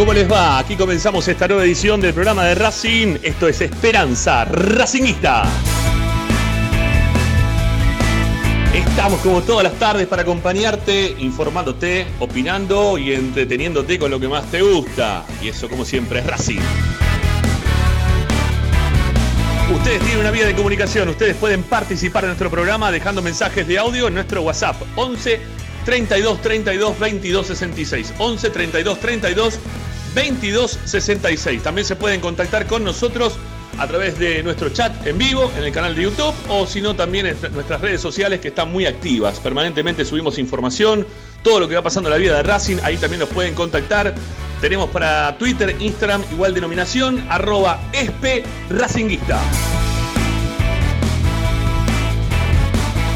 ¿cómo les va? Aquí comenzamos esta nueva edición del programa de Racing. Esto es Esperanza Racingista. Estamos como todas las tardes para acompañarte, informándote, opinando y entreteniéndote con lo que más te gusta. Y eso como siempre es Racing. Ustedes tienen una vía de comunicación, ustedes pueden participar en nuestro programa dejando mensajes de audio en nuestro WhatsApp 11 32 32 22 66. 11 32 32 22 66. También se pueden contactar con nosotros a través de nuestro chat en vivo en el canal de YouTube o si no también en nuestras redes sociales que están muy activas. Permanentemente subimos información, todo lo que va pasando en la vida de Racing, ahí también nos pueden contactar. Tenemos para Twitter, Instagram, igual denominación, arroba esp racinguista.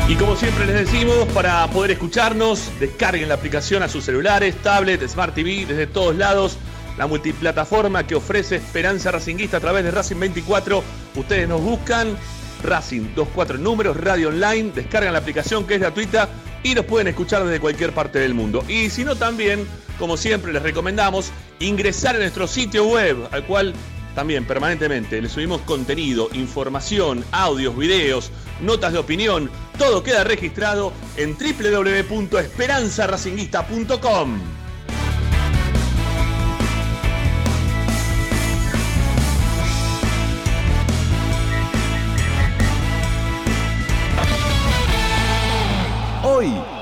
Y como siempre les decimos, para poder escucharnos, descarguen la aplicación a sus celulares, tablet, Smart TV, desde todos lados. La multiplataforma que ofrece Esperanza Racinguista a través de Racing 24. Ustedes nos buscan Racing 24 números, radio online, descargan la aplicación que es gratuita y nos pueden escuchar desde cualquier parte del mundo. Y si no, también, como siempre, les recomendamos ingresar a nuestro sitio web, al cual también permanentemente le subimos contenido, información, audios, videos, notas de opinión. Todo queda registrado en www.esperanzaracinguista.com.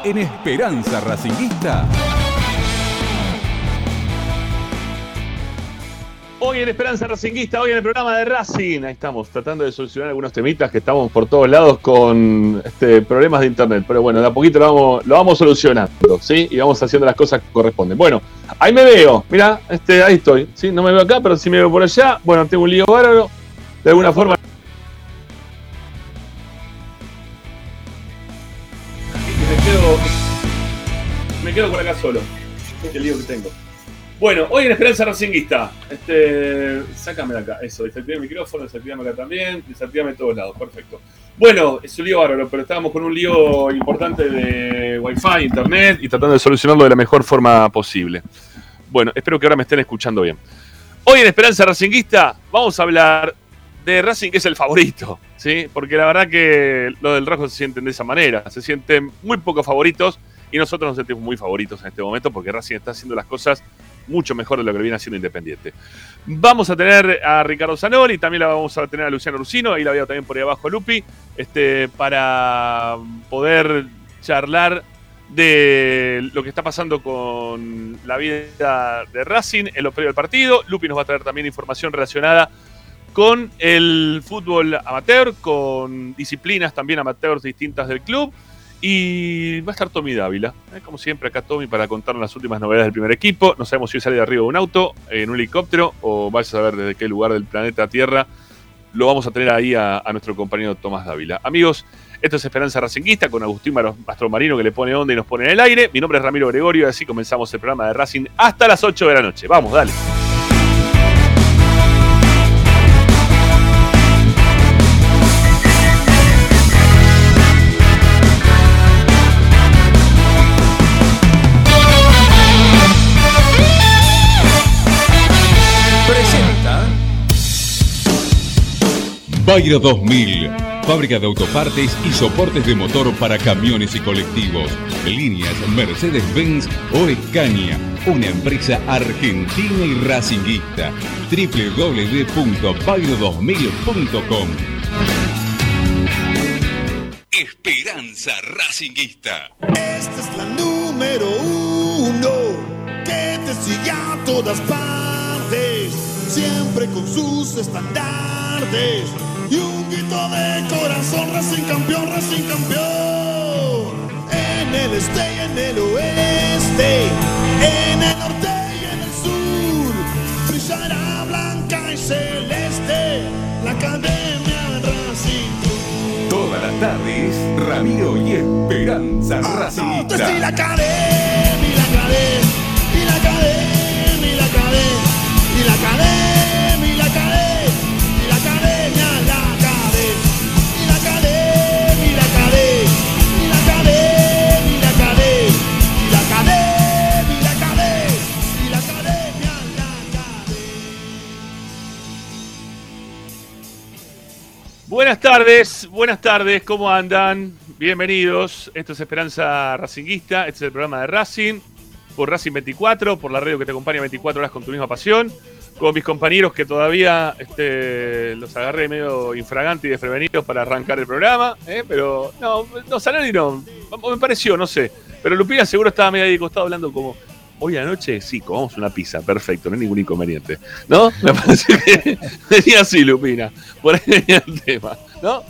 en Esperanza Racinguista. Hoy en Esperanza Racinguista, hoy en el programa de Racing. Ahí estamos, tratando de solucionar algunos temitas que estamos por todos lados con este, problemas de internet. Pero bueno, de a poquito lo vamos, lo vamos solucionando, ¿sí? Y vamos haciendo las cosas que corresponden. Bueno, ahí me veo, mira, este, ahí estoy. ¿sí? No me veo acá, pero sí me veo por allá. Bueno, tengo un lío bárbaro. De alguna forma. Me quedo por acá solo. Qué lío que tengo. Bueno, hoy en Esperanza Racinguista. Este, sácame de acá, eso, desactiva el micrófono, desactivame acá también, desactivame de todos lados, perfecto. Bueno, es un lío bárbaro, pero estábamos con un lío importante de Wi-Fi, internet y tratando de solucionarlo de la mejor forma posible. Bueno, espero que ahora me estén escuchando bien. Hoy en Esperanza Racinguista vamos a hablar de Racing, que es el favorito, ¿sí? Porque la verdad que lo del rojo se sienten de esa manera, se sienten muy pocos favoritos y nosotros nos sentimos muy favoritos en este momento porque Racing está haciendo las cosas mucho mejor de lo que viene haciendo Independiente. Vamos a tener a Ricardo Zanoli, también la vamos a tener a Luciano Rusino, ahí la veo también por ahí abajo Lupi, este, para poder charlar de lo que está pasando con la vida de Racing en lo previo del partido. Lupi nos va a traer también información relacionada con el fútbol amateur, con disciplinas también amateurs distintas del club. Y va a estar Tommy Dávila, ¿eh? como siempre acá Tommy para contarnos las últimas novedades del primer equipo. No sabemos si sale de arriba de un auto, en un helicóptero o vaya a saber desde qué lugar del planeta Tierra. Lo vamos a tener ahí a, a nuestro compañero Tomás Dávila. Amigos, esto es Esperanza Racinguista con Agustín Mastromarino que le pone onda y nos pone en el aire. Mi nombre es Ramiro Gregorio y así comenzamos el programa de Racing hasta las 8 de la noche. Vamos, dale. Bayra 2000, fábrica de autopartes y soportes de motor para camiones y colectivos. Líneas Mercedes-Benz o Escaña, una empresa argentina y racinguista. www.bayro2000.com Esperanza Racinguista. Esta es la número uno que te sigue a todas partes, siempre con sus estandartes y un grito de corazón, Racing campeón, Racing campeón. En el este y en el oeste, en el norte y en el sur, brillará blanca y celeste la academia Racing. Todas las tardes, Ramiro y Esperanza Esto es Racinguista. la academia, la academia, Buenas tardes, buenas tardes, ¿cómo andan? Bienvenidos. Esto es Esperanza Racinguista, este es el programa de Racing, por Racing 24, por la radio que te acompaña 24 horas con tu misma pasión, con mis compañeros que todavía este, los agarré medio infragantes y desprevenidos para arrancar el programa, ¿eh? pero no, no, Sanari no, me pareció, no sé. Pero Lupina seguro estaba medio ahí costado hablando como, hoy anoche sí, comamos una pizza, perfecto, no hay ningún inconveniente. ¿No? Me parece que venía así, Lupina. Por ahí venía el tema, ¿no?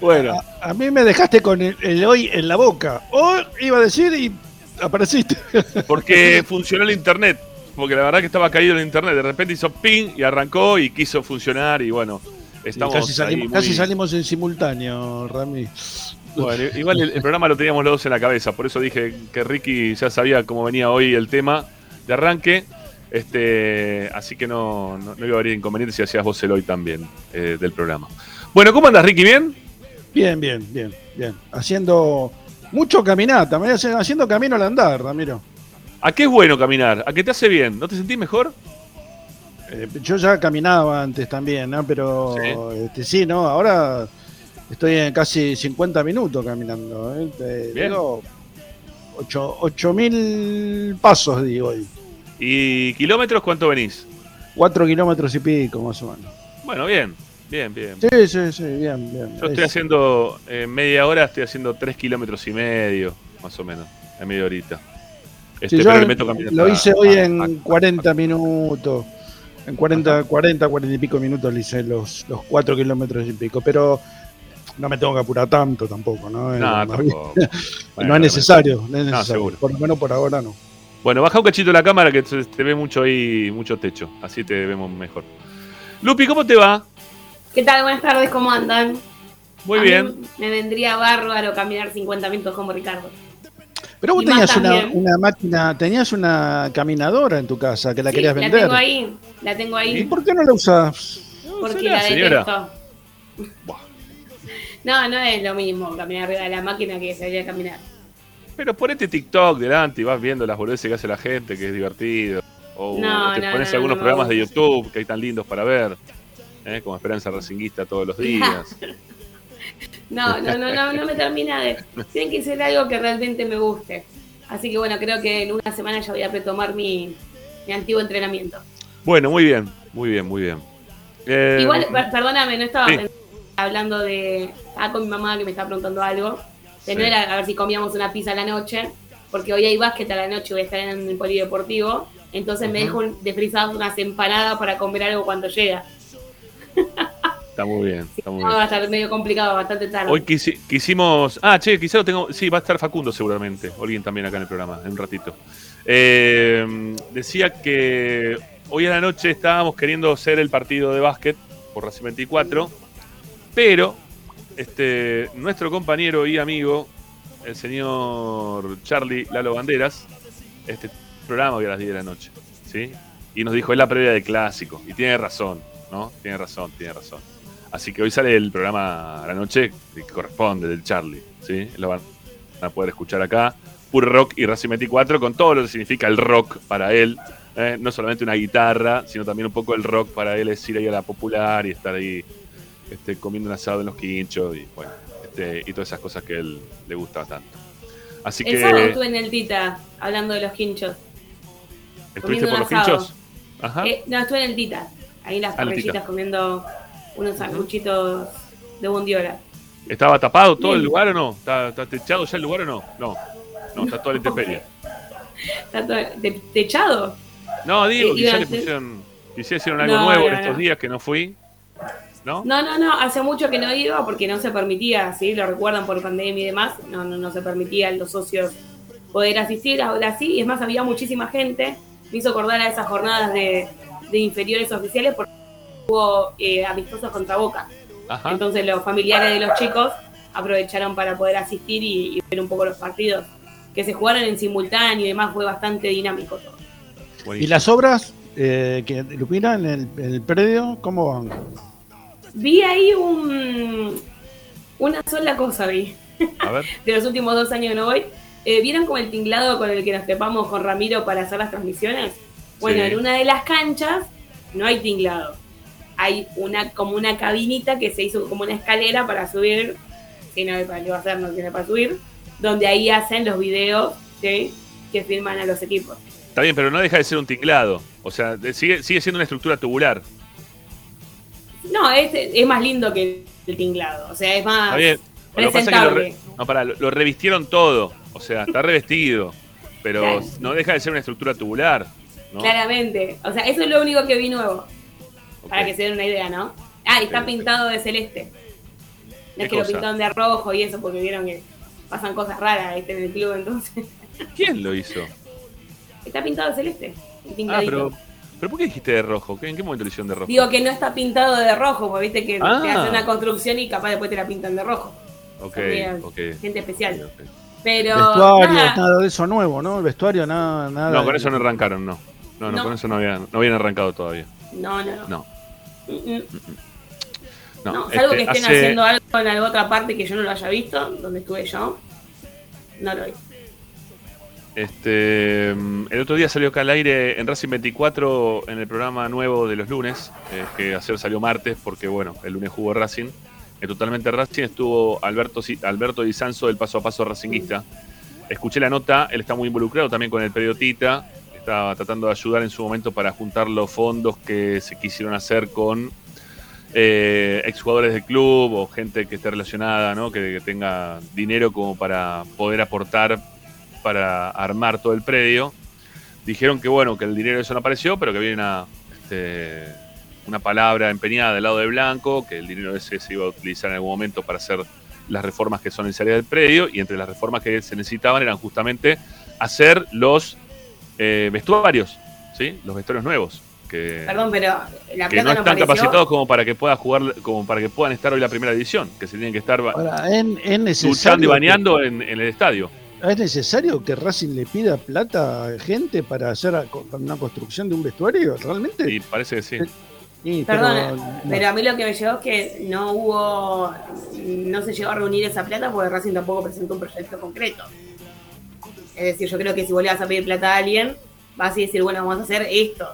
Bueno. A, a mí me dejaste con el, el hoy en la boca. Hoy iba a decir y apareciste. Porque funcionó el internet. Porque la verdad que estaba caído el internet. De repente hizo ping y arrancó y quiso funcionar. Y bueno, estamos. Y casi, salimos, ahí muy- casi salimos en simultáneo, Rami. Bueno, igual el, el programa lo teníamos los dos en la cabeza. Por eso dije que Ricky ya sabía cómo venía hoy el tema de arranque. Este, así que no, no, no iba a haber inconveniente si hacías vos el hoy también eh, del programa. Bueno, ¿cómo andas, Ricky? ¿Bien? Bien, bien, bien, bien. Haciendo mucho caminata, haciendo camino al andar, Ramiro. ¿A qué es bueno caminar? ¿A qué te hace bien? ¿No te sentís mejor? Eh, yo ya caminaba antes también, ¿no? Pero sí, este, sí ¿no? Ahora estoy en casi 50 minutos caminando. ¿eh? Te Bien. digo, 8 mil pasos, digo hoy. ¿Y kilómetros cuánto venís? 4 kilómetros y pico, más o menos. Bueno, bien, bien, bien. Sí, sí, sí, bien, bien. Yo estoy Es- haciendo, en media hora estoy haciendo 3 kilómetros y medio, más o menos, en media horita. Este, Sí, yo le meto caminata lo hice hoy a- en a- 40 minutos. En 40, 40, 40 y pico minutos le hice los, los 4 kilómetros y pico. Pero no me tengo que apurar tanto tampoco, ¿no? No, bien, tampoco. no es necesario, no es necesario. seguro. por lo menos por ahora no. Bueno, baja un cachito la cámara que te ve mucho ahí, mucho techo. Así te vemos mejor. Lupi, ¿cómo te va? ¿Qué tal? Buenas tardes, ¿cómo andan? Muy A bien. mí me vendría bárbaro caminar 50 minutos como Ricardo. Pero vos Y tenías una, máquina, tenías una caminadora en tu casa que la Sí, querías la vender. tengo ahí, la tengo ¿Y ahí, por qué no la usas? porque señora, la señora. detesto. No, no es lo mismo caminar arriba de la máquina que salir a caminar. Pero ponete TikTok delante y vas viendo las boludeces que hace la gente, que es divertido. O No, te no, pones no, algunos programas de. YouTube que hay tan lindos para ver. ¿eh? Como Esperanza Racinguista todos los días. No, no, no, no, no me termina de. Tiene que ser algo que realmente me guste. Así que bueno, creo que en una semana ya voy a retomar mi, mi antiguo entrenamiento. bueno, muy bien, muy bien, muy bien. Eh, Igual, per- perdóname, no estaba sí. pensando- hablando de. Estaba con mi mamá que me está preguntando algo. De no Sí. era a ver si comíamos una pizza a la noche, porque hoy hay básquet a la noche, voy a estar en el polideportivo. Entonces me dejo un- desfrizadas unas empanadas para comer algo cuando llega. Está muy bien, está muy No, bien. va a estar medio complicado, bastante tarde. Hoy quisi- quisimos. Ah, che, quizá lo tengo. Sí, va a estar Facundo seguramente. Alguien también acá en el programa, en un ratito. Eh, decía que hoy a la noche estábamos queriendo hacer el partido de básquet por Racing 24, pero este, nuestro compañero y amigo, el señor Charlie Lalo Banderas, este programa hoy a las 10 de la noche, ¿sí? Y nos dijo, es la previa del clásico. Y tiene razón, ¿no? Tiene razón, tiene razón. Así que hoy sale el programa a la noche que corresponde del Charlie, ¿sí? Lo van a poder escuchar acá. Puro rock y Racing 24 con todo lo que significa el rock para él. ¿eh? No solamente una guitarra, sino también un poco el rock para él es ir ahí a la popular y estar ahí este, comiendo un asado en los quinchos y bueno, este, y todas esas cosas que él le gusta tanto. Así el sábado que estuve en el Tita hablando de los quinchos. estuviste por los asado. quinchos. Ajá. Eh, no, estuve en el Tita. Ahí las Ah, parrillitas comiendo unos sanguchitos de bondiola. ¿Estaba tapado todo el lugar o no? ¿Está, está techado ya el lugar o no? No, no, está toda la intemperie. Está todo de- techado. No, digo, Eh, quizá iba a le pusieron, quizá hicieron algo No, nuevo no, en estos días que no fui. ¿No? No, no, no, hace mucho que no iba porque no se permitía, ¿sí? Lo recuerdan por pandemia y demás, no, no, no se permitía a los socios poder asistir, ahora sí, y es más, había muchísima gente, me hizo acordar a esas jornadas de, de inferiores oficiales porque hubo eh, amistosos contra Boca, Ajá. entonces los familiares de los chicos aprovecharon para poder asistir y, y ver un poco los partidos que se jugaron en simultáneo y demás, fue bastante dinámico todo. ¿Y las obras eh, que Lupina en el, en el predio, cómo van? Vi ahí un, una sola cosa, vi. A ver. de los últimos dos años que no voy. Eh, ¿Vieron como el tinglado con el que nos trepamos con Ramiro para hacer las transmisiones? Bueno, Sí. en una de las canchas no hay tinglado. hay una como una cabinita que se hizo como una escalera para subir, si no para qué va a hacer, no tiene para subir, donde ahí hacen los videos ¿sí? que filman a los equipos. Está bien, pero no deja de ser un tinglado. O sea, sigue, sigue siendo una estructura tubular. No, es, es más lindo que el tinglado, o sea, es más Está bien. Lo que pasa es que lo, re- no, pará, lo, lo revistieron todo. O sea, está revestido. Pero Claro. no deja de ser una estructura tubular. ¿no? Claramente. O sea, eso es lo único que vi nuevo. Para que se den una idea, ¿no? Ah, y está pintado de celeste. No ¿Qué es que lo pintaron de rojo y eso, porque vieron que pasan cosas raras ¿viste? en el club, entonces. ¿Quién lo hizo? está pintado de celeste. Ah, pero, pero ¿por qué dijiste de rojo? ¿Qué- ¿En qué momento lo hicieron de rojo? Digo que no está pintado de rojo, porque viste que Ah. te hacen una construcción y capaz después te la pintan de rojo. ok, También, ok. Gente especial. Pero. Vestuario, nada, nada de eso nuevo, ¿no? El vestuario, nada, nada. No, con eso no arrancaron, no. No, no, No. con eso no habían, no habían arrancado todavía. no, no, no. No, Mm, mm. no. No, salvo Este, que estén hace- haciendo algo en alguna otra parte que yo no lo haya visto, donde estuve yo. No lo vi. Este, mm, el otro día salió acá al aire en Racing 24 en el programa nuevo de los lunes, eh, que ayer salió martes porque, bueno, el lunes jugó Racing. En Totalmente Racing estuvo Alberto, Alberto Di Sanzo del Paso a Paso Racinguista. Escuché la nota, él está muy involucrado también con el periodo Tita, estaba tratando de ayudar en su momento para juntar los fondos que se quisieron hacer con eh, exjugadores del club o gente que esté relacionada, ¿no? que tenga dinero como para poder aportar para armar todo el predio. Dijeron que bueno, que el dinero de eso no apareció, pero que había una, este, una palabra empeñada del lado de Blanco, que el dinero ese se iba a utilizar en algún momento para hacer las reformas que son necesarias del predio, y entre las reformas que se necesitaban eran justamente hacer los eh, vestuarios, ¿sí? Los vestuarios nuevos. Que, Perdón, pero la que plata no no, están apareció. capacitados como para que pueda jugar, como para que puedan estar hoy la primera edición, que se tienen que estar Ahora, ¿es, es necesario luchando y que- bañando en, en el estadio. ¿Es necesario que Racing le pida plata a gente para hacer una construcción de un vestuario? ¿Realmente? Y parece que sí. Sí, pero- Perdona, no. pero a mí lo que me llegó es que no hubo, no se llegó a reunir esa plata porque Racing tampoco presentó un proyecto concreto. Es decir, yo creo que si volvías a pedir plata a alguien, vas a decir, bueno, vamos a hacer esto.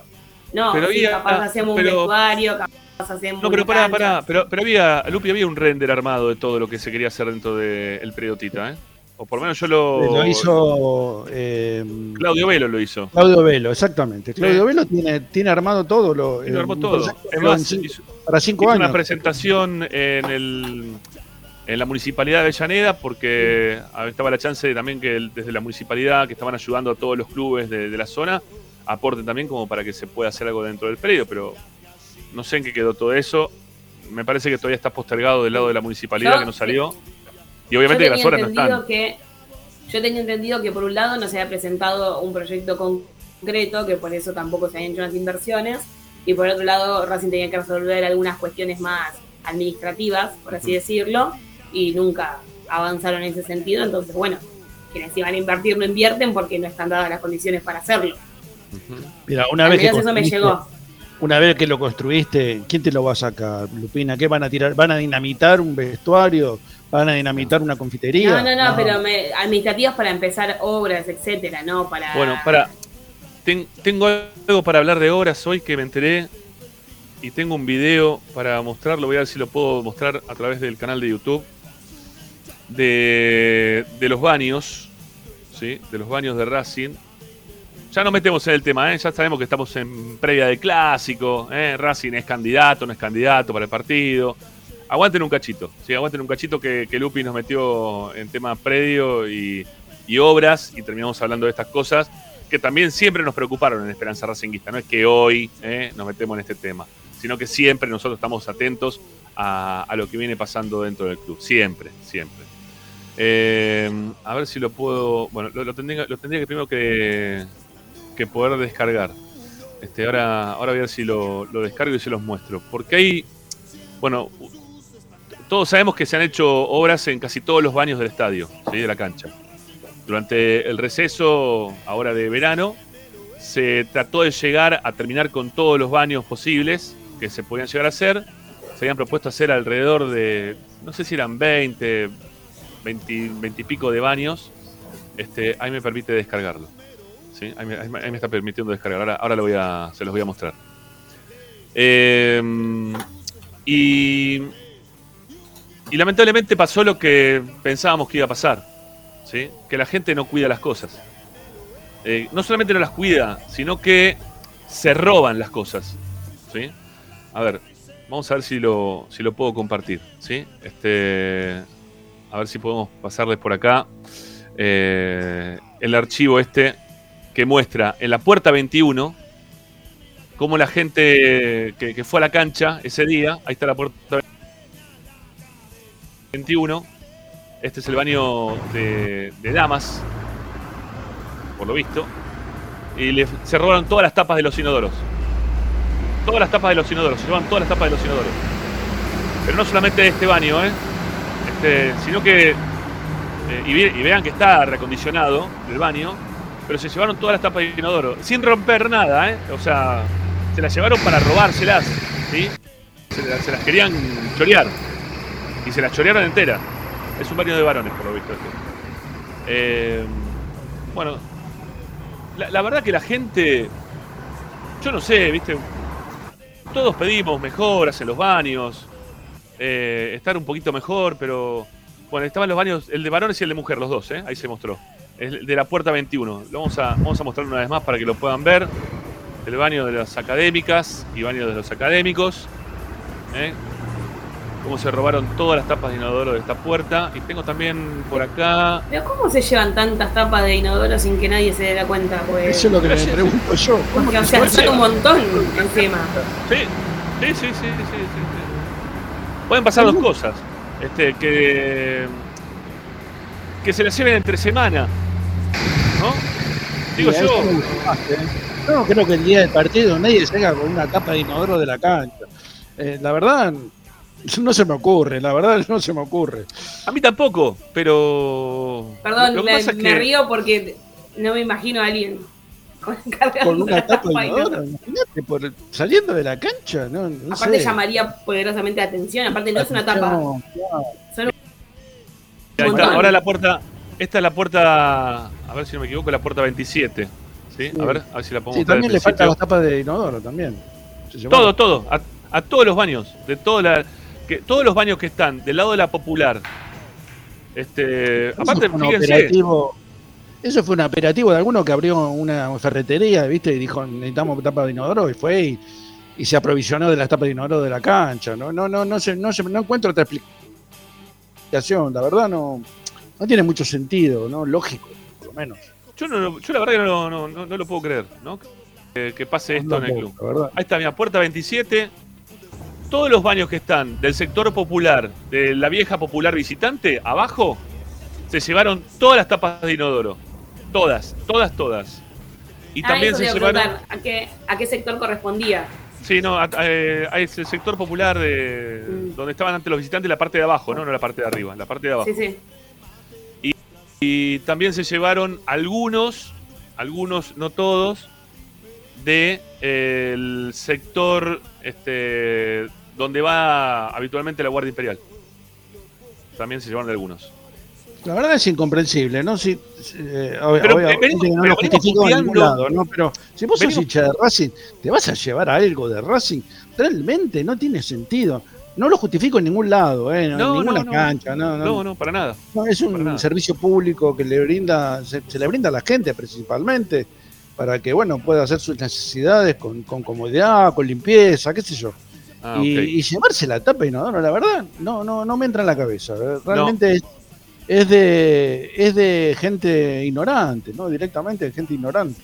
No, Pero sí, había- capaz hacemos un vestuario, capaz hacemos No, pero pará, pará. Pero, pero había, Lupi, había un render armado de todo lo que se quería hacer dentro del Tita, ¿eh? O por lo menos yo lo. Lo hizo eh, Claudio Velo lo hizo. Claudio Velo, exactamente. Claudio Sí. Velo tiene, tiene armado todo. Lo, eh, armó todo. Es más, hizo, para cinco hizo años. una presentación en el en la municipalidad de Avellaneda porque estaba la chance de también que el- desde la municipalidad que estaban ayudando a todos los clubes de, de la zona aporten también como para que se pueda hacer algo dentro del predio, pero no sé en qué quedó todo eso. Me parece que todavía está postergado del lado de la municipalidad Yo- que no salió. Y obviamente que las horas no entendido están. que yo tenía entendido que por un lado no se había presentado un proyecto concreto, que por eso tampoco se habían hecho las inversiones, y por otro lado Racing tenía que resolver algunas cuestiones más administrativas, por así decirlo, y nunca avanzaron en ese sentido, entonces bueno, quienes iban a invertir no invierten porque no están dadas las condiciones para hacerlo. Mira, una Al vez, que eso me llegó. Una vez que lo construiste, ¿quién te lo va a sacar, Lupina? ¿Qué van a tirar? ¿Van a dinamitar un vestuario? ¿Van a dinamitar una confitería? No, no, no, pero me, administrativas para empezar obras, etcétera, no para... Bueno, para. ten- tengo algo para hablar de horas hoy que me enteré. Y tengo un video para mostrarlo. Voy a ver si lo puedo mostrar a través del canal de YouTube. De, de los baños. ¿Sí? De los baños de Racing. Ya nos metemos en el tema, ¿eh? ya sabemos que estamos en previa de clásico. ¿eh? Racing es candidato, no es candidato para el partido. Aguanten un cachito, ¿sí? aguanten un cachito que, que Lupi nos metió en tema predio y, y obras y terminamos hablando de estas cosas que también siempre nos preocuparon en Esperanza Racinguista. No es que hoy ¿eh? nos metemos en este tema, sino que siempre nosotros estamos atentos a, a lo que viene pasando dentro del club. Siempre, siempre. A ver si lo puedo. Bueno, lo tendría, lo tendría que primero que, que poder descargar. Este, ahora, ahora voy a ver si lo, lo descargo y se los muestro. Porque hay. Bueno, todos sabemos que se han hecho obras en casi todos los baños del estadio, ¿sí? de la cancha. Durante el receso, ahora de verano, se trató de llegar a terminar con todos los baños posibles que se podían llegar a hacer. Se habían propuesto hacer alrededor de, no sé si eran 20, 20, 20 y pico de baños. Este, ahí me permite descargarlo. Ahí, me, está permitiendo descargar. Ahora, ahora se los voy a mostrar. Eh, y, y lamentablemente pasó lo que pensábamos que iba a pasar, ¿sí? que la gente no cuida las cosas. Eh, no solamente no las cuida, sino que se roban las cosas. ¿sí? A ver, vamos a ver si lo, si lo puedo compartir. ¿sí? Este, a ver si podemos pasarles por acá eh, el archivo este que muestra en la puerta 21 cómo la gente que, fue a la cancha ese día, ahí está la puerta 21, este es el baño de, damas, por lo visto, y le, se robaron todas las tapas de los inodoros. Todas las tapas de los inodoros, se roban todas las tapas de los inodoros. Pero no solamente este baño, ¿eh? Este, sino que, eh, y vean que está reacondicionado el baño, pero se llevaron todas las tapas de inodoro, sin romper nada, ¿eh? O sea, se las llevaron para robárselas, ¿sí? Se, las- querían chorear. Y se las chorearon entera. Es un baño de varones, por lo visto. Este. Eh, bueno, la, la verdad que la gente, yo no sé, ¿viste? Todos pedimos mejoras en los baños, eh, estar un poquito mejor, pero bueno, estaban los baños, el de varones y el de mujer, los dos, ¿eh? ahí se mostró. El de la puerta 21. Lo vamos a, vamos a mostrar una vez más para que lo puedan ver. El baño de las académicas y baño de los académicos. ¿eh? Cómo se robaron todas las tapas de inodoro de esta puerta. Y tengo también por acá. Pero ¿cómo se llevan tantas tapas de inodoro sin que nadie se dé la cuenta? Pues, Eso es lo que me pregunto yo. ¿Cómo porque, o sea, se son un montón encima. Sí, sí, sí, sí, sí, sí, sí. Pueden pasar dos cosas. Este, que. Que se las lleven entre semana. ¿No? Digo Sí, yo. ¿eh? Yo no creo que el día del partido nadie salga con una tapa de inodoro de la cancha. Eh, la verdad, no se me ocurre, la verdad no se me ocurre. A mí tampoco, pero. Perdón, lo que me, pasa es me que- río porque no me imagino a alguien con, una tapa de inodoro. inodoro, imagínate, por, saliendo de la cancha, no, no Aparte sé. llamaría poderosamente la atención, aparte no es una tapa. No. Son Ahí está, montón. ahora la puerta. Esta es la puerta. A ver si no me equivoco, la puerta 27. ¿Sí? Sí. A ver, a ver si la podemos Sí, también le faltan las tapas de inodoro también. Todo, todo. A, a todos los baños. De toda la, que, todos los baños que están del lado de la popular. Este, Eso aparte, fue fíjense. Eso fue un operativo de alguno que abrió una ferretería, ¿viste? Y dijo, necesitamos tapa de inodoro, y fue y, y se aprovisionó de las tapas de inodoro de la cancha. No, no, no, no, se, no, se- no encuentro otra explicación. La verdad no, no tiene mucho sentido, ¿no? Lógico, por lo menos. Yo, no, yo la verdad que no, no, no, no lo puedo creer, ¿no? Que, que pase esto en el club. La verdad. Ahí está, mira, puerta 27. Todos los baños que están del sector popular, de la vieja popular visitante, abajo, se llevaron todas las tapas de inodoro. Todas, todas, todas. Y Ah, también eso se llevaron. ¿a qué, ¿a qué sector correspondía? Sí, no, a- a- eh, es el sector popular de Mm. donde estaban antes los visitantes, la parte de abajo, no, no la parte de arriba, la parte de abajo. Sí, sí. Y también se llevaron algunos, algunos, no todos, de eh, el sector este, donde va habitualmente la Guardia Imperial. También se llevaron de algunos. La verdad es incomprensible, ¿no? Si, eh, ob- Pero, obviamente eh, venimos- no lo justifico en ningún lado, ¿no? Pero si vos sos Venimos- hincha de Racing, ¿te vas a llevar algo de Racing? Realmente no tiene sentido. No lo justifico en ningún lado, ¿eh? En ninguna no, cancha, no, no. No, para nada. No, es un nada. servicio público que le brinda, se, se le brinda a la gente principalmente, para que, bueno, pueda hacer sus necesidades con, con comodidad, con limpieza, qué sé yo. Ah, y, y llevarse la tapa inodoro, la verdad, no, no, no me entra en la cabeza. ¿eh? Realmente es, es de es de gente ignorante, ¿no? Directamente de gente ignorante.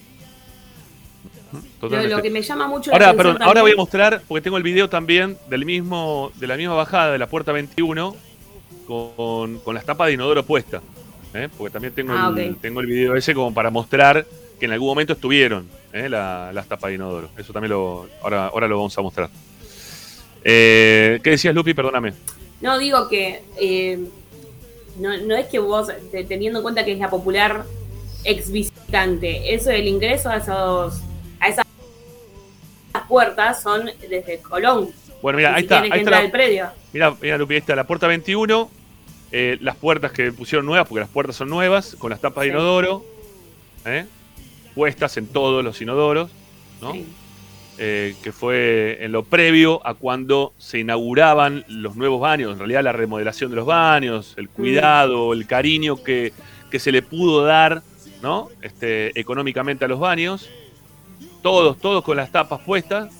Totalmente. lo que me llama mucho la Ahora, perdón, ahora voy a mostrar, porque tengo el video también del mismo, de la misma bajada de la puerta 21 con, con las tapas de inodoro puestas. ¿eh? Porque también tengo, Ah, el, tengo el video ese como para mostrar que en algún momento estuvieron ¿eh? la- las tapas de inodoro. Eso también lo, ahora, ahora lo vamos a mostrar. Eh, ¿Qué decías, Lupi? Perdóname. No, digo que no, no es que vos, te- teniendo en cuenta que es la popular ex visitante, eso del ingreso a esos puertas son desde Colón. Bueno, mira, ahí está. Ahí que está entrar la- al predio. Mira, mira, Lupi, ahí está la puerta 21. eh, las puertas que pusieron nuevas, porque las puertas son nuevas, con las tapas de inodoro, ¿eh? puestas en todos los inodoros, ¿no? Sí. eh, que fue en lo previo a cuando se inauguraban los nuevos baños, en realidad la remodelación de los baños, el cuidado, el cariño que, que se le pudo dar ¿no? este, económicamente a los baños, todos, todos con las tapas puestas,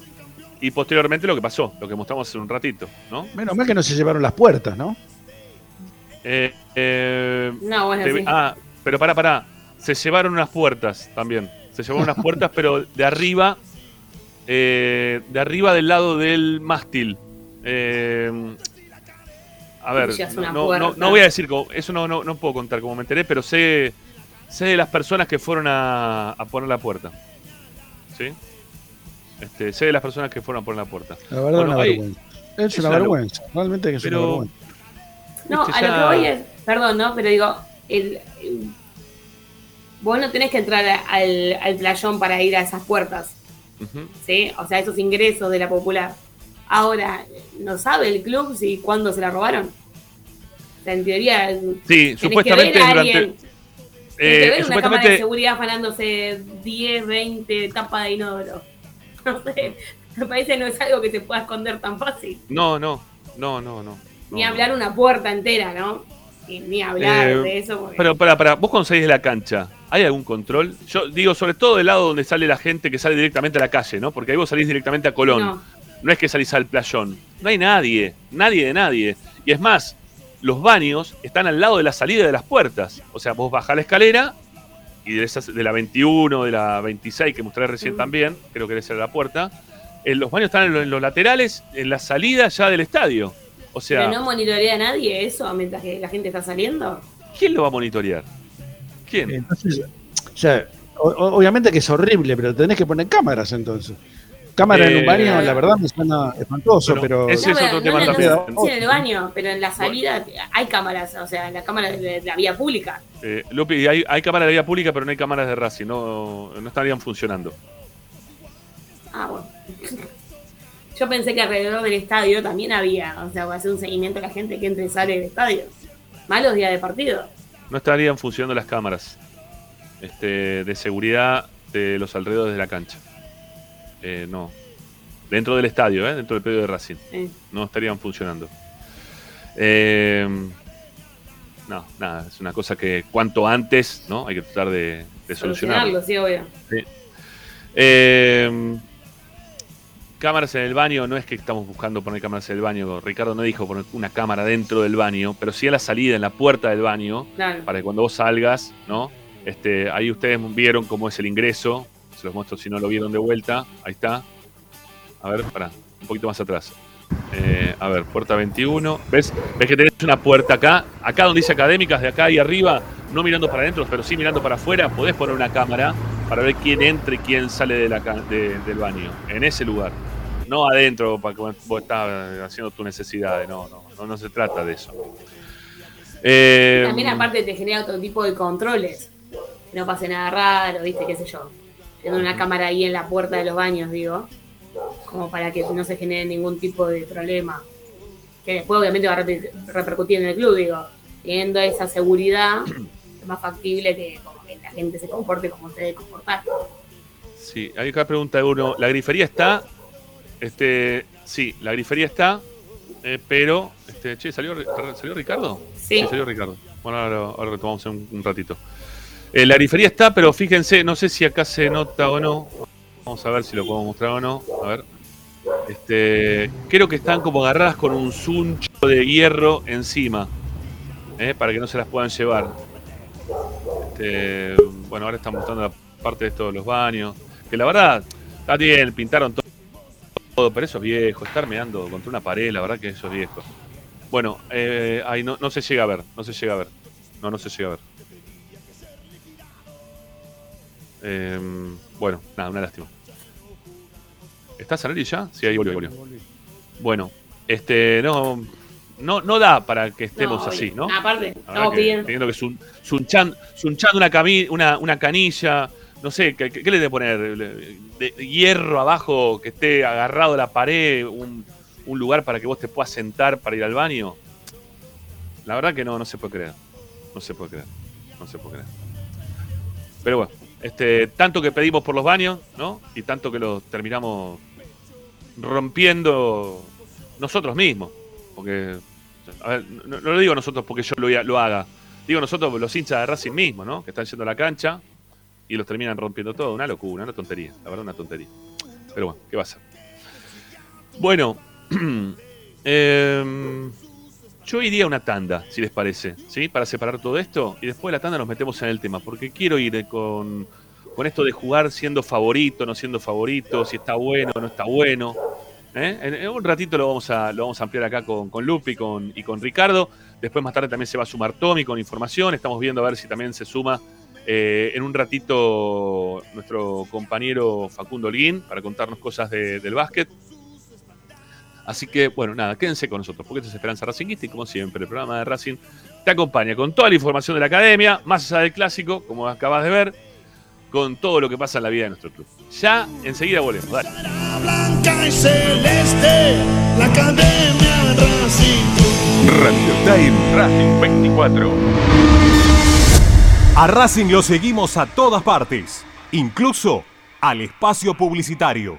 y posteriormente lo que pasó, lo que mostramos hace un ratito, ¿no? Menos mal que no se llevaron las puertas, ¿no? Eh, eh, No, bueno, te- sí. Ah, pero pará, pará. Se llevaron unas puertas también. Se llevaron unas puertas, pero de arriba. eh, de arriba del lado del mástil. Eh, a ver, no, no- no- voy a decir, cómo- eso no, no, no puedo contar cómo me enteré, pero sé, sé de las personas que fueron a, a poner la puerta. ¿Sí? Este, sé de las personas que fueron a poner la puerta. La verdad, Bueno, una ahí- vergüenza. Es una vergüenza. Realmente que es Pero- una vergüenza. No, Viste, a lo que voy es, perdón, ¿no? Pero digo, el, el- vos no tenés que entrar al, al playón para ir a esas puertas. ¿sí? O sea, esos ingresos de la popular. Ahora, ¿no sabe el club si cuándo se la robaron? O sea, en teoría, Sí, tenés supuestamente que ver a durante. alguien, tenés que eh, ver una cámara de seguridad afanándose 10, 20 tapas de inodoro. No sé, me parece que no es algo que se pueda esconder tan fácil. No, no, no, no, no. Ni no, hablar no. una puerta entera, ¿no? Ni hablar Eh, de eso. porque- Pero para, para, vos salís de la cancha, ¿hay algún control? Yo digo, sobre todo del lado donde sale la gente que sale directamente a la calle, ¿no? Porque ahí vos salís directamente a Colón. No. No, es que salís al playón. No hay nadie, nadie de nadie. Y es más, los baños están al lado de la salida de las puertas. O sea, vos bajás la escalera y de, esas, de la 21, de la 26 que mostré recién Mm. también, creo que esa era la puerta. eh, los baños están en, lo- en los laterales, en la salida ya del estadio. O sea, Pero no monitorea a nadie eso mientras que la gente está saliendo. ¿quién lo va a monitorear? ¿Quién? Entonces, o sea, o- obviamente que es horrible, pero tenés que poner cámaras entonces. Cámara en un Eh, baño, la verdad me suena espantoso, Bueno, pero ese es otro tema también. en el baño, pero en la salida hay cámaras, o sea, la cámara de, de la vía pública. Eh, Lupi, hay, hay cámaras de vía pública, pero no hay cámaras de Racing, no, no estarían funcionando. Ah, bueno. Yo pensé que alrededor del estadio también había, o sea, para hacer un seguimiento a la gente que entra y sale del estadio. Malos días de partido. No estarían funcionando las cámaras este, de seguridad de los alrededores de la cancha. Eh, no. Dentro del estadio, ¿eh? dentro del predio de Racing. No estarían funcionando. Eh, no, nada, es una cosa que cuanto antes ¿no? hay que tratar de, de solucionarlo. sí, obvio. Eh, cámaras en el baño, no es que estamos buscando poner cámaras en el baño. Ricardo no dijo poner una cámara dentro del baño, pero sí a la salida, en la puerta del baño, Claro. para que cuando vos salgas, ¿no? Este, ahí ustedes vieron cómo es el ingreso. Se los muestro si no lo vieron de vuelta. Ahí está. A ver, para, un poquito más atrás. Eh, a ver, puerta 21. ¿Ves? ¿Ves que tenés una puerta acá? Acá donde dice académicas, de acá y arriba, no mirando para adentro, pero sí mirando para afuera, podés poner una cámara para ver quién entra y quién sale de la, de- del baño. En ese lugar. No adentro, para que vos estás haciendo tus necesidades. No, no, no, no se trata de eso. Eh, También aparte te genera otro tipo de controles. Que no pase nada raro, viste, qué sé yo. Tener una cámara ahí en la puerta de los baños, digo. Como para que no se genere ningún tipo de problema. Que después obviamente va a reper- repercutir en el club, digo. Teniendo esa seguridad, es más factible que, como que la gente se comporte como se debe comportar. Sí, hay acá pregunta de uno. La grifería está. Este, sí, la grifería está. eh, pero. Este, che, ¿salió, ¿salió Ricardo? Sí. salió Ricardo. Bueno, ahora, ahora retomamos en un ratito. Eh, la grifería está, pero fíjense, no sé si acá se nota o no. Vamos a ver si lo podemos mostrar o no. A ver. Este, creo que están como agarradas con un suncho de hierro encima. eh, para que no se las puedan llevar. Este, bueno, ahora están mostrando la parte de esto de los baños. Que la verdad, está bien, pintaron todo, todo, pero eso es viejo. Estar meando contra una pared, la verdad que eso es viejo. Bueno, eh, ahí no, no se llega a ver, no se llega a ver. No, no se llega a ver. Eh, bueno, nada, una lástima. ¿Está Sanelli ya? Sí, ahí volvió. Bueno, este, no, no, no da para que estemos No, así, ¿no? Aparte, estamos que pidiendo. Teniendo que sun- sunchando, sunchando una, cami- una, una canilla, no sé, ¿qué, qué le debe poner? De, de hierro abajo que esté agarrado a la pared, un, un lugar para que vos te puedas sentar para ir al baño. La verdad que no, no se puede creer. No se puede creer. No se puede creer. Pero bueno, Este, tanto que pedimos por los baños, ¿no? Y tanto que los terminamos rompiendo nosotros mismos. Porque, a ver, no, lo digo nosotros porque yo lo, haga. Digo nosotros, los hinchas de Racing mismo, ¿no? Que están yendo la cancha y los terminan rompiendo todo. Una locura, una tontería. La verdad, una tontería. Pero bueno, ¿qué va a ser? Bueno, eh, yo iría a una tanda, si les parece, ¿sí? Para separar todo esto y después de la tanda nos metemos en el tema, porque quiero ir con, con esto de jugar siendo favorito, no siendo favorito, si está bueno o no está bueno. ¿eh? En, un ratito lo vamos a, lo vamos a ampliar acá con, con Lupi con, y con Ricardo. Después más tarde también se va a sumar Tommy con información. Estamos viendo a ver si también se suma eh, en un ratito nuestro compañero Facundo Holguín para contarnos cosas del básquet. Así que, bueno, nada, quédense con nosotros, porque esto es Esperanza Racingista y como siempre, el programa de Racing te acompaña con toda la información de la academia, más allá del clásico, como acabas de ver, con todo lo que pasa en la vida de nuestro club. Ya enseguida volvemos, dale. Blanca y celeste, la academia Racing. Radio Time Racing 24. A Racing lo seguimos a todas partes, incluso al espacio publicitario.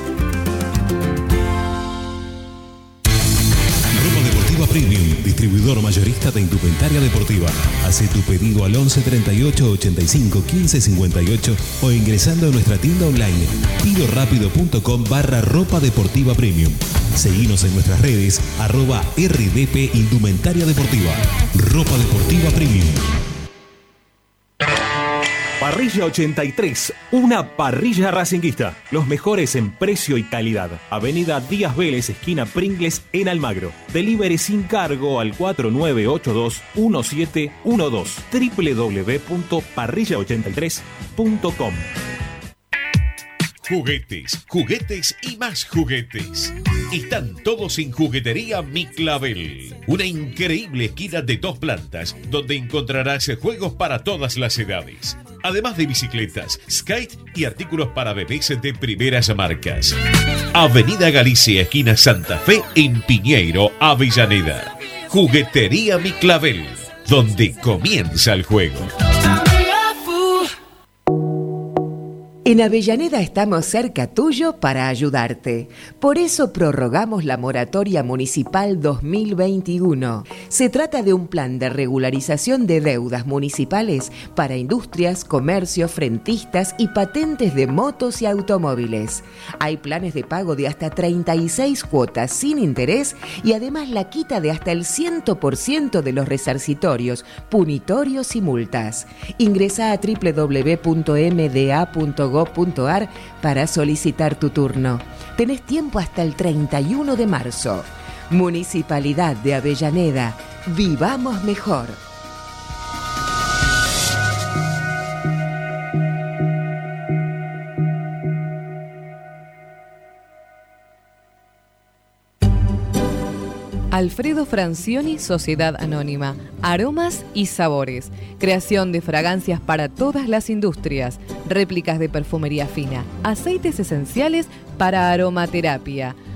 distribuidor mayorista de indumentaria deportiva. Hace tu pedido al 11 38 85 15 58 o ingresando a nuestra tienda online pidorapido.com barra ropa deportiva premium. Seguinos en nuestras redes arroba RDP Indumentaria Deportiva. Ropa Deportiva Premium. Parrilla 83, una parrilla racinguista. Los mejores en precio y calidad. Avenida Díaz Vélez, esquina Pringles, en Almagro. Delivery sin cargo al 4982-1712. www.parrilla83.com. Juguetes, juguetes y más juguetes. Están todos en Juguetería Mi Clavel. Una increíble esquina de dos plantas donde encontrarás juegos para todas las edades. Además de bicicletas, skate y artículos para bebés de primeras marcas. Avenida Galicia, esquina Santa Fe, en Piñeiro, Avellaneda. Juguetería Mi Clavel, donde comienza el juego. En Avellaneda estamos cerca tuyo para ayudarte. Por eso prorrogamos la moratoria municipal 2021. Se trata de un plan de regularización de deudas municipales para industrias, comercios, frentistas y patentes de motos y automóviles. Hay planes de pago de hasta 36 cuotas sin interés y además la quita de hasta el 100% de los resarcitorios, punitorios y multas. Ingresa a www.mda.gov para solicitar tu turno. Tenés tiempo hasta el 31 de marzo. Municipalidad de Avellaneda. Vivamos mejor. Alfredo Francioni, Sociedad Anónima. Aromas y sabores. Creación de fragancias para todas las industrias. Réplicas de perfumería fina. Aceites esenciales para aromaterapia.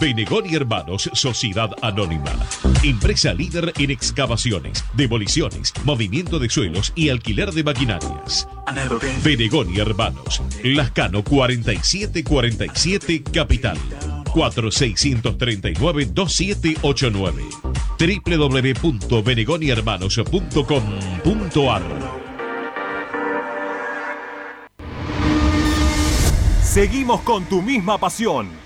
Benegón y Hermanos, Sociedad Anónima. Empresa líder en excavaciones, demoliciones, movimiento de suelos y alquiler de maquinarias. Benegón y Hermanos, Lascano 4747 Capital. 4639-2789 www.benegonihermanos.com.ar Seguimos con tu misma pasión.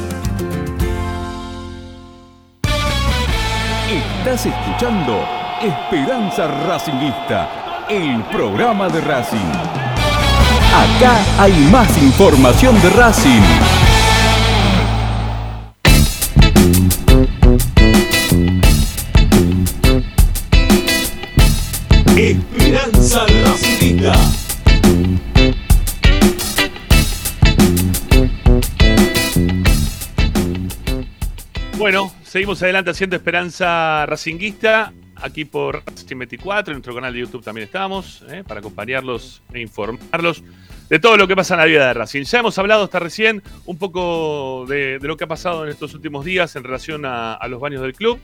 Estás escuchando Esperanza Racingista, el programa de Racing. Acá hay más información de Racing. Esperanza Racingista. Bueno, seguimos adelante haciendo Esperanza Racinguista, aquí por Racing 24, en nuestro canal de YouTube también estamos, ¿eh? para acompañarlos e informarlos de todo lo que pasa en la vida de Racing. Ya hemos hablado hasta recién un poco de, lo que ha pasado en estos últimos días en relación a, a los baños del club.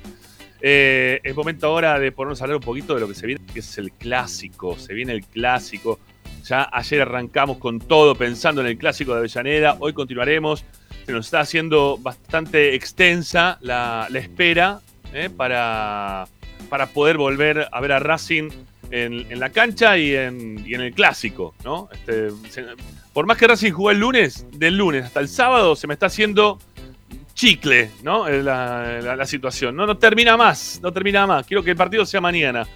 Eh, es momento ahora de ponernos a hablar un poquito de lo que se viene, que es el clásico. Se viene el clásico. Ya ayer arrancamos con todo pensando en el clásico de Avellaneda. Hoy continuaremos. Se nos está haciendo bastante extensa la, espera eh, para, para poder volver a ver a Racing en, la cancha y en, el clásico. ¿no? Este, por más que Racing jugó el lunes, del lunes hasta el sábado se me está haciendo chicle, ¿no? Eh, la situación. No, no termina más, no termina más. Quiero que el partido sea mañana.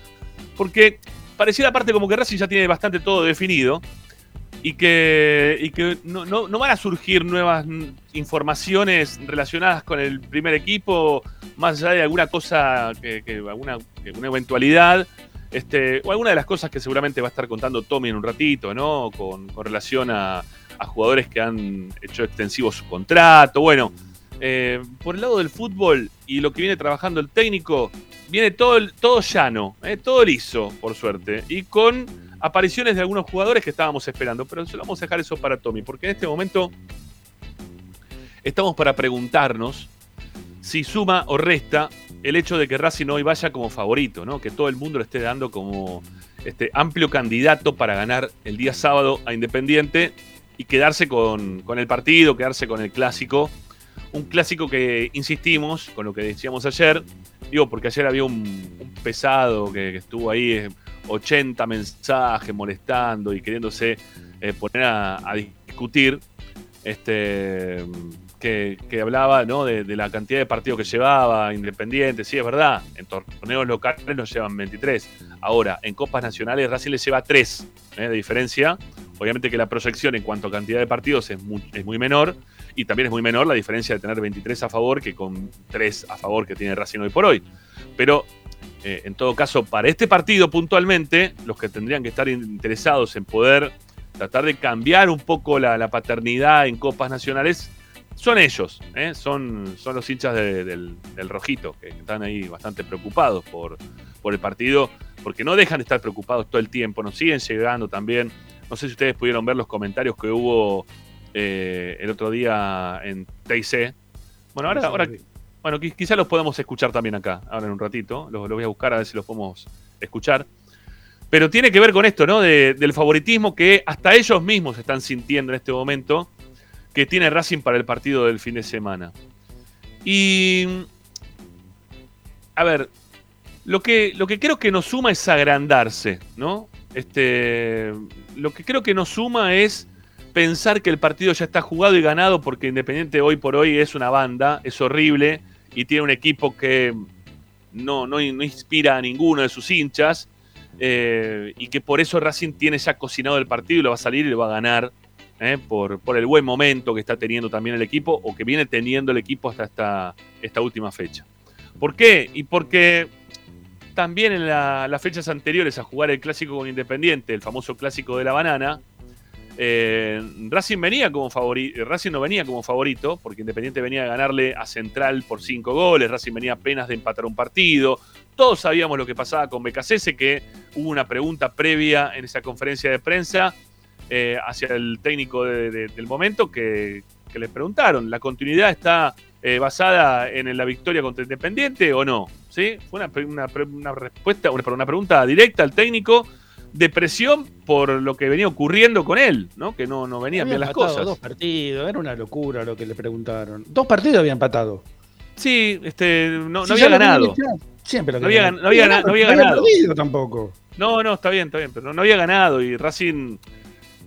Porque pareciera aparte como que Racing ya tiene bastante todo definido y que, y que no, no- van a surgir nuevas informaciones relacionadas con el primer equipo, más allá de alguna cosa, que, alguna que una eventualidad. Este, o alguna de las cosas que seguramente va a estar contando Tommy en un ratito, ¿no? Con, con relación a, a jugadores que han hecho extensivo su contrato. Bueno, eh, por el lado del fútbol y lo que viene trabajando el técnico, viene todo, todo llano, eh, todo liso, por suerte, y con apariciones de algunos jugadores que estábamos esperando, pero se lo vamos a dejar eso para Tommy, porque en este momento estamos para preguntarnos si suma o resta el hecho de que Racing hoy vaya como favorito, ¿no? que todo el mundo le esté dando como este amplio candidato para ganar el día sábado a Independiente y quedarse con, con el partido, quedarse con el clásico un clásico que insistimos con lo que decíamos ayer. Digo, porque ayer había un, pesado que, que estuvo ahí, eh, 80 mensajes molestando y queriéndose eh, poner a, discutir. Este. Que, hablaba ¿no? de, la cantidad de partidos que llevaba Independiente. Sí, es verdad. En torneos locales nos llevan 23. Ahora, en Copas Nacionales, Racing le lleva 3 de diferencia. Obviamente que la proyección en cuanto a cantidad de partidos es muy, es muy menor. Y también es muy menor la diferencia de tener 23 a favor que con 3 a favor que tiene Racing hoy por hoy. Pero eh, en todo caso, para este partido puntualmente, los que tendrían que estar interesados en poder tratar de cambiar un poco la, la paternidad en copas nacionales son ellos, ¿eh? son, son los hinchas de- del, del rojito, que están ahí bastante preocupados por, por el partido, porque no dejan de estar preocupados todo el tiempo, nos siguen llegando también. No sé si ustedes pudieron ver los comentarios que hubo eh, el otro día en TIC. Bueno, ahora, ahora bueno, qui- quizás los podemos escuchar también acá, ahora en un ratito. Los, voy a buscar a ver si los podemos escuchar. Pero tiene que ver con esto, ¿no? De- del favoritismo que hasta ellos mismos están sintiendo en este momento que tiene Racing para el partido del fin de semana. Y. A ver, lo que, lo que creo que nos suma es agrandarse, ¿no? Este, lo que creo que nos suma es pensar que el partido ya está jugado y ganado porque Independiente hoy por hoy es una banda, es horrible y tiene un equipo que no, no, no inspira a ninguno de sus hinchas eh, y que por eso Racing tiene ya cocinado el partido y lo va a salir y lo va a ganar eh, por, por el buen momento que está teniendo también el equipo o que viene teniendo el equipo hasta esta, esta última fecha. ¿Por qué? Y porque también en la- las fechas anteriores a jugar el clásico con Independiente, el famoso clásico de la banana, eh, Racing venía como favorito, Racing no venía como favorito, porque Independiente venía a ganarle a Central por cinco goles, Racing venía apenas de empatar un partido. Todos sabíamos lo que pasaba con BKCS, que hubo una pregunta previa en esa conferencia de prensa eh, hacia el técnico de- de- del momento que, le preguntaron, ¿la continuidad está eh, basada en la victoria contra Independiente o no? ¿sí? Fue una, respuesta, una pregunta directa al técnico de presión por lo que venía ocurriendo con él, ¿no? Que no, no venían Había bien las cosas. Dos partidos, era una locura lo que le preguntaron. Dos partidos había empatado. Sí, este, no, no había ganado. Siempre lo No había no había gana- no había ganado. perdido tampoco. No, no, está bien, está bien, pero no había ganado y Racing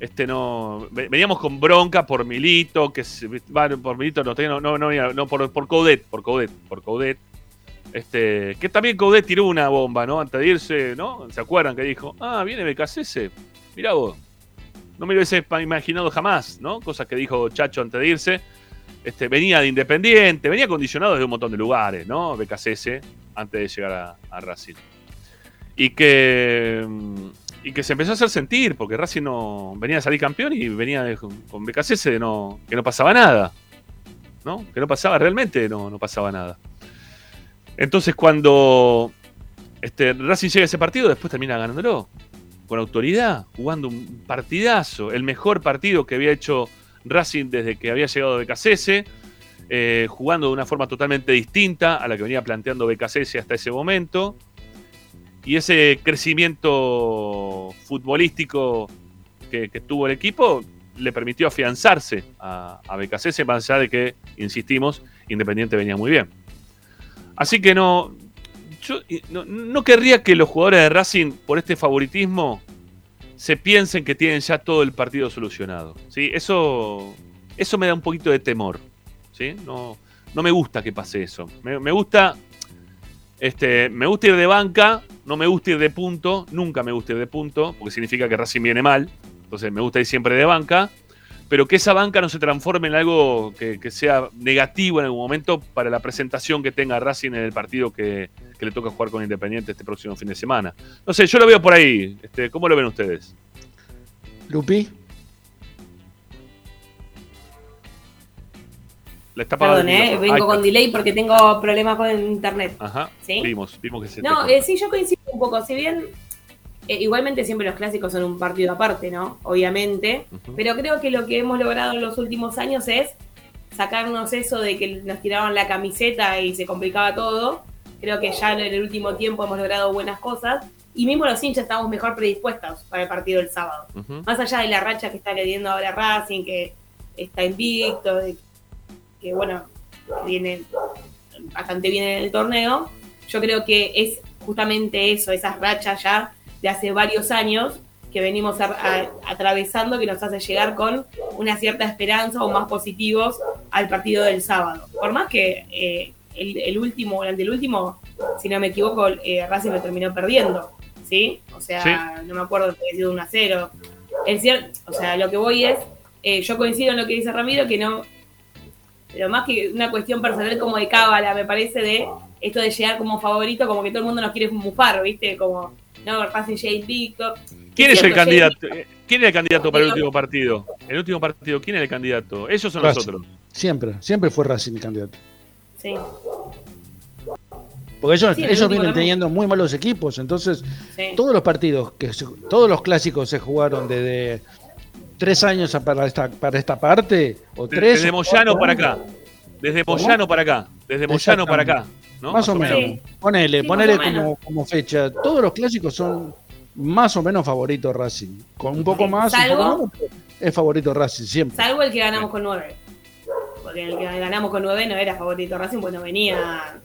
este no ve- veníamos con bronca por Milito, que bueno, por Milito no, no, no, no, no, por, por Coudet, por Coudet, por Coudet. Este, que también Coudet tiró una bomba, ¿no? Antes de irse, ¿no? ¿Se acuerdan que dijo, "Ah, viene BKCS"? Mirá vos. No me lo hubiese imaginado jamás, ¿no? Cosas que dijo Chacho antes de irse. Este, venía de Independiente, venía condicionado de un montón de lugares, ¿no? BKCS, antes de llegar a, a Racing. Y que, y que se empezó a hacer sentir, porque Racing no venía a salir campeón y venía con BKCS de no, que no pasaba nada. ¿No? Que no pasaba, realmente no, no pasaba nada. Entonces cuando este, Racing llega a ese partido, después termina ganándolo. Con autoridad, jugando un partidazo. El mejor partido que había hecho Racing desde que había llegado BKCS. eh, jugando de una forma totalmente distinta a la que venía planteando BKCS hasta ese momento. Y ese crecimiento futbolístico que, tuvo el equipo le permitió afianzarse a, a BKCS, más allá de que, insistimos, Independiente venía muy bien. Así que no, yo no, querría que los jugadores de Racing, por este favoritismo, se piensen que tienen ya todo el partido solucionado. ¿sí? Eso, eso me da un poquito de temor. ¿sí? No, no me gusta que pase eso. Me gusta este, me gusta ir de banca, no me gusta ir de punto, nunca me gusta ir de punto, porque significa que Racing viene mal. Entonces me gusta ir siempre de banca, pero que esa banca no se transforme en algo que, que sea negativo en algún momento para la presentación que tenga Racing en el partido que, que le toca jugar con Independiente este próximo fin de semana. No sé, yo lo veo por ahí. Este, ¿Cómo lo ven ustedes? Lupi. La está Perdón, eh, vengo con delay porque tengo problemas con internet. Ajá, ¿Sí? vimos, vimos que se No, eh, sí, yo coincido un poco. Si bien eh, igualmente siempre los clásicos son un partido aparte, ¿no? Obviamente. Pero creo que lo que hemos logrado en los últimos años es sacarnos eso de que nos tiraban la camiseta y se complicaba todo. Creo que ya en el último tiempo hemos logrado buenas cosas. Y mismo los hinchas estamos mejor predispuestos para el partido del sábado. Más allá de la racha que está leyendo ahora Racing, que está invicto, de- que bueno, viene bastante bien en el torneo, yo creo que es justamente eso, esas rachas ya de hace varios años que venimos a- a- atravesando que nos hace llegar con una cierta esperanza o más positivos al partido del sábado. Por más que eh, el, el último, el último, si no me equivoco, eh, Racing lo terminó perdiendo, ¿sí? O sea, no me acuerdo que había sido 1 a 0. Es cierto, o sea, lo que voy es, eh, yo coincido en lo que dice Ramiro, que no, pero más que una cuestión personal como de cábala, me parece, de esto de llegar como favorito, como que todo el mundo nos quiere mufar, ¿viste? Como, no, Racing llega invicto. ¿Quién es el candidato? ¿Quién es el candidato para el último partido? El último partido, ¿quién es el candidato? Ellos son Racing. nosotros. Siempre, siempre fue Racing el candidato. Sí, Porque ellos, Sí, ellos vienen teniendo muy malos equipos, entonces sí. todos los partidos, que se- todos los clásicos se jugaron desde tres años para esta, para esta parte, o tres. Desde Moyano para acá. Desde. Moyano para acá. Desde Moyano para acá. ¿No? Más o menos. Sí. Ponele, Sí, ponele menos. como, como fecha. Todos los clásicos son más o menos favoritos Racing. Con un poco más, un salvo- poco menos, es favorito Racing siempre. Salvo el que ganamos con 9. Porque el que ganamos con 9 no era favorito Racing, pues no venía.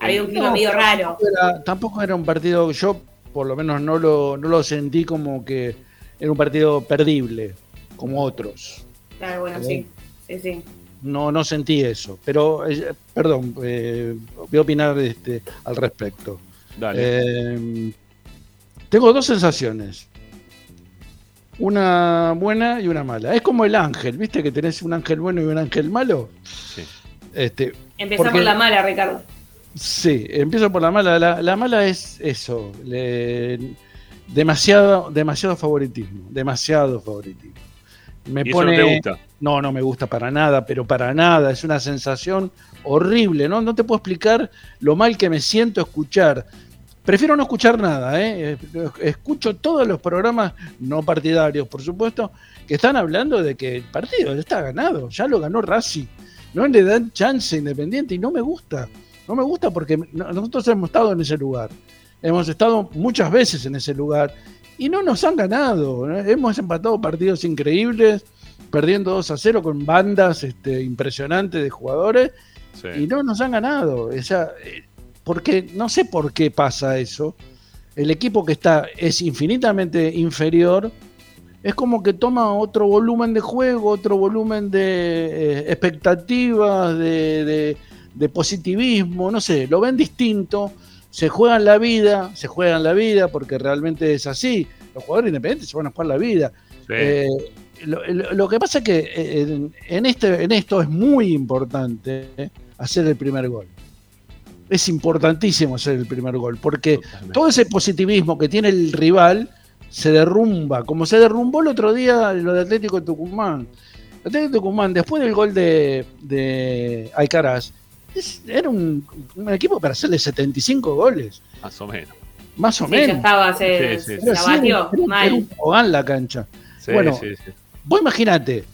Había un clima No, medio raro. Tampoco era, tampoco era un partido, yo por lo menos no lo, no lo sentí como que era un partido perdible, como otros. Claro, bueno, sí. Sí, sí. No, no sentí eso. Pero, eh, perdón, eh, voy a opinar este, al respecto. Dale. Eh, tengo dos sensaciones. Una buena y una mala. Es como el ángel, ¿viste? Que tenés un ángel bueno y un ángel malo. Sí. Este, Empezá Porque- por la mala, Ricardo. Sí, empiezo por la mala. La, la mala es eso, le- demasiado, demasiado favoritismo, demasiado favoritismo. Me ¿Y eso pone, no te gusta? no, no me gusta para nada, pero para nada. Es una sensación horrible, ¿no? No te puedo explicar lo mal que me siento escuchar. Prefiero no escuchar nada, ¿eh? Escucho todos los programas no partidarios, por supuesto, que están hablando de que el partido ya está ganado, ya lo ganó Racing. No le dan chance Independiente y no me gusta. No me gusta porque no- nosotros hemos estado en ese lugar. Hemos estado muchas veces en ese lugar y no nos han ganado. ¿no? Hemos empatado partidos increíbles, perdiendo 2 a 0 con bandas este, impresionantes de jugadores Sí. y no nos han ganado. O sea, eh, porque no sé por qué pasa eso. El equipo que está es infinitamente inferior. Es como que toma otro volumen de juego, otro volumen de eh, expectativas, de, de- de positivismo, no sé, lo ven distinto, se juegan la vida, se juegan la vida porque realmente es así. Los jugadores independientes se van a jugar la vida. Sí. Eh, lo, lo- lo que pasa es que eh, en, en este, en esto es muy importante hacer el primer gol. Es importantísimo hacer el primer gol, porque todo ese positivismo que tiene el rival se derrumba, como se derrumbó el otro día lo de Atlético de Tucumán. Atlético de Tucumán, después del gol de, de Alcaraz, es- era un, un equipo para hacerle 75 goles, Más o menos. más o Sí, ya menos. estaba, se, Sí, sí, se la batió era- era mal. un la cancha. Sí, Bueno, sí, sí. Vos imaginate,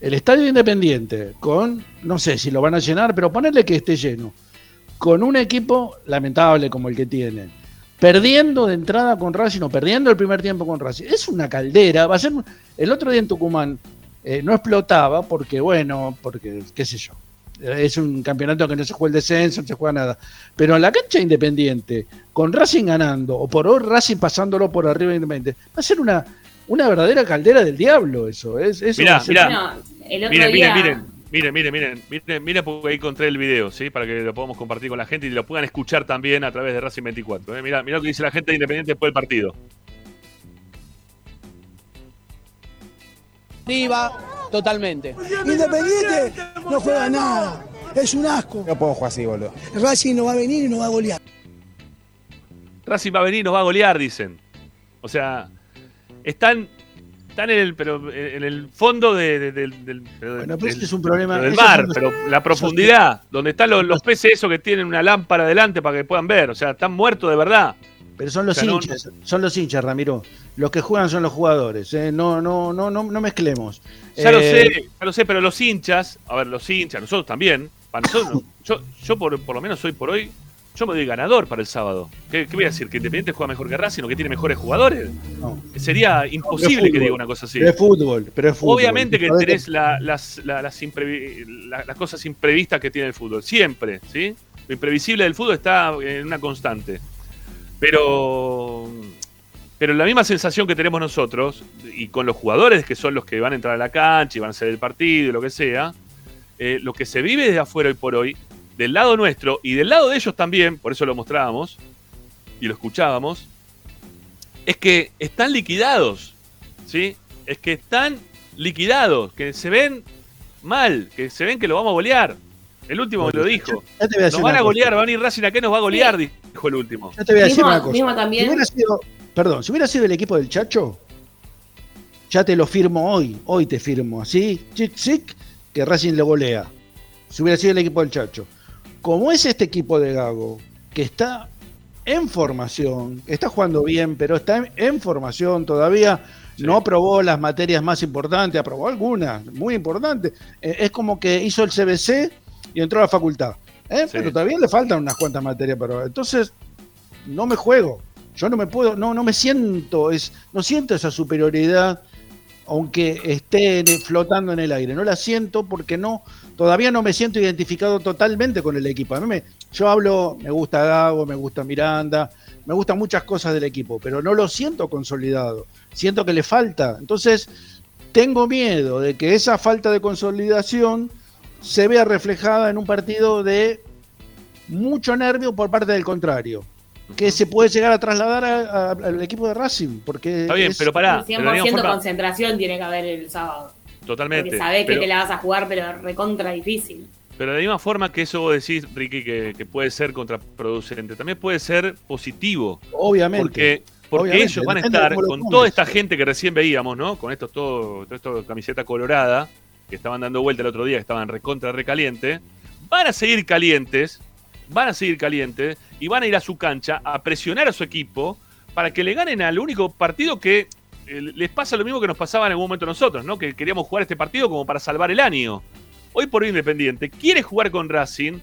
el Estadio Independiente, con, no sé si lo van a llenar, pero ponerle que esté lleno, con un equipo lamentable como el que tienen, perdiendo de entrada con Racing o perdiendo el primer tiempo con Racing, es una caldera, va a ser, un- el otro día en Tucumán eh, no explotaba porque, bueno, porque, qué sé yo, es un campeonato que no se juega el descenso, no se juega nada, pero en la cancha Independiente, con Racing ganando, o por hoy Racing pasándolo por arriba de Independiente, va a ser una... Una verdadera caldera del diablo, eso. Es, eso Mirá, mirá. Bueno, el otro Miren, día. miren, miren, miren, miren, miren, miren, miren, porque ahí encontré el video, ¿sí? Para que lo podamos compartir con la gente y lo puedan escuchar también a través de Racing 24. ¿eh? Mirá, mirá lo que dice la gente de Independiente después del partido. Arriba, totalmente. Independiente no juega nada. Es un asco. No puedo jugar así, boludo. Racing no va a venir y no va a golear. Racing va a venir y nos va a golear, dicen. O sea, están, están en el, pero en el fondo de- de- del, del, pero Bueno, pero del- es un problema. del mar, los- pero la profundidad, donde están los, los peces esos que tienen una lámpara delante para que puedan ver. O sea, están muertos de verdad. Pero son los hinchas, son los hinchas, Ramiro. Los que juegan son los jugadores. ¿eh? No, no, no, no, no mezclemos. Ya lo Eh, sé, ya lo sé, pero los hinchas, a ver, los hinchas, nosotros también, para nosotros, yo, yo por, por lo menos hoy por hoy, yo me doy ganador para el sábado. ¿Qué, qué voy a decir? ¿Que Independiente juega mejor que Racing o que tiene mejores jugadores? No. Sería imposible fútbol, que diga una cosa así. Pero es fútbol, pero es fútbol. Obviamente que tenés la- las, la- las, imprevi- la- las cosas imprevistas que tiene el fútbol, siempre, ¿sí? Lo imprevisible del fútbol está en una constante. Pero, pero la misma sensación que tenemos nosotros, y con los jugadores que son los que van a entrar a la cancha y van a hacer el partido y lo que sea, eh, lo que se vive desde afuera hoy por hoy, del lado nuestro y del lado de ellos también, por eso lo mostrábamos y lo escuchábamos, es que están liquidados, ¿sí? Es que están liquidados, que se ven mal, que se ven que lo vamos a golear. El último me lo dijo. A Nos van a golear, va a venir Racing acá, nos va a golear, dijo el último. Ya te voy a decir Mismo- una cosa. mismo también- Si hubiera sido, perdón, si hubiera sido el equipo del Chacho, ya te lo firmo hoy. Hoy te firmo así, chic, chic, que Racing lo golea. Si hubiera sido el equipo del Chacho. Como es este equipo de Gago, que está en formación, está jugando bien, pero está en, en formación todavía. No aprobó las materias más importantes, aprobó algunas, muy importantes. Eh, es como que hizo el CBC y entró a la facultad. ¿Eh? Pero todavía le faltan unas cuantas materias para. Entonces, no me juego. Yo no me puedo, no, no me siento, es, no siento esa superioridad, aunque esté flotando en el aire. No la siento porque no, todavía no me siento identificado totalmente con el equipo. A mí me, yo hablo, me gusta Gago, me gusta Miranda, me gustan muchas cosas del equipo, pero no lo siento consolidado. Siento que le falta. Entonces, tengo miedo de que esa falta de consolidación se vea reflejada en un partido de mucho nervio por parte del contrario, que se puede llegar a trasladar a- a- al equipo de Racing, porque Está bien, es- pero pará. 100% pero de la misma forma- concentración tiene que haber el sábado. Totalmente. Porque sabés pero- que te la vas a jugar, pero recontra difícil. Pero de la misma forma que eso vos decís, Ricky, que, que puede ser contraproducente, también puede ser positivo. Obviamente. Porque, porque Obviamente, ellos van a estar con toda esta gente que recién veíamos, ¿no? Con estos todo, todo esto camiseta colorada, que estaban dando vuelta el otro día, que estaban recontra recaliente. Van a seguir calientes, van a seguir calientes y van a ir a su cancha a presionar a su equipo para que le ganen al único partido que eh, les pasa lo mismo que nos pasaba en algún momento a nosotros, ¿no? Que queríamos jugar este partido como para salvar el año. Hoy por hoy Independiente quiere jugar con Racing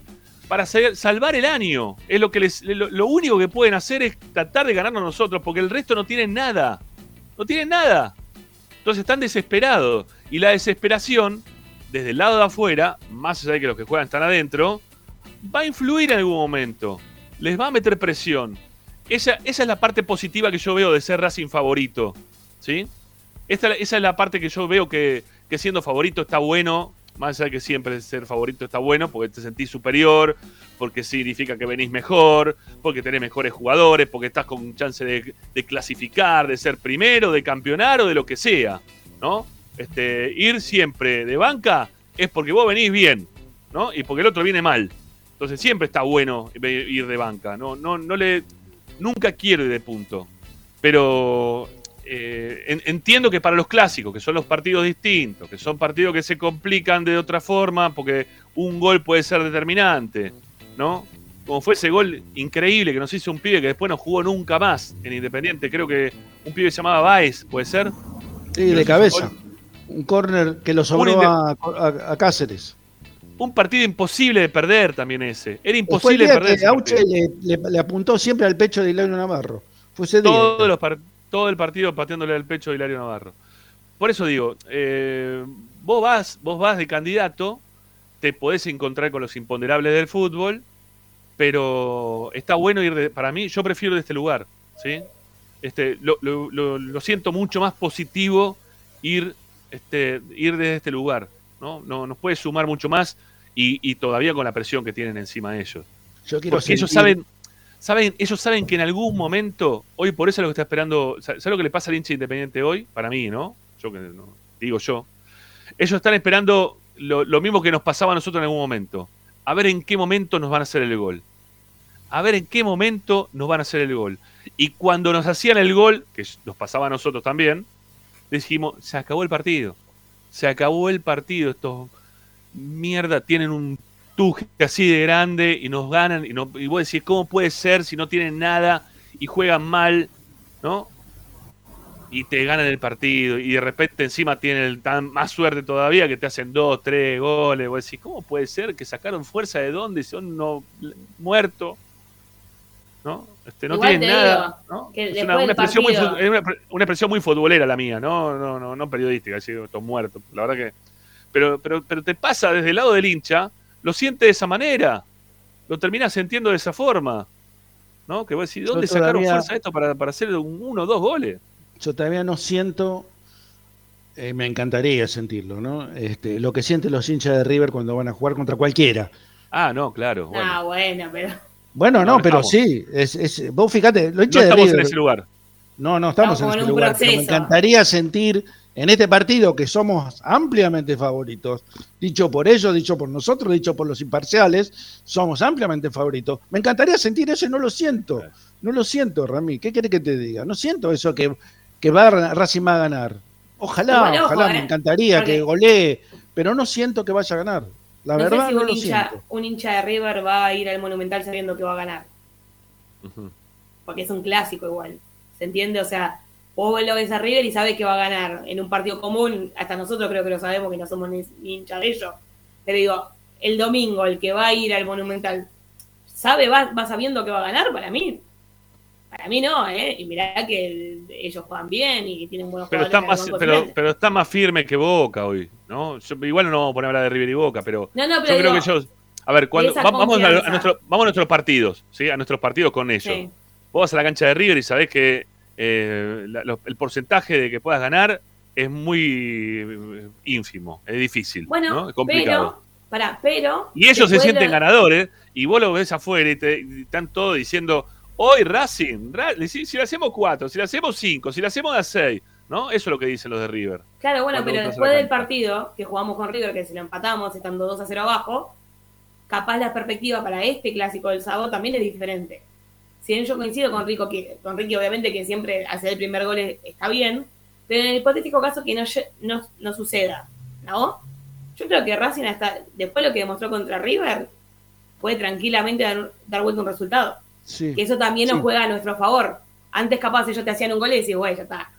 para sa- salvar el año. Es lo que les, único que pueden hacer es tratar de ganarnos nosotros, porque el resto no tienen nada. No tienen nada. Entonces están desesperados. Y la desesperación, desde el lado de afuera, más allá de que los que juegan están adentro, va a influir en algún momento. Les va a meter presión. Esa, esa es la parte positiva que yo veo de ser Racing favorito. ¿Sí? Esta- esa es la parte que yo veo que, que siendo favorito está bueno. Más allá de que siempre ser favorito está bueno, porque te sentís superior, porque significa que venís mejor, porque tenés mejores jugadores, porque estás con chance de, de clasificar, de ser primero, de campeonar o de lo que sea. ¿No? Este, ir siempre de banca es porque vos venís bien, ¿no? Y porque el otro viene mal. Entonces siempre está bueno ir de banca. No, no, no le. Nunca quiero ir de punto. Pero eh, en- entiendo que para los clásicos, que son los partidos distintos, que son partidos que se complican de otra forma, porque un gol puede ser determinante, ¿no? Como fue ese gol increíble que nos hizo un pibe que después no jugó nunca más en Independiente. Creo que un pibe se llamaba Baez, ¿puede ser? Sí, de cabeza. Un córner que lo sobró a, a- a Cáceres. Un partido imposible de perder también ese. Era imposible de perder. que Auche le, le- le apuntó siempre al pecho de Hilario Navarro. Fue ese día. Los todo el partido pateándole al pecho a Hilario Navarro. Por eso digo, eh, vos vas, vos vas de candidato, te podés encontrar con los imponderables del fútbol, pero está bueno ir de, para mí, yo prefiero de este lugar, ¿sí? Este, lo, lo- lo- lo siento mucho más positivo ir, este, ir desde este lugar, ¿no? no nos puede sumar mucho más y, y todavía con la presión que tienen encima ellos. Yo quiero Porque ellos saben, saben, ellos saben que en algún momento, hoy por eso es lo que está esperando, ¿sabes lo que le pasa al hincha independiente hoy? Para mí, ¿no? Yo que no, digo yo. Ellos están esperando lo, lo mismo que nos pasaba a nosotros en algún momento. A ver en qué momento nos van a hacer el gol. A ver en qué momento nos van a hacer el gol. Y cuando nos hacían el gol, que nos pasaba a nosotros también, dijimos, se acabó el partido. Se acabó el partido. Estos mierda tienen un tuje así de grande y nos ganan. Y, no, y vos decís, ¿cómo puede ser si no tienen nada y juegan mal? ¿No? Y te ganan el partido. Y de repente encima tienen tan, más suerte todavía que te hacen dos, tres goles. Vos decís, ¿cómo puede ser que sacaron fuerza de dónde? Son no muertos. ¿No? Este, no Igual tienen te nada. digo ¿no? que Es una, expresión muy, una, una expresión muy futbolera la mía, no, no, no, no periodística, así, estos muertos. La verdad que. Pero, pero, pero te pasa desde el lado del hincha, lo siente de esa manera, lo terminas sintiendo de esa forma. ¿No? Que vos decís, ¿dónde sacaron fuerza esto para, para hacer un, uno o dos goles? Yo todavía no siento, eh, me encantaría sentirlo, ¿no? Este, lo que sienten los hinchas de River cuando van a jugar contra cualquiera. Ah, no, claro. Bueno. Ah, bueno, pero. Bueno, no, pero estamos. sí. Es, es- vos fíjate, los No hinchas de estamos River. en ese lugar. No, no estamos, Estamos en ese lugar. pero me encantaría sentir en este partido que somos ampliamente favoritos, dicho por ellos, dicho por nosotros, dicho por los imparciales, somos ampliamente favoritos. Me encantaría sentir eso y no lo siento. No lo siento, Rami. ¿Qué querés que te diga? No siento eso que, que va a- Racing va a ganar. Ojalá, ojalá, ¿eh? me encantaría Porque- que golee, pero no siento que vaya a ganar. La no verdad sé si no un lo hincha, un hincha de River va a ir al Monumental sabiendo que va a ganar. Porque es un clásico igual. ¿Se entiende? O sea, vos lo ves a River y sabes que va a ganar. En un partido común, hasta nosotros creo que lo sabemos que no somos ni, ni hincha de ellos. Pero digo, el domingo, el que va a ir al Monumental, ¿sabe, va, va sabiendo que va a ganar? Para mí. Para mí no, ¿eh? Y mirá que el- ellos juegan bien y tienen buenos Pero jugadores. está, más, pero, está más firme que Boca hoy, ¿no? Yo- igual no vamos a poner a hablar de River y Boca, pero, No, no, yo pero creo digo, que ellos... A ver, cuando, va- vamos, a, a nuestro- vamos a nuestros partidos, ¿sí? A nuestros partidos con ellos. Sí. Vos vas a la cancha de River y sabés que eh, la- el porcentaje de que puedas ganar es muy eh, ínfimo, es difícil, Bueno, ¿no? Es complicado. pero, pará, pero. Y ellos se sienten ganadores y vos lo ves afuera y, te, y están todos diciendo, hoy Racing, Ra- si, si le hacemos cuatro, si le hacemos cinco, si le hacemos a seis, ¿no? Eso es lo que dicen los de River. Claro, bueno, pero después del partido que jugamos con River, que si lo empatamos estando 2 a 0 abajo, capaz la perspectiva para este clásico del sábado también es diferente. Si bien yo coincido con Rico, que, con Ricky, obviamente que siempre hacer el primer gol es- está bien, pero en el hipotético caso que no, no, no suceda, ¿no? Yo creo que Racing hasta después de lo que demostró contra River, puede tranquilamente dar, dar vuelta un resultado. Sí. Que eso también nos juega a nuestro favor. Antes capaz ellos te hacían un gol y decís, güey, ya está.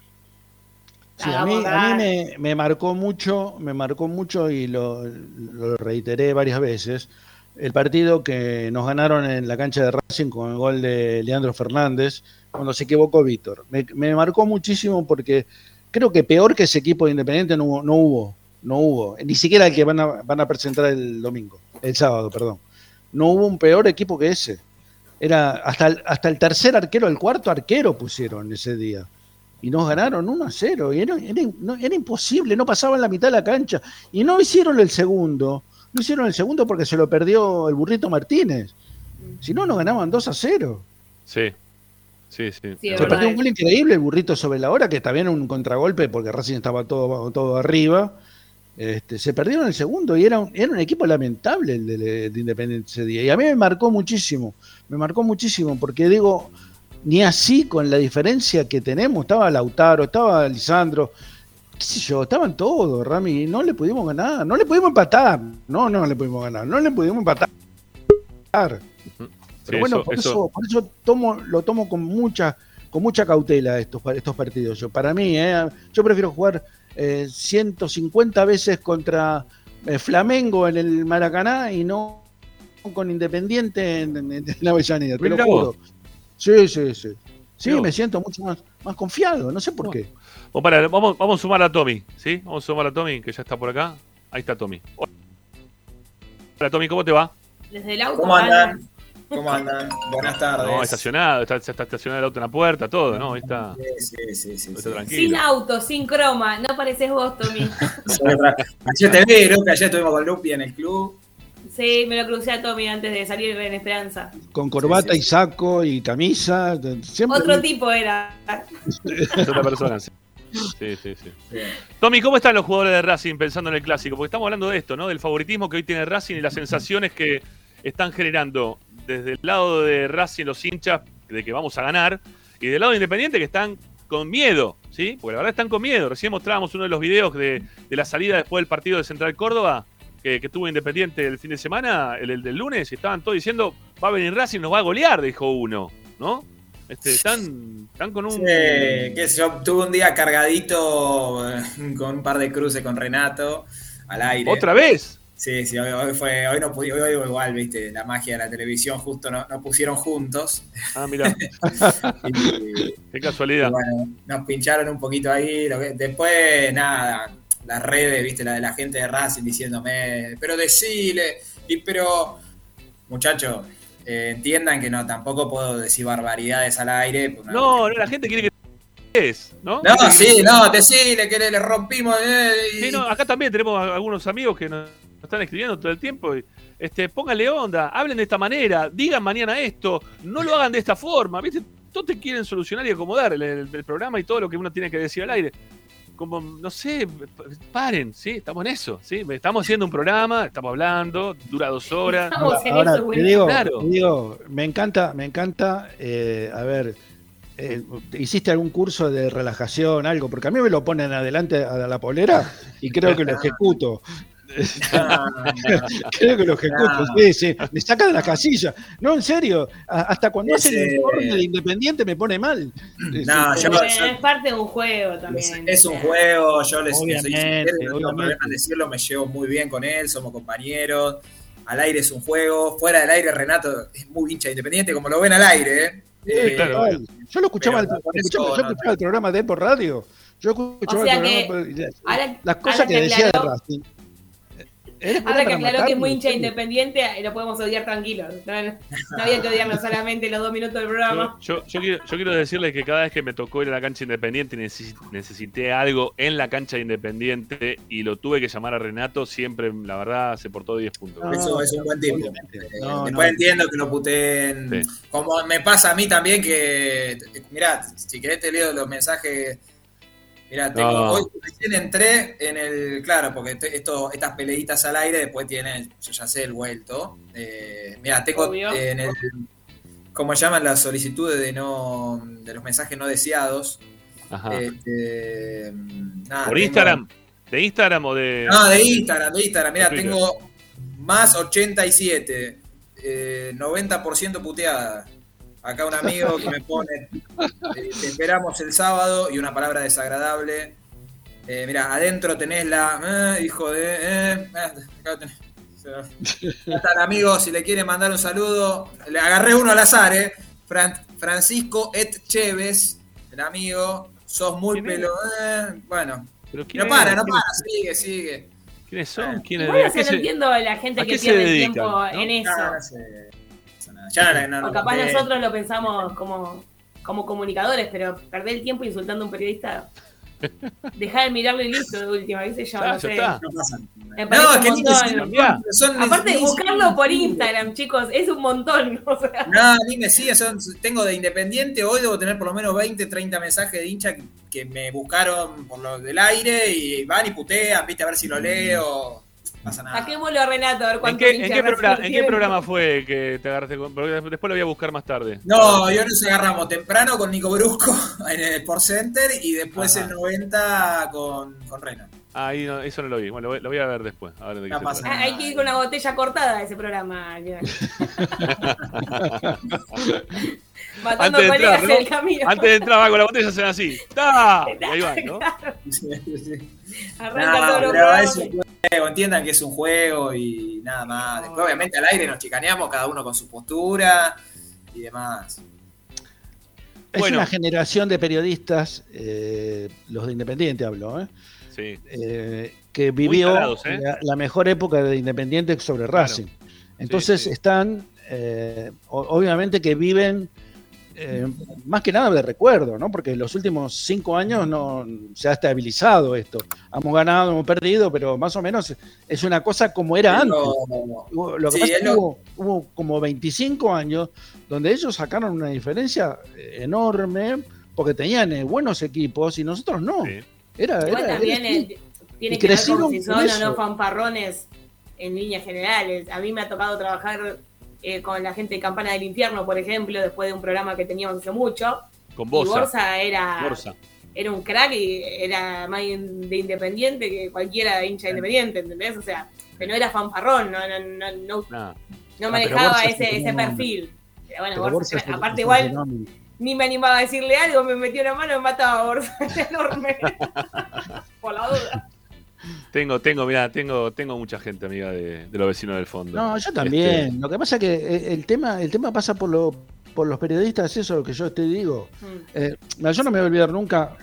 Sí, a mí, a ganar. mí me, me marcó mucho, me marcó mucho y lo, lo reiteré varias veces. el partido que nos ganaron en la cancha de Racing con el gol de Leandro Fernández, cuando se equivocó Víctor. Me, me marcó muchísimo porque creo que peor que ese equipo de Independiente no, hubo- no hubo, no hubo, ni siquiera el que van a, van a presentar el domingo, el sábado, perdón. No hubo un peor equipo que ese. Era hasta el, hasta el tercer arquero, el cuarto arquero pusieron ese día. Y nos ganaron 1 a 0. Y era, era- no- era imposible, no pasaban la mitad de la cancha. Y no hicieron el segundo. No hicieron el segundo porque se lo perdió el burrito Martínez. Si no, nos ganaban 2 a 0. Sí. Sí, sí. Se perdió un gol increíble el burrito sobre la hora, que también un contragolpe porque Racing estaba todo, todo arriba. Este, se perdieron el segundo y era un, era un equipo lamentable el de, de Independiente ese día. Y a mí me marcó muchísimo, me marcó muchísimo porque digo, ni así con la diferencia que tenemos, estaba Lautaro, estaba Lisandro, qué sé yo, estaban todos, Rami, no le pudimos ganar, no le pudimos empatar, no, no le pudimos ganar, no le pudimos empatar. Pero bueno, eso- por eso- eso, por eso tomo, lo tomo con mucha, con mucha cautela estos, estos partidos. Yo, para mí, eh, yo prefiero jugar eh, 150 veces contra eh, Flamengo en el Maracaná y no con Independiente en, en- en Avellaneda, te lo juro. Sí, sí, sí. Sí, me siento mucho más, más confiado, no sé por qué. Vamos, para, vamos, vamos a sumar a Tommy, ¿sí? Vamos a sumar a Tommy, que ya está por acá. Ahí está Tommy. Hola Tommy, ¿cómo te va? Desde el auto. ¿Cómo andan? ¿Cómo andan? Buenas tardes. No, estacionado, está, está estacionado el auto en la puerta, todo, ¿no? Ahí está, Sí, sí, sí, sí. está Sin tranquilo. auto, sin croma. No pareces vos, Tommy. Ayer te vi, creo que ayer estuvimos con Lupi en el club. Sí, me lo crucé a Tommy antes de salir en Esperanza. Con corbata y saco y camisa, siempre. Otro tipo era. Es otra persona, sí. Sí, sí, sí. Tommy, ¿cómo están los jugadores de Racing pensando en el clásico? Porque estamos hablando de esto, ¿no? Del favoritismo que hoy tiene Racing y las sensaciones que están generando desde el lado de Racing los hinchas de que vamos a ganar y del lado de Independiente que están con miedo, ¿sí? Porque la verdad están con miedo. Recién mostrábamos uno de los videos de, de la salida después del partido de Central Córdoba que, que tuvo Independiente el fin de semana, el, el del lunes, y estaban todos diciendo, va a venir Racing, nos va a golear, dijo uno, ¿no? Este, están, están con un... Sí, sé yo, tuve un día cargadito eh, con un par de cruces con Renato al aire. ¿Otra vez? Sí, sí, hoy, hoy fue, hoy no pudimos, hoy igual, viste, la magia de la televisión justo no- nos pusieron juntos. Ah, mira. Qué casualidad. Bueno, nos pincharon un poquito ahí. lo que- después, nada, las redes, viste, la de la gente de Racing diciéndome, pero decile, y pero, muchachos, eh, entiendan que no, tampoco puedo decir barbaridades al aire. No, no, la gente quiere que es, ¿no? No, sí, no, decile que le, le rompimos. eh, y- Sí, no, acá también tenemos algunos amigos que nos nos están escribiendo todo el tiempo. Y, este, pónganle onda, hablen de esta manera, digan mañana esto, no lo hagan de esta forma, ¿viste? Todos te quieren solucionar y acomodar el, el- el programa y todo lo que uno tiene que decir al aire. Como, no sé, paren, ¿sí? Estamos en eso, ¿sí? Estamos haciendo un programa, estamos hablando, dura dos horas. Estamos en Ahora, eso, te güey. digo, Claro. te digo, me encanta, me encanta, eh, a ver, eh, ¿hiciste algún curso de relajación, algo? Porque a mí me lo ponen adelante a la polera y creo que lo ejecuto. creo que lo ejecuto, No. sí, sí, me saca de la casilla. No, en serio, hasta cuando hace el informe de Independiente me pone mal. No, Sí, yo- Bueno, es parte de un juego también. Es un juego, yo les soy sincero, no tengo problema en decirlo, me llevo muy bien con él, somos compañeros. Al aire es un juego, fuera del aire Renato es muy hincha de independiente, como lo ven al aire. ¿eh? Sí, Eh, claro. Yo lo escuchaba, Pero al- escuchaba- yo no- escuchaba el programa de por radio. Yo escuchaba O sea el que programa por- y las- ahora- las cosas ahora que que decía de Racing. Ahora que aclaró que es muy hincha independiente, lo podemos odiar tranquilos. No, había que odiarnos solamente los dos minutos del programa. Yo, yo, yo quiero, yo quiero decirles que cada vez que me tocó ir a la cancha independiente y necesi- necesité algo en la cancha independiente y lo tuve que llamar a Renato, siempre, la verdad, se portó 10 puntos. No, Eso es un buen tipo. Eh, No, Después no. entiendo que lo puteen. Sí. Como me pasa a mí también que. Mirá, si querés te leo los mensajes. Mirá, tengo, No. hoy recién entré en el. Claro, porque te- esto, estas peleitas al aire después tienen. Yo ya sé el vuelto. Eh, mirá, tengo Obvio. eh, en el. ¿Cómo llaman las solicitudes de no de los mensajes no deseados? Ajá. Este, nada, ¿Por tengo- Instagram? ¿De Instagram o de.? no, de Instagram, de Instagram. Mira, tengo más 87, eh, 90% puteada. Acá un amigo que me pone, eh, te esperamos el sábado y una palabra desagradable. Eh, mira, adentro tenés la, eh, hijo de, eh, eh, acá tenés. Ya está el amigo, si le quiere mandar un saludo. Le agarré uno al azar, ¿eh? Fran- Francisco Et Chévez, el amigo. Sos muy pelo. eh, bueno. ¿Pero quién No para, no ¿Quién para, sigue, sigue. ¿Quiénes son? ¿Quiénes Igual, o ¿A sea, qué no se- entiendo la gente que se pierde el dedican, tiempo no? en eso. No sé. Ya no, no, o capaz eh, nosotros lo pensamos como, como comunicadores, pero perder el tiempo insultando a un periodista. Dejar de mirarlo y listo, de última, qué sé yo, Ya, no ya sé. está. No pasa. Me parece No, es un que siguen, son- Aparte, buscarlo por Instagram, chicos, es un montón. O sea, No, ni me siguen, son, tengo de Independiente, hoy debo tener por lo menos 20, 30 mensajes de hincha que, que me buscaron por lo del aire y van y putean, viste, a ver si lo leo. Pasa nada. saquémoslo a Renato a ver ¿En qué, en qué programa, ¿En qué tiene. programa fue que te agarraste con.? Porque después lo voy a buscar más tarde. No, yo nos agarramos temprano con Nico Brusco en el Sport Center y después Ajá. el 90 con, con Rena. Ahí no, eso no lo vi. Bueno, lo voy, lo voy a ver después. A ver de qué No pasa. Ah, hay que ir con una botella cortada a ese programa. Matando Antes de colegas entrar, en el ¿no? camino. Antes de entrar va con la botella hacen así. ¡Ta! Y ahí van, ¿no? Arranca No, todo lo pero que es un juego, entiendan que es un juego y nada más. Después, obviamente, al aire nos chicaneamos, cada uno con su postura y demás. Es Bueno. una generación de periodistas, eh, los de Independiente hablo, ¿eh? Sí. eh, que vivió ¿eh? la, la mejor época de Independiente sobre Racing. Entonces están, eh, obviamente que viven eh, más que nada de recuerdo, ¿no? Porque en los últimos cinco años no se ha estabilizado esto. Hemos ganado, hemos perdido, pero más o menos es una cosa como era Es antes. lo- que sí, pasa es que hubo, hubo como 25 años donde ellos sacaron una diferencia eh, enorme porque tenían eh, buenos equipos y nosotros no. Era, también era- eh, tiene y que ver crecieron con si son o no fanfarrones en líneas generales. A mí me ha tocado trabajar eh, con la gente de Campana del Infierno, por ejemplo, después de un programa que teníamos hace mucho. Con Y Bosa. Borsa era, Borsa. era un crack y era más de independiente que cualquiera hincha de independiente, ¿entendés? O sea, pero no era fanfarrón, no, no, no, no, Nah. no Ah, manejaba Borsa es ese, perfil. Pero bueno, Pero Borsa, Borsa aparte igual ni me animaba a decirle algo, me metió una mano y me mataba Borsa. enorme. Por la duda. Tengo, tengo, mirá, tengo, tengo mucha gente amiga de, de los vecinos del fondo. No, yo también. Este, Lo que pasa es que eh, el tema, el tema pasa por, lo, por los periodistas, eso es lo que yo te digo. Eh, mira, yo no me voy a olvidar nunca,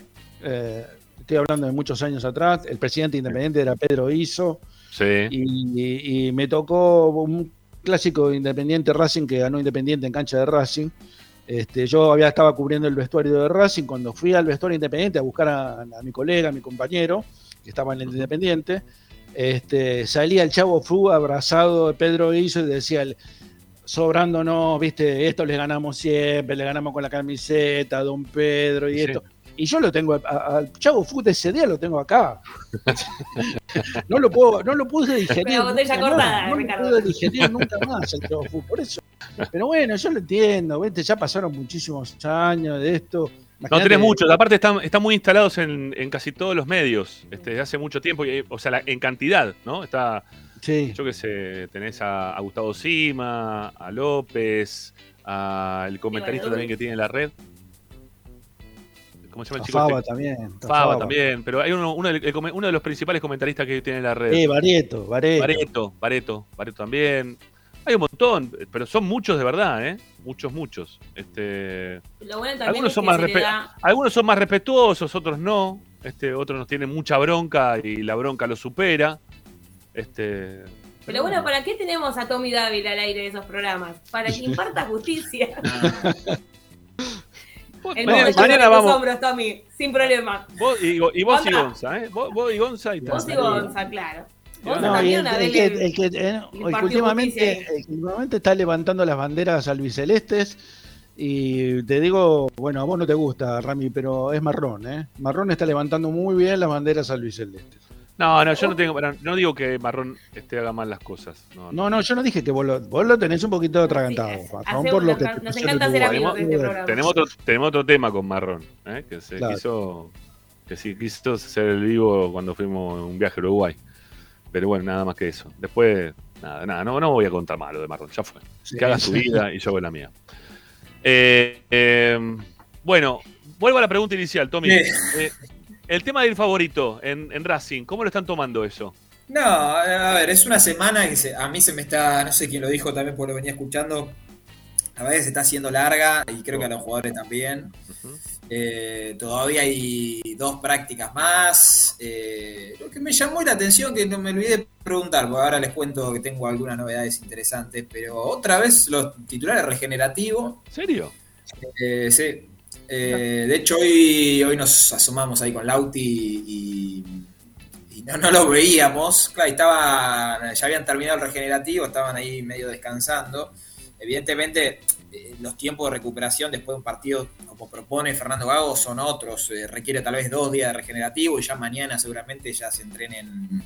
eh, estoy hablando de muchos años atrás, el presidente independiente era Pedro Iso, sí. y, y- y me tocó un clásico independiente Racing que ganó Independiente en cancha de Racing. Este, yo había estaba cubriendo el vestuario de Racing cuando fui al vestuario independiente a buscar a, a mi colega, a mi compañero, que estaba en el Independiente. Este, salía el Chavo Fu abrazado de Pedro Iso y decía, el- sobrándonos, viste, esto les ganamos siempre, le ganamos con la camiseta, Don Pedro y Sí. esto. Y yo lo tengo, al Chavo Fu de ese día lo tengo acá. no lo puedo, no lo pude digerir. Pero botella nunca cortada, más, no lo pude digerir nunca más el Chavo Fu, por eso. Pero bueno, yo lo entiendo, ¿viste? ya pasaron muchísimos años de esto. No tenés muchos, aparte están, están muy instalados en, en casi todos los medios, este, desde hace mucho tiempo, y, o sea, la- en cantidad, ¿no? Está, Sí. yo qué sé, tenés a, a Gustavo Sima, a López, al comentarista también que tiene la red. ¿Cómo se llama el chico? Faba este? también. Faba también, pero hay uno, uno, de los principales comentaristas que tiene la red. Eh, Barieto, Barieto. Bareto, Bareto, Bareto también. Hay un montón, pero son muchos de verdad, ¿eh? Muchos, muchos. Este, Lo bueno también algunos es son más da- algunos son más respetuosos, otros no. Este, otros nos tienen mucha bronca y la bronca lo supera. Este, Pero bueno, ¿para qué tenemos a Tommy Dávila al aire de esos programas? Para que imparta justicia. El Mañana- mañana vamos. hombros, Tommy, sin problema. vos y, y vos y Gonza. ¿eh? Vos, vos y Gonza y Vos y. Gonza, claro. No, y también el, que, le- el que, eh, que impartió últimamente, está levantando las banderas albicelestes y te digo, bueno, a vos no te gusta, Rami, pero es marrón, ¿eh? Marrón está levantando muy bien las banderas albicelestes. No, no, yo no tengo, no digo que Marrón este, haga mal las cosas. No, No, no, yo no dije que vos lo, vos lo tenés un poquito atragantado, Juan, hacemos por lo que nos te encanta en ser tu- amigos de este programa. Tenemos otro, tenemos otro tema con Marrón, ¿eh? que se Claro. quiso que sí quiso hacer el vivo cuando fuimos un viaje a Uruguay. Pero bueno, nada más que eso. Después, nada, nada, no, no voy a contar más lo de Marrón, ya fue. Sí. Que haga su vida y yo hago la mía. Eh, eh, bueno, vuelvo a la pregunta inicial, Tommy. Eh, el tema del favorito en, en Racing, ¿cómo lo están tomando eso? No, a ver, es una semana que se- a mí se me está, no sé quién lo dijo también porque lo venía escuchando, a veces se está haciendo larga y creo que a los jugadores también. Eh, todavía hay dos prácticas más. Eh, lo que me llamó la atención, que no me olvidé de preguntar, porque ahora les cuento que tengo algunas novedades interesantes, pero otra vez los titulares regenerativos. ¿En serio? Eh, sí. De hecho, hoy, hoy nos asomamos ahí con Lauti y, y no, no lo veíamos. Claro, estaban, ya habían terminado el regenerativo, estaban ahí medio descansando. Evidentemente, los tiempos de recuperación después de un partido, como propone Fernando Gago, son otros. Eh, requiere tal vez dos días de regenerativo y ya mañana seguramente ya se entrenen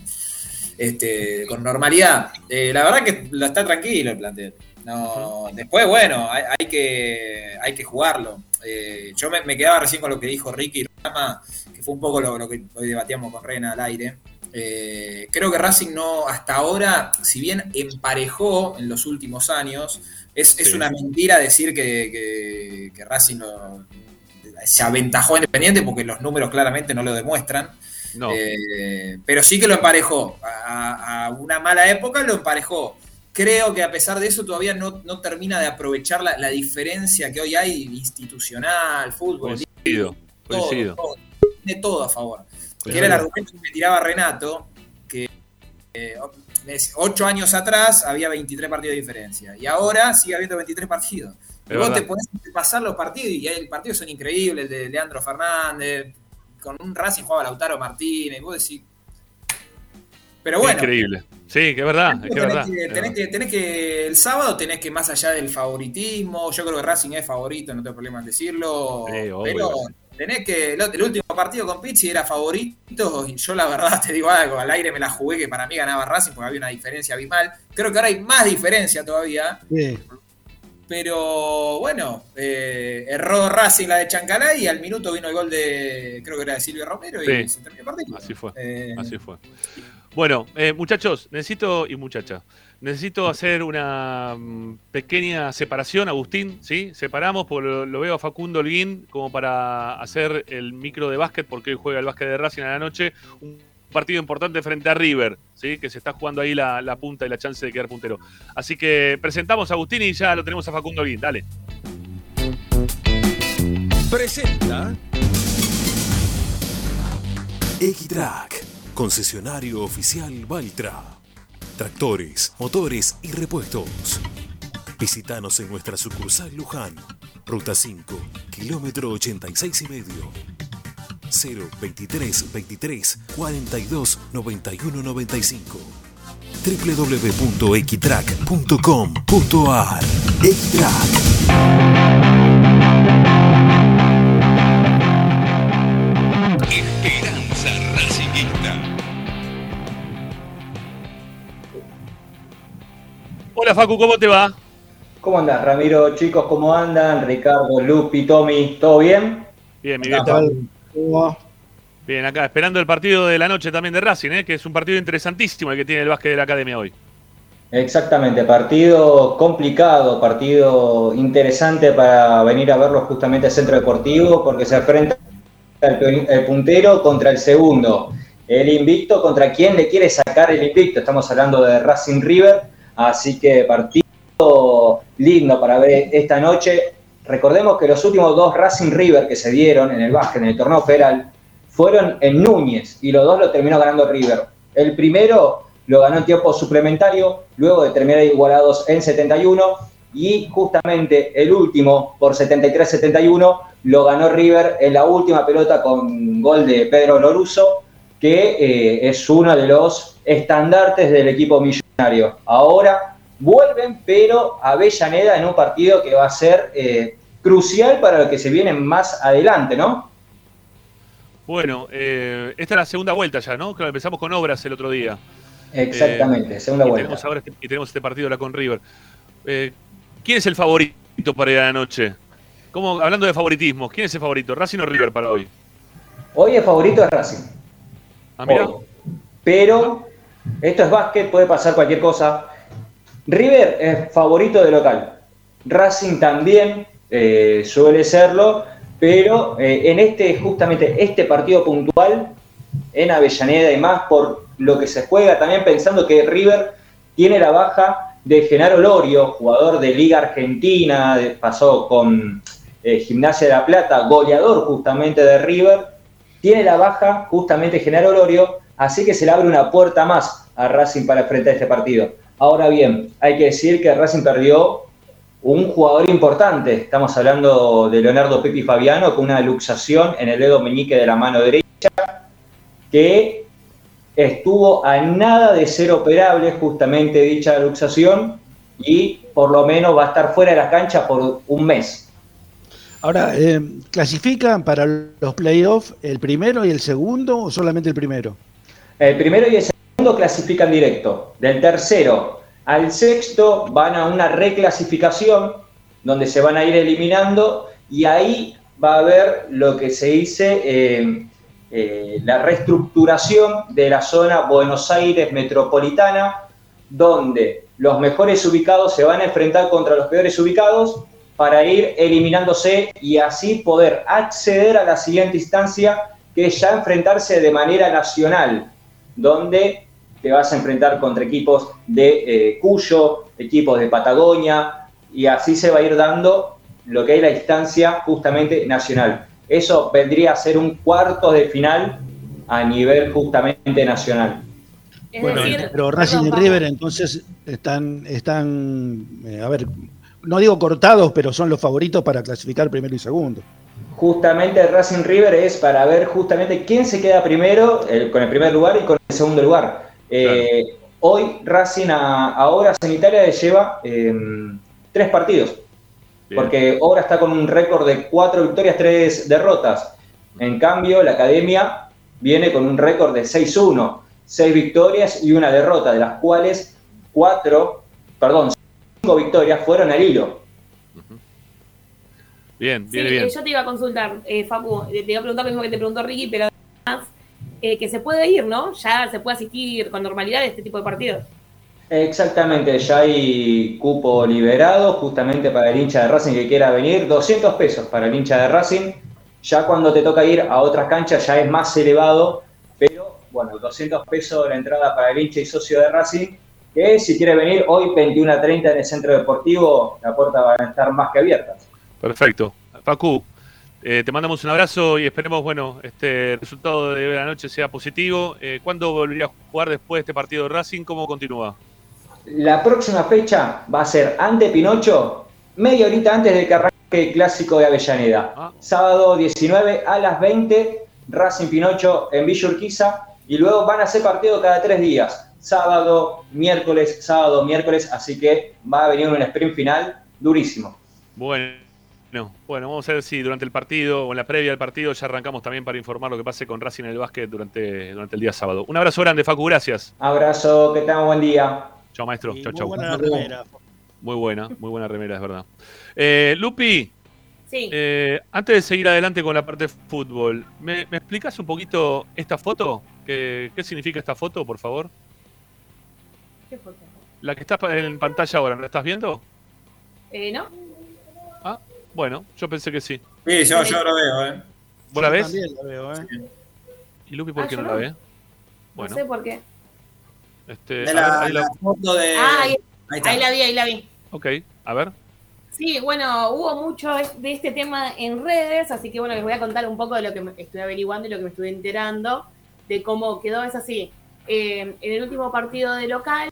este, con normalidad. Eh, la verdad que lo está tranquilo el plantel. No, después, bueno, hay, hay que, hay que jugarlo. Eh, yo me, me quedaba recién con lo que dijo Ricky Rama, que fue un poco lo, lo que hoy debatíamos con Rena al aire. Eh, creo que Racing no, hasta ahora, si bien emparejó en los últimos años, es, es una mentira decir que, que- que Racing no- se aventajó a Independiente porque los números claramente no lo demuestran. No. Eh, pero sí que lo emparejó. A, a una mala época lo emparejó. Creo que a pesar de eso todavía no, no termina de aprovechar la, la diferencia que hoy hay institucional, fútbol, Coincido, todo, coincido. todo. tiene todo a favor. Que era el argumento que me tiraba Renato, que eh, ocho años atrás había 23 partidos de diferencia y ahora sigue habiendo 23 partidos. Es vos te verdad. a pasar los partidos y hay partidos son increíbles, el de Leandro Fernández, con un Racing jugaba Lautaro Martínez, y vos decís... Pero bueno, Increíble. Sí, que es verdad, que tenés, verdad. que, tenés verdad. que- tenés que- el sábado tenés que, más allá del favoritismo, yo creo que Racing es favorito, no tengo problema en decirlo, Sí, obvio. pero tenés que, el, el último partido con Pizzi era favorito, y yo la verdad te digo algo, al aire me la jugué que para mí ganaba Racing porque había una diferencia abismal, creo que ahora hay más diferencia todavía, Sí. pero bueno, eh, erró Racing la de Chancalay y al minuto vino el gol de, creo que era de Silvio Romero y Sí. se terminó el partido. Así fue. Eh, Así fue. Bueno, eh, muchachos, necesito, y muchacha, necesito hacer una mm, pequeña separación, Agustín, ¿sí? Separamos, porque lo, veo a Facundo Holguín como para hacer el micro de básquet, porque hoy juega el básquet de Racing a la noche. Un partido importante frente a River, ¿sí? Que se está jugando ahí la, punta y la chance de quedar puntero. Así que presentamos a Agustín y ya lo tenemos a Facundo Holguín, dale. Presenta Equitrack, concesionario oficial Valtra. Tractores, motores y repuestos. Visítanos en nuestra sucursal Luján, Ruta 5, kilómetro 86 y medio. 023 23 42 91 95 www.equitrack.com.ar Equitrack Hola Facu, ¿cómo te va? ¿Cómo andas, Ramiro? Chicos, ¿cómo andan? Ricardo, Lupi, Tommy, ¿todo bien? Bien, mi ¿Qué viejo. tal? Bien, acá esperando el partido de la noche también de Racing, ¿eh? que es un partido interesantísimo el que tiene el básquet de la academia hoy. Exactamente, partido complicado, partido interesante para venir a verlo justamente al Centro Deportivo, porque se enfrenta el, el puntero contra el segundo. El invicto contra quien le quiere sacar el invicto. Estamos hablando de Racing River, así que partido lindo para ver esta noche. Recordemos que los últimos dos Racing River que se dieron en el básquet, en el torneo federal, fueron en Núñez y los dos lo terminó ganando River. El primero lo ganó en tiempo suplementario, luego de terminar igualados en 71 y justamente el último por 73-71 lo ganó River en la última pelota con gol de Pedro Loruso, que eh, es uno de los estandartes del equipo millonario. Ahora vuelven, pero a Avellaneda en un partido que va a ser eh, crucial para lo que se viene más adelante, ¿no? Bueno, eh, esta es la segunda vuelta ya, ¿no? Claro, empezamos con obras el otro día. Exactamente, Eh, segunda y vuelta. Tenemos ahora este, y tenemos este partido ahora con River. ¿Quién es el favorito para ir a la noche? ¿Cómo, hablando de favoritismo, ¿quién es el favorito? ¿Racing o River para hoy? Hoy el favorito es Racing. Ah. Hoy. Pero esto es básquet, puede pasar cualquier cosa. River es favorito de local. Racing también eh, suele serlo, pero eh, en este, justamente este partido puntual, en Avellaneda y más por lo que se juega, también pensando que River tiene la baja de Genaro Lorio, jugador de Liga Argentina, pasó con eh, Gimnasia de la Plata, goleador justamente de River, tiene la baja justamente Genaro Lorio, así que se le abre una puerta más a Racing para enfrentar este partido. Ahora bien, hay que decir que Racing perdió un jugador importante. Estamos hablando de Leonardo Pepi Fabiano con una luxación en el dedo meñique de la mano derecha que estuvo a nada de ser operable justamente dicha luxación y por lo menos va a estar fuera de la cancha por un mes. Ahora, eh, ¿clasifican para los playoffs el primero y el segundo o solamente el primero? El primero y el segundo clasifican directo. Del tercero al sexto van a una reclasificación donde se van a ir eliminando y ahí va a haber lo que se dice eh, eh, la reestructuración de la zona Buenos Aires metropolitana, donde los mejores ubicados se van a enfrentar contra los peores ubicados para ir eliminándose y así poder acceder a la siguiente instancia, que es ya enfrentarse de manera nacional, donde te vas a enfrentar contra equipos de eh, Cuyo, equipos de Patagonia, y así se va a ir dando lo que es la instancia justamente nacional. Eso vendría a ser un cuarto de final a nivel justamente nacional. Es Bueno, decir, pero Racing y River entonces están, están eh, a ver, no digo cortados, pero son los favoritos para clasificar primero y segundo. Justamente Racing River es para ver justamente quién se queda primero, con el primer lugar y con el segundo lugar. Eh, Hoy Racing a, a Obras en Italia le lleva eh, tres partidos, porque Obras está con un récord de cuatro victorias, tres derrotas. En cambio, la Academia viene con un récord de 6-1, seis victorias y una derrota, de las cuales cuatro, perdón, cinco victorias fueron al hilo. Bien, Sí, viene eh, bien. yo te iba a consultar, eh, Facu, te iba a preguntar lo mismo que te preguntó Ricky, pero además eh, que se puede ir, ¿no? Ya se puede asistir con normalidad a este tipo de partidos. Exactamente, ya hay cupo liberado justamente para el hincha de Racing que quiera venir, 200 pesos para el hincha de Racing. Ya cuando te toca ir a otras canchas ya es más elevado, pero bueno, 200 pesos la entrada para el hincha y socio de Racing, que si quiere venir hoy 21 a 30 en el centro deportivo, la puerta va a estar más que abierta. Perfecto. Facu, eh, te mandamos un abrazo y esperemos, bueno, este resultado de la noche sea positivo. Eh, ¿Cuándo volvería a jugar después de este partido de Racing? ¿Cómo continúa? La próxima fecha va a ser ante Pinocho, media horita antes de que arranque el clásico de Avellaneda. Sábado 19 a las 20, Racing Pinocho en Villa Urquiza. Y luego van a ser partidos cada tres días. Sábado, miércoles, sábado, miércoles. Así que va a venir un sprint final durísimo. Bueno, bueno, vamos a ver si durante el partido o en la previa del partido ya arrancamos también para informar lo que pase con Racing en el básquet durante, durante el día sábado. Un abrazo grande, Facu, gracias. Abrazo, que tengan buen día. Chao, maestro. Chao, Muy chao. buena remera. Muy buena, muy buena remera, es verdad. Eh, Lupi, Sí. eh, antes de seguir adelante con la parte de fútbol, ¿me, me explicas un poquito esta foto? ¿Qué, ¿Qué significa esta foto, por favor? ¿Qué foto? La que está en pantalla ahora, ¿la estás viendo? Eh, ¿No? Bueno, yo pensé que sí. Sí, yo, yo lo veo, ¿eh? ¿Vos la ves? También la veo, ¿eh? ¿Y Lupi por Ah, qué no no. la ve? No Bueno, sé por qué. este, De la, ver, ahí la- la foto de. Ah, ahí, ahí está. ahí la vi, ahí la vi. Ok, a ver. Sí, bueno, hubo mucho de este tema en redes, así que bueno, les voy a contar un poco de lo que me estoy averiguando y lo que me estuve enterando de cómo quedó. Es así, eh, en el último partido de local,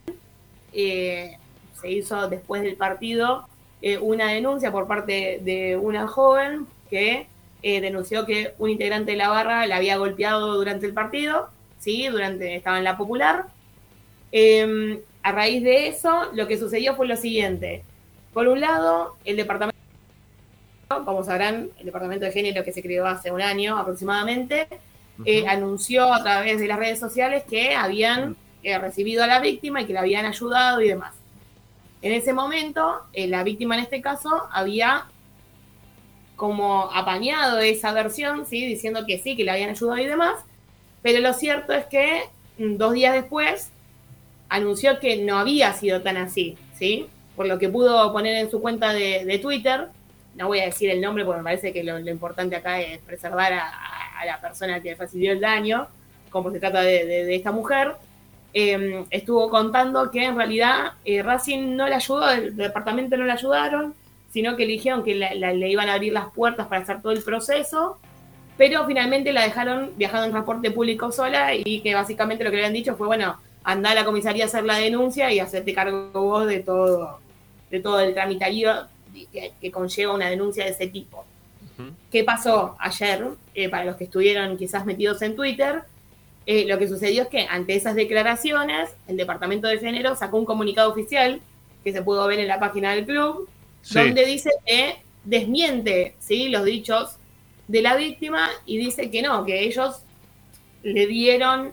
eh, se hizo después del partido eh, una denuncia por parte de una joven que eh, denunció que un integrante de la barra la había golpeado durante el partido, ¿sí? Durante, estaba en la popular. Eh, a raíz de eso, lo que sucedió fue lo siguiente. Por un lado, el departamento, como sabrán, el departamento de género que se creó hace un año aproximadamente, eh, anunció a través de las redes sociales que habían recibido a la víctima y que la habían ayudado y demás. En ese momento, eh, la víctima en este caso había como apañado esa versión, ¿sí? diciendo que sí, que la habían ayudado y demás, pero lo cierto es que mm, dos días después anunció que no había sido tan así, ¿sí? Por lo que pudo poner en su cuenta de, Twitter, no voy a decir el nombre porque me parece que lo, importante acá es preservar a, la persona que recibió el daño, como se trata de esta mujer, eh, estuvo contando que en realidad eh, Racing no le ayudó, el departamento no le ayudaron, sino que eligieron que la- la- le iban a abrir las puertas para hacer todo el proceso, pero finalmente la dejaron viajando en transporte público sola y que básicamente lo que le habían dicho fue, bueno, anda a la comisaría a hacer la denuncia y hacerte cargo vos de todo, de todo el tramitario que, que conlleva una denuncia de ese tipo. ¿Qué pasó ayer? Eh, para los que estuvieron quizás metidos en Twitter, eh, lo que sucedió es que ante esas declaraciones, el Departamento de Género sacó un comunicado oficial que se pudo ver en la página del club, Sí. donde dice que desmiente ¿sí? los dichos de la víctima y dice que no, que ellos le dieron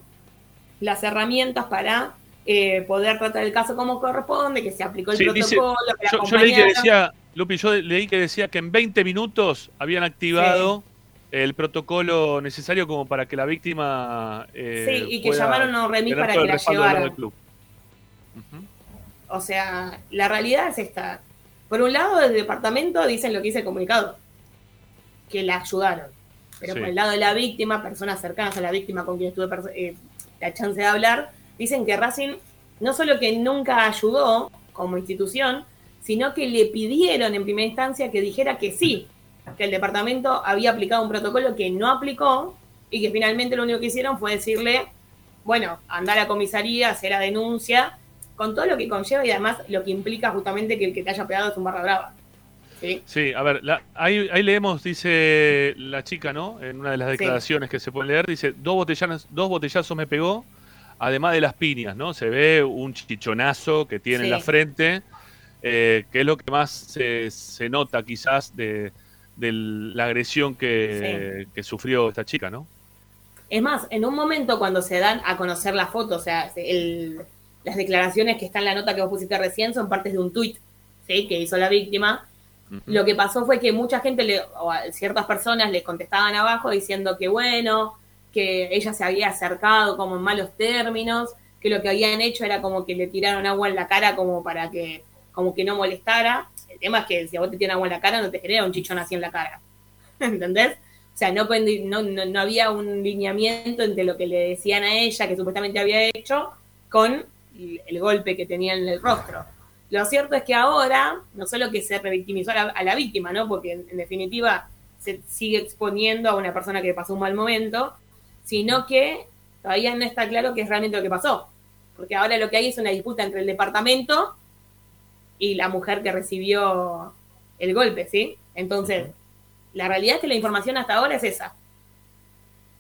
las herramientas para eh, poder tratar el caso como corresponde, que se aplicó el Sí, dice- protocolo, que la yo, yo leí que decía, Lupi, yo leí que decía que en 20 minutos habían activado el protocolo necesario como para que la víctima. eh, Sí, y que llamaron a Remy para que el la llevaran. del club. O sea, la realidad es esta. Por un lado, del departamento dicen lo que dice el comunicado, que la ayudaron. Pero Sí. por el lado de la víctima, personas cercanas a la víctima con quien tuve eh, la chance de hablar, dicen que Racing no solo que nunca ayudó como institución, sino que le pidieron en primera instancia que dijera que sí, que el departamento había aplicado un protocolo que no aplicó y que finalmente lo único que hicieron fue decirle, bueno, andar a la comisaría, hacer la denuncia, con todo lo que conlleva y además lo que implica justamente que el que te haya pegado es un barra brava. ¿sí? Sí, a ver, la- ahí, ahí leemos, dice la chica, ¿no? En una de las Sí. declaraciones que se pueden leer, dice, dos, botellanas, dos botellazos me pegó, además de las piñas, ¿no? Se ve un chichonazo que tiene en la frente, eh, que es lo que más se, se nota quizás de, de la agresión que, que sufrió esta chica, ¿no? Es más, en un momento cuando se dan a conocer la foto, o sea, el- las declaraciones que está en la nota que vos pusiste recién son partes de un tuit ¿sí? que hizo la víctima. Lo que pasó fue que mucha gente, le, o a ciertas personas les contestaban abajo diciendo que bueno, que ella se había acercado como en malos términos, que lo que habían hecho era como que le tiraron agua en la cara como para que, como que no molestara. El tema es que si a vos te tiran agua en la cara no te genera un chichón así en la cara. ¿Entendés? O sea, no, no, no, había un lineamiento entre lo que le decían a ella, que supuestamente había hecho, con el, golpe que tenía en el rostro. Lo cierto es que ahora, no solo que se revictimizó a la, a la víctima, ¿no? Porque en, en definitiva se sigue exponiendo a una persona que pasó un mal momento, sino que todavía no está claro qué es realmente lo que pasó. Porque ahora lo que hay es una disputa entre el departamento y la mujer que recibió el golpe, ¿sí? Entonces, la realidad es que la información hasta ahora es esa.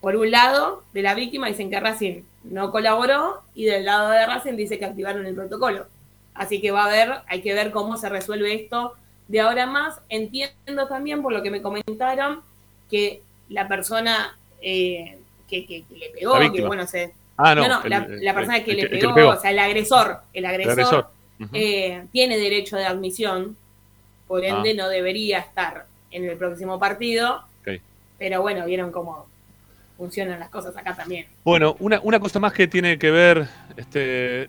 Por un lado, de la víctima dicen que Racing no colaboró y del lado de Racing dice que activaron el protocolo. Así que va a haber, hay que ver cómo se resuelve esto de ahora más. Entiendo también, por lo que me comentaron, que la persona eh, que, que- que le pegó, que bueno, se... Ah, no, la, el- la persona que el le que- el que pegó, le pegó. o sea, el agresor, el agresor, agresor. Eh, tiene derecho de admisión, por ende Ah. no debería estar en el próximo partido, pero bueno, vieron cómo funcionan las cosas acá también. Bueno, una, una cosa más que tiene que ver, este,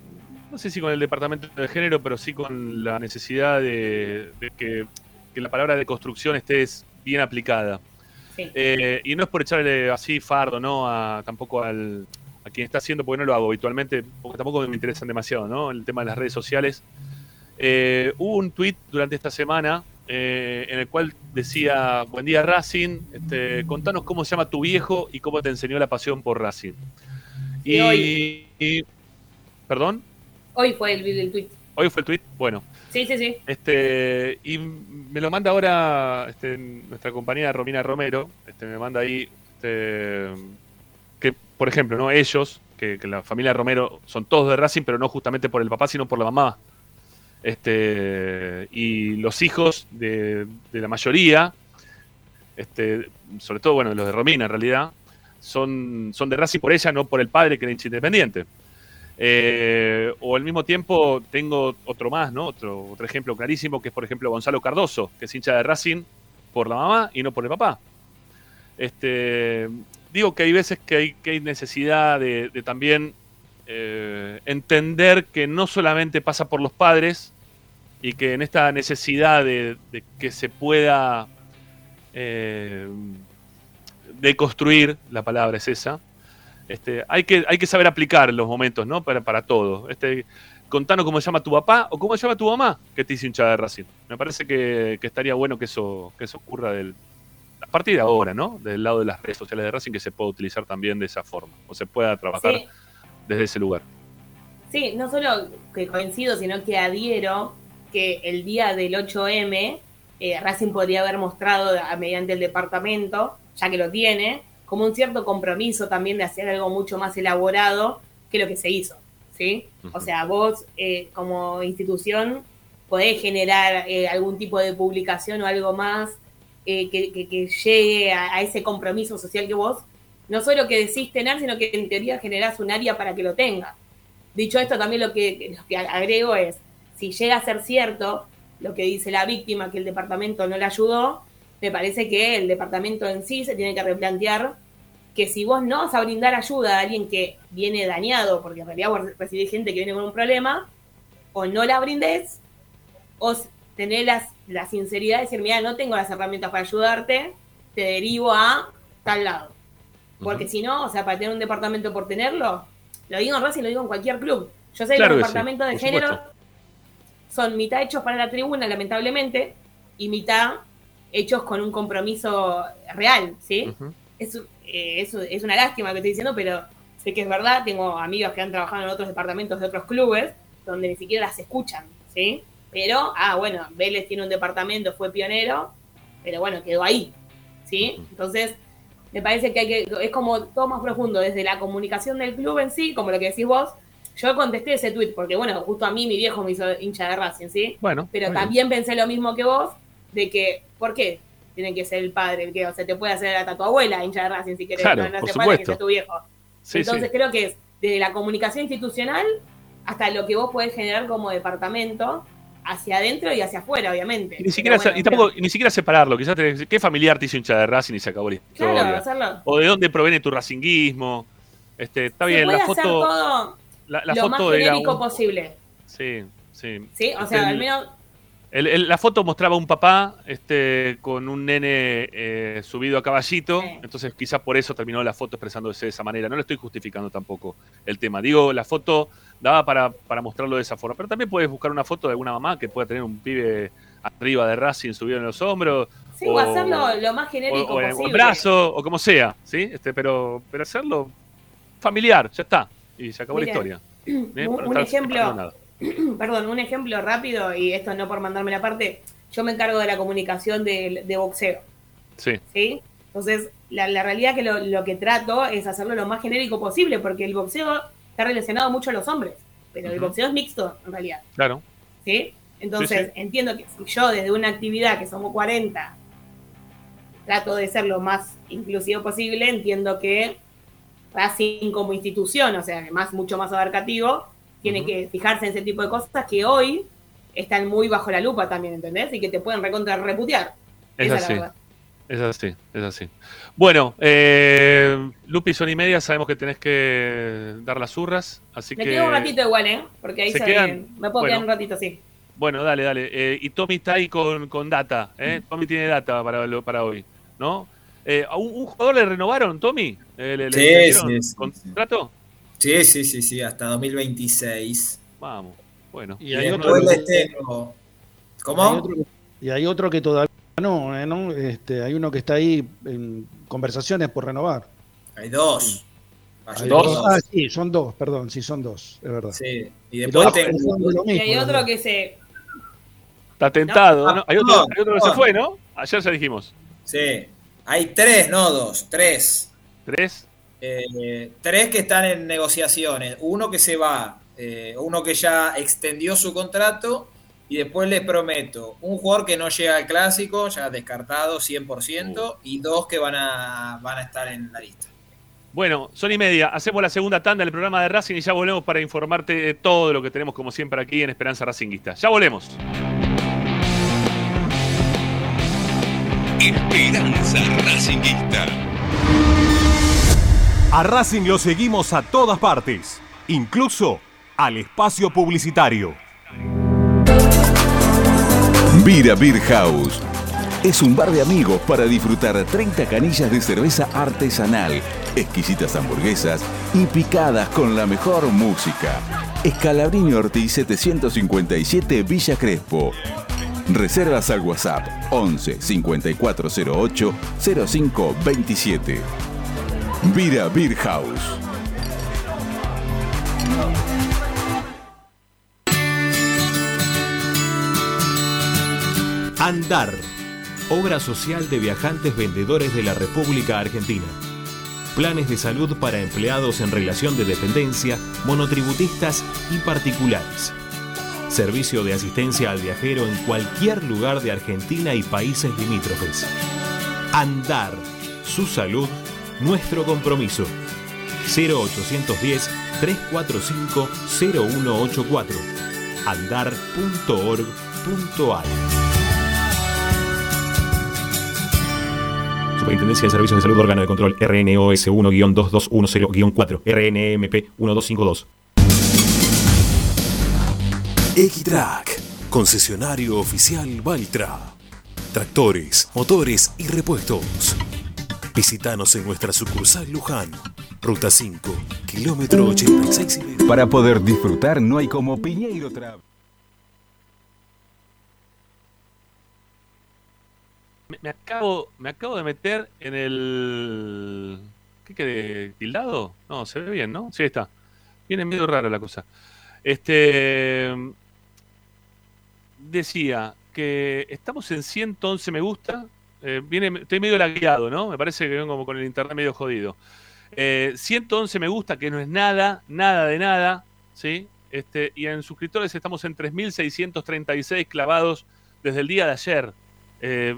no sé si con el departamento de género, pero sí con la necesidad de, de que, que la palabra de construcción esté bien aplicada. Sí. Eh, y no es por echarle así fardo, ¿no? A, tampoco al, a quien está haciendo, porque no lo hago habitualmente, porque tampoco me interesan demasiado, ¿no? El tema de las redes sociales. Eh, hubo un tweet durante esta semana eh, en el cual decía, buen día Racing, este, contanos cómo se llama tu viejo y cómo te enseñó la pasión por Racing. Y Y, hoy- y- ¿Perdón? Hoy fue el, el tweet. Hoy fue el tweet. Bueno, Sí, sí, sí. este, y me lo manda ahora este, nuestra compañera Romina Romero. Este, me manda ahí este, por ejemplo, ¿no? ellos, que, la familia Romero son todos de Racing, pero no justamente por el papá, sino por la mamá. Este, y los hijos de, de la mayoría, este, sobre todo, bueno, los de Romina en realidad, son, son de Racing por ella, no por el padre que era hincha independiente. Eh, o al mismo tiempo tengo otro más, ¿no? Otro, otro ejemplo clarísimo que es, por ejemplo, Gonzalo Cardoso, que es hincha de Racing por la mamá y no por el papá. Este, digo que hay veces que hay, que hay necesidad de, también eh, entender que no solamente pasa por los padres y que en esta necesidad de, que se pueda eh, deconstruir, la palabra es esa, Este, hay, que, hay que saber aplicar los momentos, ¿no? Para, para todo. Este, contanos cómo llama tu papá o cómo se llama tu mamá que te hizo hincha de Racing. Me parece que, que estaría bueno que eso, que eso ocurra del, a partir de ahora, ¿no? Del lado de las redes sociales de Racing que se pueda utilizar también de esa forma o se pueda trabajar Sí. desde ese lugar. Sí, no solo que coincido, sino que adhiero que el día del 8M eh, Racing podría haber mostrado a- mediante el departamento, ya que lo tiene, como un cierto compromiso también de hacer algo mucho más elaborado que lo que se hizo, ¿sí? O sea, vos eh, como institución podés generar eh, algún tipo de publicación o algo más eh, que, llegue a, ese compromiso social que vos no solo que decís tener, sino que en teoría generás un área para que lo tenga. Dicho esto, también lo que, lo que agrego es, si llega a ser cierto lo que dice la víctima, que el departamento no le ayudó, me parece que el departamento en sí se tiene que replantear que si vos no vas a brindar ayuda a alguien que viene dañado, porque en realidad vos recibís gente que viene con un problema, o no la brindes, o tener las, la sinceridad de decir, mira, no tengo las herramientas para ayudarte, te derivo a tal lado. Porque si no, o sea, para tener un departamento por tenerlo, lo digo en Racing, lo digo en cualquier club. Yo sé que los sí, departamentos de género supuesto. son mitad hechos para la tribuna, lamentablemente, y mitad hechos con un compromiso real, ¿sí? es, eh, es, es una lástima que estoy diciendo, pero sé que es verdad. Tengo amigos que han trabajado en otros departamentos de otros clubes donde ni siquiera las escuchan, ¿sí? Pero, ah, bueno, Vélez tiene un departamento, fue pionero, pero bueno, quedó ahí, ¿sí? Entonces, me parece que hay que, es como todo más profundo, desde la comunicación del club en sí, como lo que decís vos. Yo contesté ese tweet porque, bueno, justo a mí mi viejo me hizo hincha de Racing, ¿sí? Bueno, Pero bien. también pensé lo mismo que vos, de que, ¿por qué tiene que ser el padre el que, o sea, te puede hacer hasta tu abuela hincha de Racing si querés, Claro, no, no por que supuesto. sea tu viejo. Sí, Entonces sí. creo que es desde la comunicación institucional hasta lo que vos podés generar como departamento, hacia adentro y hacia afuera, obviamente. Y ni siquiera, Pero bueno, y tampoco, y ni siquiera separarlo. Quizás te, qué familiar te hizo hincha de Racing y se acabó la historia. Claro, hacerlo. O de dónde proviene tu racinguismo. Este, está Se bien, puede la hacer foto. todo La, la lo más foto era. genérico un- posible. Sí, sí. ¿Sí? O Este, sea, el- al menos el- el- la foto mostraba un papá este, con un nene eh, subido a caballito, entonces quizás por eso terminó la foto expresándose de esa manera. No le estoy justificando tampoco el tema. Digo, la foto daba para, para mostrarlo de esa forma, pero también puedes buscar una foto de alguna mamá que pueda tener un pibe arriba de Racing subido en los hombros. sí, o, hacerlo lo más genérico o en- o posible. brazo, o como sea, ¿sí? Este, pero, pero hacerlo familiar, ya está. Y se acabó la historia. ¿eh? un- ejemplo-. Perdón, un ejemplo rápido, y esto no por mandarme la parte, yo me encargo de la comunicación de, de boxeo, Sí. ¿sí? Entonces, la, la realidad que lo, lo que trato es hacerlo lo más genérico posible, porque el boxeo está relacionado mucho a los hombres, pero el boxeo es mixto, en realidad, Claro. ¿sí? Entonces, Sí, entiendo que si yo desde una actividad que somos 40 trato de ser lo más inclusivo posible, entiendo que Racing como institución, o sea, más, mucho más abarcativo, tiene que fijarse en ese tipo de cosas que hoy están muy bajo la lupa también, ¿entendés? Y que te pueden recontra reputear. Es Esa así. la verdad. Es así, es así. Bueno, eh, Lupi, son y media, sabemos que tenés que dar las urras, así Me que... quedo un ratito igual, ¿eh? Porque ahí ¿Se se quedan? me puedo Bueno. quedar un ratito, sí. Bueno, dale, dale. Eh, y Tommy está ahí con, con data, ¿eh? Tommy tiene data para, lo- para hoy, ¿no? Eh, ¿a un, un jugador le renovaron, Tommy? Eh, ¿Le, le Sí, extendieron sí, sí, contrato? Sí, sí, sí, sí, hasta 2026. Vamos, bueno. Y hay después otro que- tengo- ¿Cómo? Hay otro y hay otro que todavía no, ¿eh? ¿no? Este, hay uno que está ahí en conversaciones por renovar. Hay dos. Hay Hay dos. dos. Ah, sí, son dos, perdón, sí, son dos, es verdad. Sí, y después tengo- Y hay otro que se. Está tentado, No, ¿no? Hay otro, hay otro que se fue, ¿no? Ayer ya dijimos. Sí. Hay tres, no dos, tres. ¿Tres? Eh, tres que están en negociaciones. Uno que se va, eh, uno que ya extendió su contrato. Y después les prometo, un jugador que no llega al clásico, ya descartado 100%, y dos que van a, van a estar en la lista. Bueno, son y media. Hacemos la segunda tanda del programa de Racing y ya volvemos para informarte de todo lo que tenemos como siempre aquí en Esperanza Racinguista. Ya volvemos. Esperanza Racinguista. A Racing lo seguimos a todas partes, incluso al espacio publicitario. Vira Beer House. es un bar de amigos para disfrutar 30 canillas de cerveza artesanal, exquisitas hamburguesas y picadas con la mejor música. Escalabrini Ortiz 757 Villa Crespo. Reservas al WhatsApp 11 5408 0527. Vira Beer House. Andar, obra social de viajantes vendedores de la República Argentina. Planes de salud para empleados en relación de dependencia, monotributistas y particulares. Servicio de asistencia al viajero en cualquier lugar de Argentina y países limítrofes. Andar, su salud, nuestro compromiso. 0810 345 0184 andar.org.ar Superintendencia de Servicios de Salud Órgano de Control RNOS 1-2210-4 RNMP 1252 Equitrack, concesionario oficial Valtra. Tractores, motores y repuestos. Visítanos en nuestra sucursal Luján, Ruta 5, kilómetro 86 y medio. Para poder disfrutar no hay como Piñeiro Travel. Me, me acabo, me acabo de meter en el. ¿Qué quede? ¿Tildado? No, se ve bien, ¿no? Sí, está. Viene medio rara la cosa. Este. Decía que estamos en 111 me gusta. Eh, viene, estoy medio lagueado, ¿no? Me parece que vengo como con el internet medio jodido. Eh, 111 me gusta, que no es nada, nada de nada, ¿sí? Este, y en suscriptores estamos en 3.636 clavados desde el día de ayer. Eh,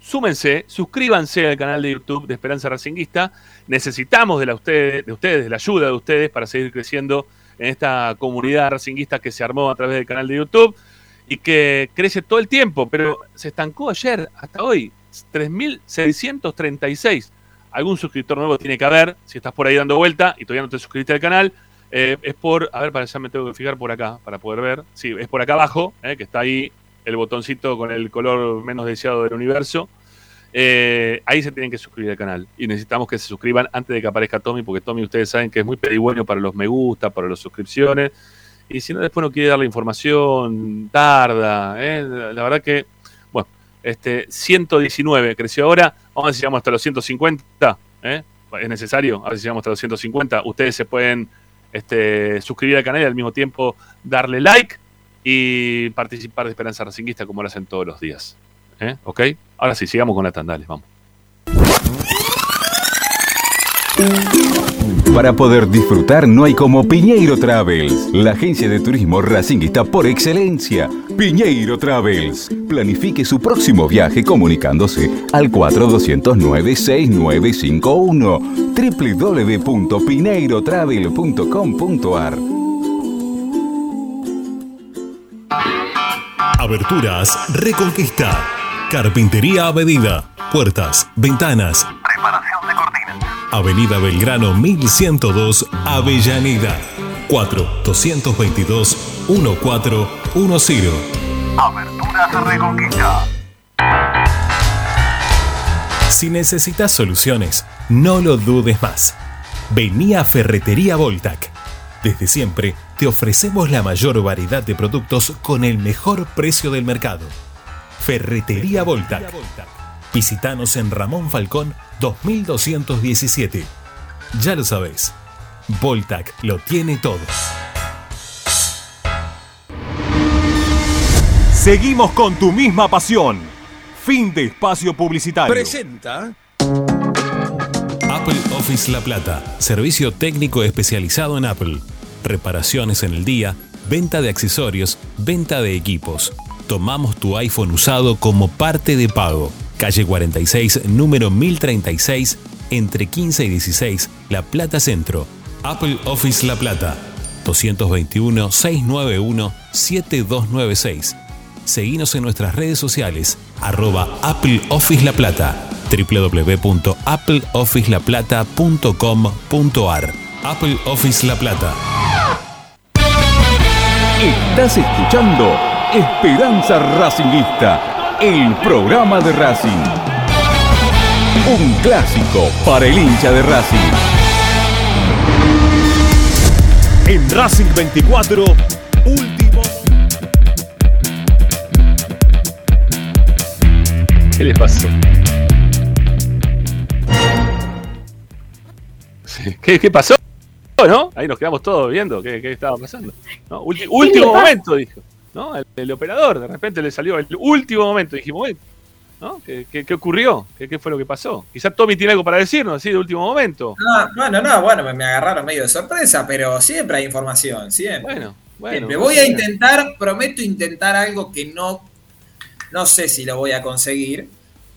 súmense, suscríbanse al canal de YouTube de Esperanza Racinguista. Necesitamos de, la ustedes, de ustedes, de la ayuda de ustedes para seguir creciendo en esta comunidad racinguista que se armó a través del canal de YouTube y que crece todo el tiempo, pero se estancó ayer hasta hoy. 3.636. Algún suscriptor nuevo tiene que haber. Si estás por ahí dando vuelta y todavía no te suscribiste al canal, eh, es por. A ver, para ya me tengo que fijar por acá para poder ver. Sí, es por acá abajo, eh, que está ahí el botoncito con el color menos deseado del universo. Eh, ahí se tienen que suscribir al canal. Y necesitamos que se suscriban antes de que aparezca Tommy, porque Tommy ustedes saben que es muy pedigüeño para los me gusta, para las suscripciones. Y si no, después no quiere dar la información, tarda. La, verdad que, este 119 creció ahora. Vamos a ver si llegamos hasta los 150. ¿eh? Es necesario, a ver si llegamos hasta los 150. Ustedes se pueden este, suscribir al canal y al mismo tiempo darle like y participar de Esperanza Racinguista como lo hacen todos los días. ¿eh? Ahora sí, sigamos con las tandales, vamos. Para poder disfrutar no hay como Piñeiro Travels, la agencia de turismo racinguista por excelencia. Piñeiro Travels. Planifique su próximo viaje comunicándose al 4209-6951 www.pineirotravel.com.ar Aberturas Reconquista. Carpintería a medida. Puertas, ventanas. Avenida Belgrano 1102, Avellaneda. 4-222-1410. Aberturas Reconquista. Si necesitas soluciones, no lo dudes más. Vení a Ferretería Voltac. Desde siempre te ofrecemos la mayor variedad de productos con el mejor precio del mercado. Ferretería Voltac. Visítanos en Ramón Falcón 2217. Ya lo sabés, Voltac lo tiene todo. Seguimos con tu misma pasión. Fin de espacio publicitario. Presenta. Apple Office La Plata. Servicio técnico especializado en Apple. Reparaciones en el día, venta de accesorios, venta de equipos. Tomamos tu iPhone usado como parte de pago. Calle 46, número 1036, entre 15 y 16, La Plata Centro. Apple Office La Plata. 221-691-7296. Seguinos en nuestras redes sociales, arroba Apple Office La Plata, www.appleofficelaplata.com.ar. Apple Office La Plata. Estás escuchando Esperanza Racingista, el programa de Racing. Un clásico para el hincha de Racing. En Racing 24, último. ¿Qué les pasó? ¿Qué, qué pasó? ¿No? Ahí nos quedamos todos viendo qué, qué estaba pasando. último le momento, dijo. ¿No? El, el operador, de repente le salió el último momento. Dijimos, "Uy, ¿no? ¿Qué, qué, qué ocurrió? ¿Qué, qué fue lo que pasó? Quizás Tommy tiene algo para decirnos, así de último momento. No, bueno, no, bueno, me, me agarraron medio de sorpresa, pero siempre hay información, siempre. Bueno, bueno. Siempre. Voy a intentar, prometo intentar algo que no, no sé si lo voy a conseguir,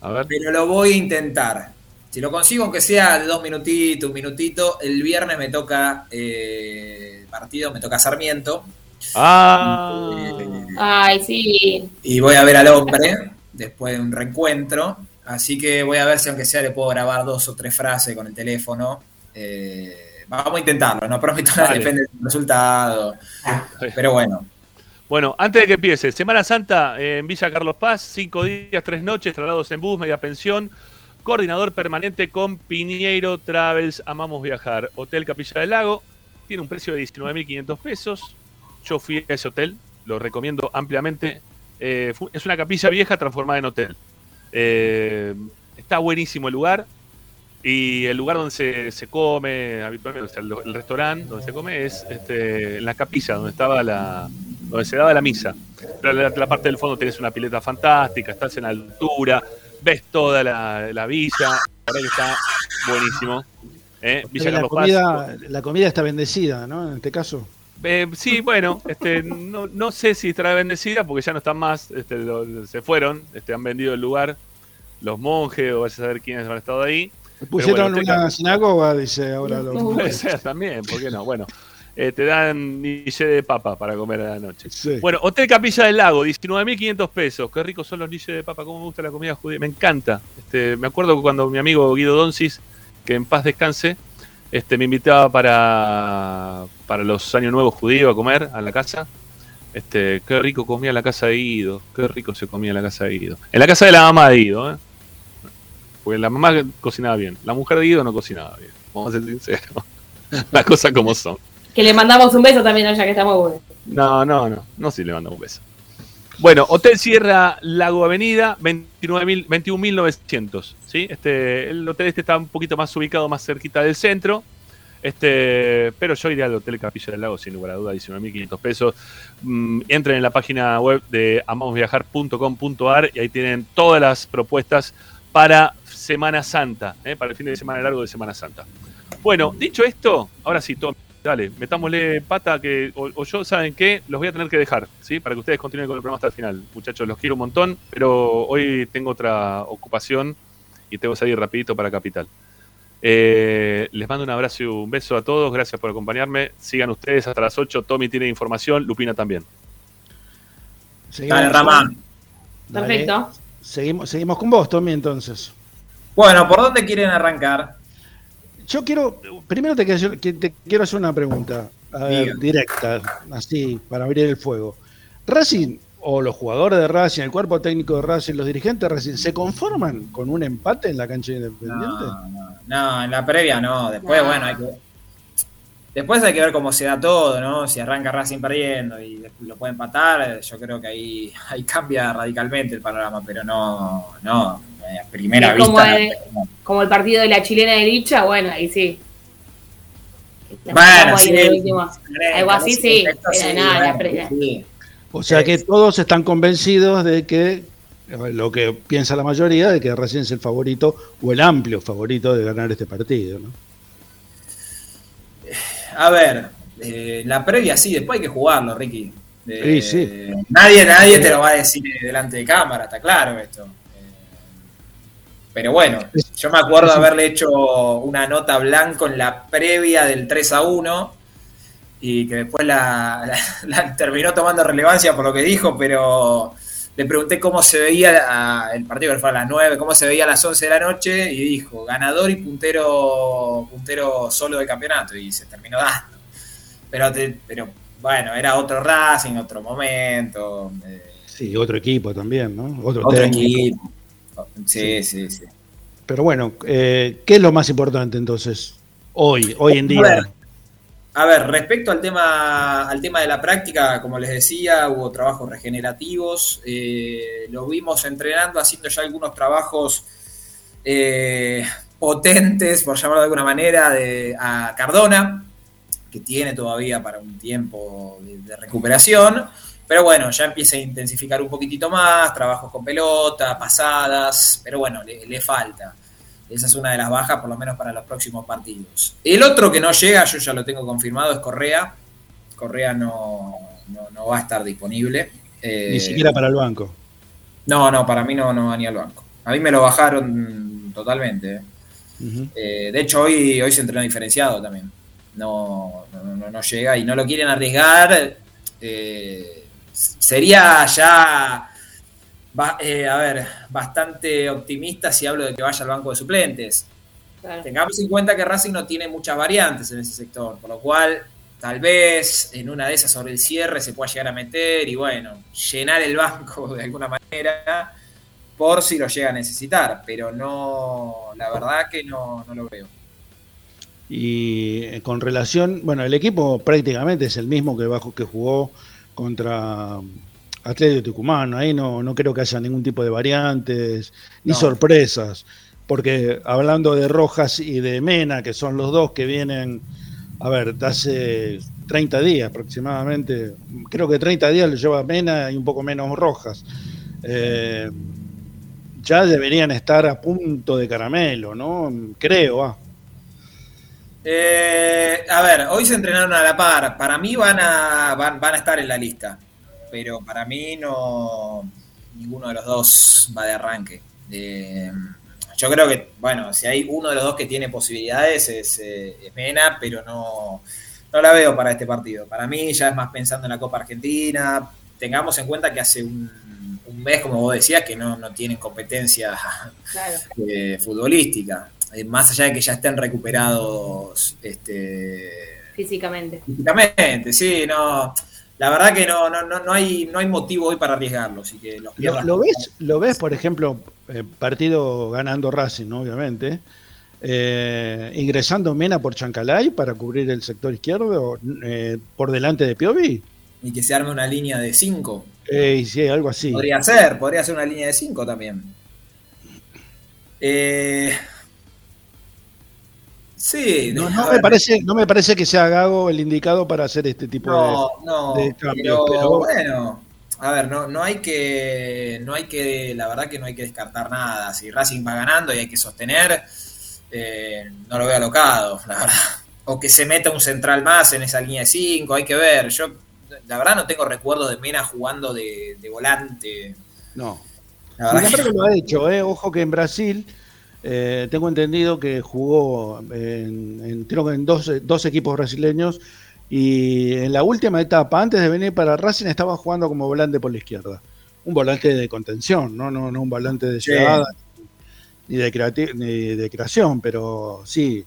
A ver. pero lo voy a intentar. Si lo consigo, aunque sea dos minutitos, un minutito, el viernes me toca eh, partido, me toca Sarmiento. Ah. Ay, sí. Y voy a ver al hombre después de un reencuentro. Así que voy a ver si aunque sea le puedo grabar dos o tres frases con el teléfono. Eh, vamos a intentarlo, no prometo nada, depende del resultado. Pero bueno. Bueno, antes de que empiece, Semana Santa eh, en Villa Carlos Paz, cinco días, tres noches, traslados en bus, media pensión, coordinador permanente con Piñeiro Travels, amamos viajar, Hotel Capilla del Lago, tiene un precio de 19.500 pesos, yo fui a ese hotel, lo recomiendo ampliamente, Eh, es una capilla vieja transformada en hotel. Eh, está buenísimo el lugar, y el lugar donde se, se come habitualmente, o sea, el, el restaurante donde se come es este, en la capilla, donde estaba la, donde se daba la misa. Pero la, la parte del fondo tenés una pileta fantástica, estás en altura, ves toda la, la villa, la verdad que está buenísimo. ¿eh? Villa la, Paz. comida, la comida está bendecida, ¿no? En este caso. Eh, sí, bueno, este, no, no sé si estará bendecida porque ya no están más, este, lo- se fueron, este, han vendido el lugar, los monjes o vaya a saber quiénes han estado ahí. Pusieron bueno, una sinagoga, dice ahora los. Puede ser también, ¿por qué no? Bueno, eh, te dan nille de papa para comer a la noche. Sí. Bueno, Hotel Capilla del Lago, 19.500 pesos. Qué ricos son los nille de papa, cómo me gusta la comida judía. Me encanta. Este, me acuerdo cuando mi amigo Guido Doncis, que en paz descanse, este, me invitaba para, para los años nuevos judíos a comer a la casa. Este, qué rico comía la casa de Guido. Qué rico se comía la casa de Guido. En la casa de la mamá de Guido, ¿eh? Porque la mamá cocinaba bien. La mujer de Guido no cocinaba bien. Vamos a ser sinceros. Las cosas como son. Que le mandamos un beso también allá que estamos buenos. No, no, no. No si le mando un beso. Bueno, Hotel Sierra Lago Avenida, 29.000 21.900. ¿sí? Este, el hotel este está un poquito más ubicado, más cerquita del centro. Este, pero yo iría al Hotel Capilla del Lago, sin lugar a duda, 19.500 pesos. Mm, entren en la página web de amamosviajar.com.ar y ahí tienen todas las propuestas para Semana Santa, ¿eh? para el fin de semana largo de Semana Santa. Bueno, dicho esto, ahora sí, Tom, dale, metámosle pata que, o, o yo, ¿saben qué? Los voy a tener que dejar, ¿sí? Para que ustedes continúen con el programa hasta el final. Muchachos, los quiero un montón, pero hoy tengo otra ocupación y tengo que salir rapidito para Capital. Eh, les mando un abrazo y un beso a todos, gracias por acompañarme. Sigan ustedes hasta las 8, Tommy tiene información, Lupina también. Seguimos- Dale, Ramán. Perfecto. Seguimos, seguimos con vos, Tommy, entonces. Bueno, ¿por dónde quieren arrancar? Yo quiero, primero te quiero, te quiero hacer una pregunta ver, directa, así, para abrir el fuego. Racing, o los jugadores de Racing, el cuerpo técnico de Racing, los dirigentes de Racing, ¿se conforman con un empate en la cancha independiente? No, en la previa no. Después, No. bueno, hay que. Después hay que ver cómo se da todo, ¿no? Si arranca Racing perdiendo y lo puede empatar, yo creo que ahí, ahí cambia radicalmente el panorama, pero no, no, eh, a primera como vista. el, como el partido de la chilena de Licha, bueno, ahí sí. La Bueno, sí. Algo así sí. O sea que todos están convencidos de que lo que piensa la mayoría de que Racing es el favorito o el amplio favorito de ganar este partido, ¿no? A ver, eh, la previa sí, después hay que jugarlo, Ricky. Sí, Eh, sí. Nadie, nadie te lo va a decir delante de cámara, está claro esto. Eh, Pero bueno, yo me acuerdo haberle hecho una nota blanco en la previa del 3 a 1 y que después la, la- la terminó tomando relevancia por lo que dijo, pero le pregunté cómo se veía el partido que fue a las 9, cómo se veía a las 11 de la noche y dijo ganador y puntero puntero solo del campeonato y se terminó dando. Pero, te- pero bueno, era otro Racing, otro momento. eh, Sí, otro equipo también, ¿no? Otro, Otro equipo. Sí, sí, sí. Pero bueno, eh, ¿qué es lo más importante entonces hoy, hoy en día? ver, a ver, respecto al tema, al tema de la práctica, como les decía, hubo trabajos regenerativos. eh, lo vimos entrenando, haciendo ya algunos trabajos eh, potentes, por llamarlo de alguna manera, de, a Cardona, que tiene todavía para un tiempo de, recuperación. Pero bueno, ya empieza a intensificar un poquitito más, trabajos con pelota, pasadas, pero bueno, le falta. Esa es una de las bajas, por lo menos para los próximos partidos. El otro que no llega, yo ya lo tengo confirmado, es Correa. Correa no, no, no va a estar disponible. Eh, Ni siquiera para el banco. No, no, para mí no, no va ni al banco. A mí me lo bajaron totalmente. eh. Eh, de hecho, hoy, hoy se entrenó diferenciado también. No, no, no- llega y no lo quieren arriesgar. Eh, sería ya, ba- eh, a ver, bastante optimista si hablo de que vaya al banco de suplentes. Tengamos en cuenta que Racing no tiene muchas variantes en ese sector, por lo cual tal vez en una de esas sobre el cierre se pueda llegar a meter y bueno, llenar el banco de alguna manera por si lo llega a necesitar, pero no, la verdad que no, no lo veo. Y eh, con relación, bueno, el equipo prácticamente es el mismo que, bajo, que jugó contra Atlético Tucumán. Ahí no, no creo que haya ningún tipo de variantes ni No. sorpresas. Porque hablando de Rojas y de Mena, que son los dos que vienen, a ver, de hace 30 días aproximadamente, creo que 30 días lo lleva Mena y un poco menos Rojas. Eh, ya deberían estar a punto de caramelo, ¿no? Creo, ah. Eh, a ver, hoy se entrenaron a la par. Para mí van a, van, van a estar en la lista. Pero para mí no. Ninguno de los dos va de arranque. Eh, yo creo que, bueno, si hay uno de los dos que tiene posibilidades es, eh, es Mena, pero no, no la veo para este partido. Para mí ya es más pensando en la Copa Argentina. Tengamos en cuenta que hace un, un mes, como vos decías, que no, no tienen competencia Claro. eh, futbolística. Eh, más allá de que ya estén recuperados este, Físicamente. físicamente, sí, no. La verdad que no, no, no, no hay, no hay motivo hoy para arriesgarlo, así que los ¿Lo, lo ves, ¿Lo ves, por ejemplo, eh, partido ganando Racing, ¿no? obviamente, eh, ingresando Mena por Chancalay para cubrir el sector izquierdo eh, por delante de Piovi? Y que se arme una línea de 5. Eh, sí, algo así. Podría ser, podría ser una línea de 5 también. Eh, sí, No, me parece, no me parece que sea Gago el indicado para hacer este tipo No, de, no, de cambios. pero, pero- bueno, a ver, no, no hay que, no hay que, la verdad que no hay que descartar nada. Si Racing va ganando y hay que sostener, eh, no lo veo alocado, la verdad. O que se meta un central más en esa línea de 5, hay que ver. Yo, la verdad, no tengo recuerdo de Mena jugando de, de volante. No. La Sin verdad embargo, no. lo ha hecho, ¿eh? ojo que en Brasil eh, tengo entendido que jugó en, en- creo que en dos, dos equipos brasileños y en la última etapa, antes de venir para Racing, estaba jugando como volante por la izquierda. Un volante de contención, no, no, no un volante de Sí. llegada ni de, ni de creación, pero sí.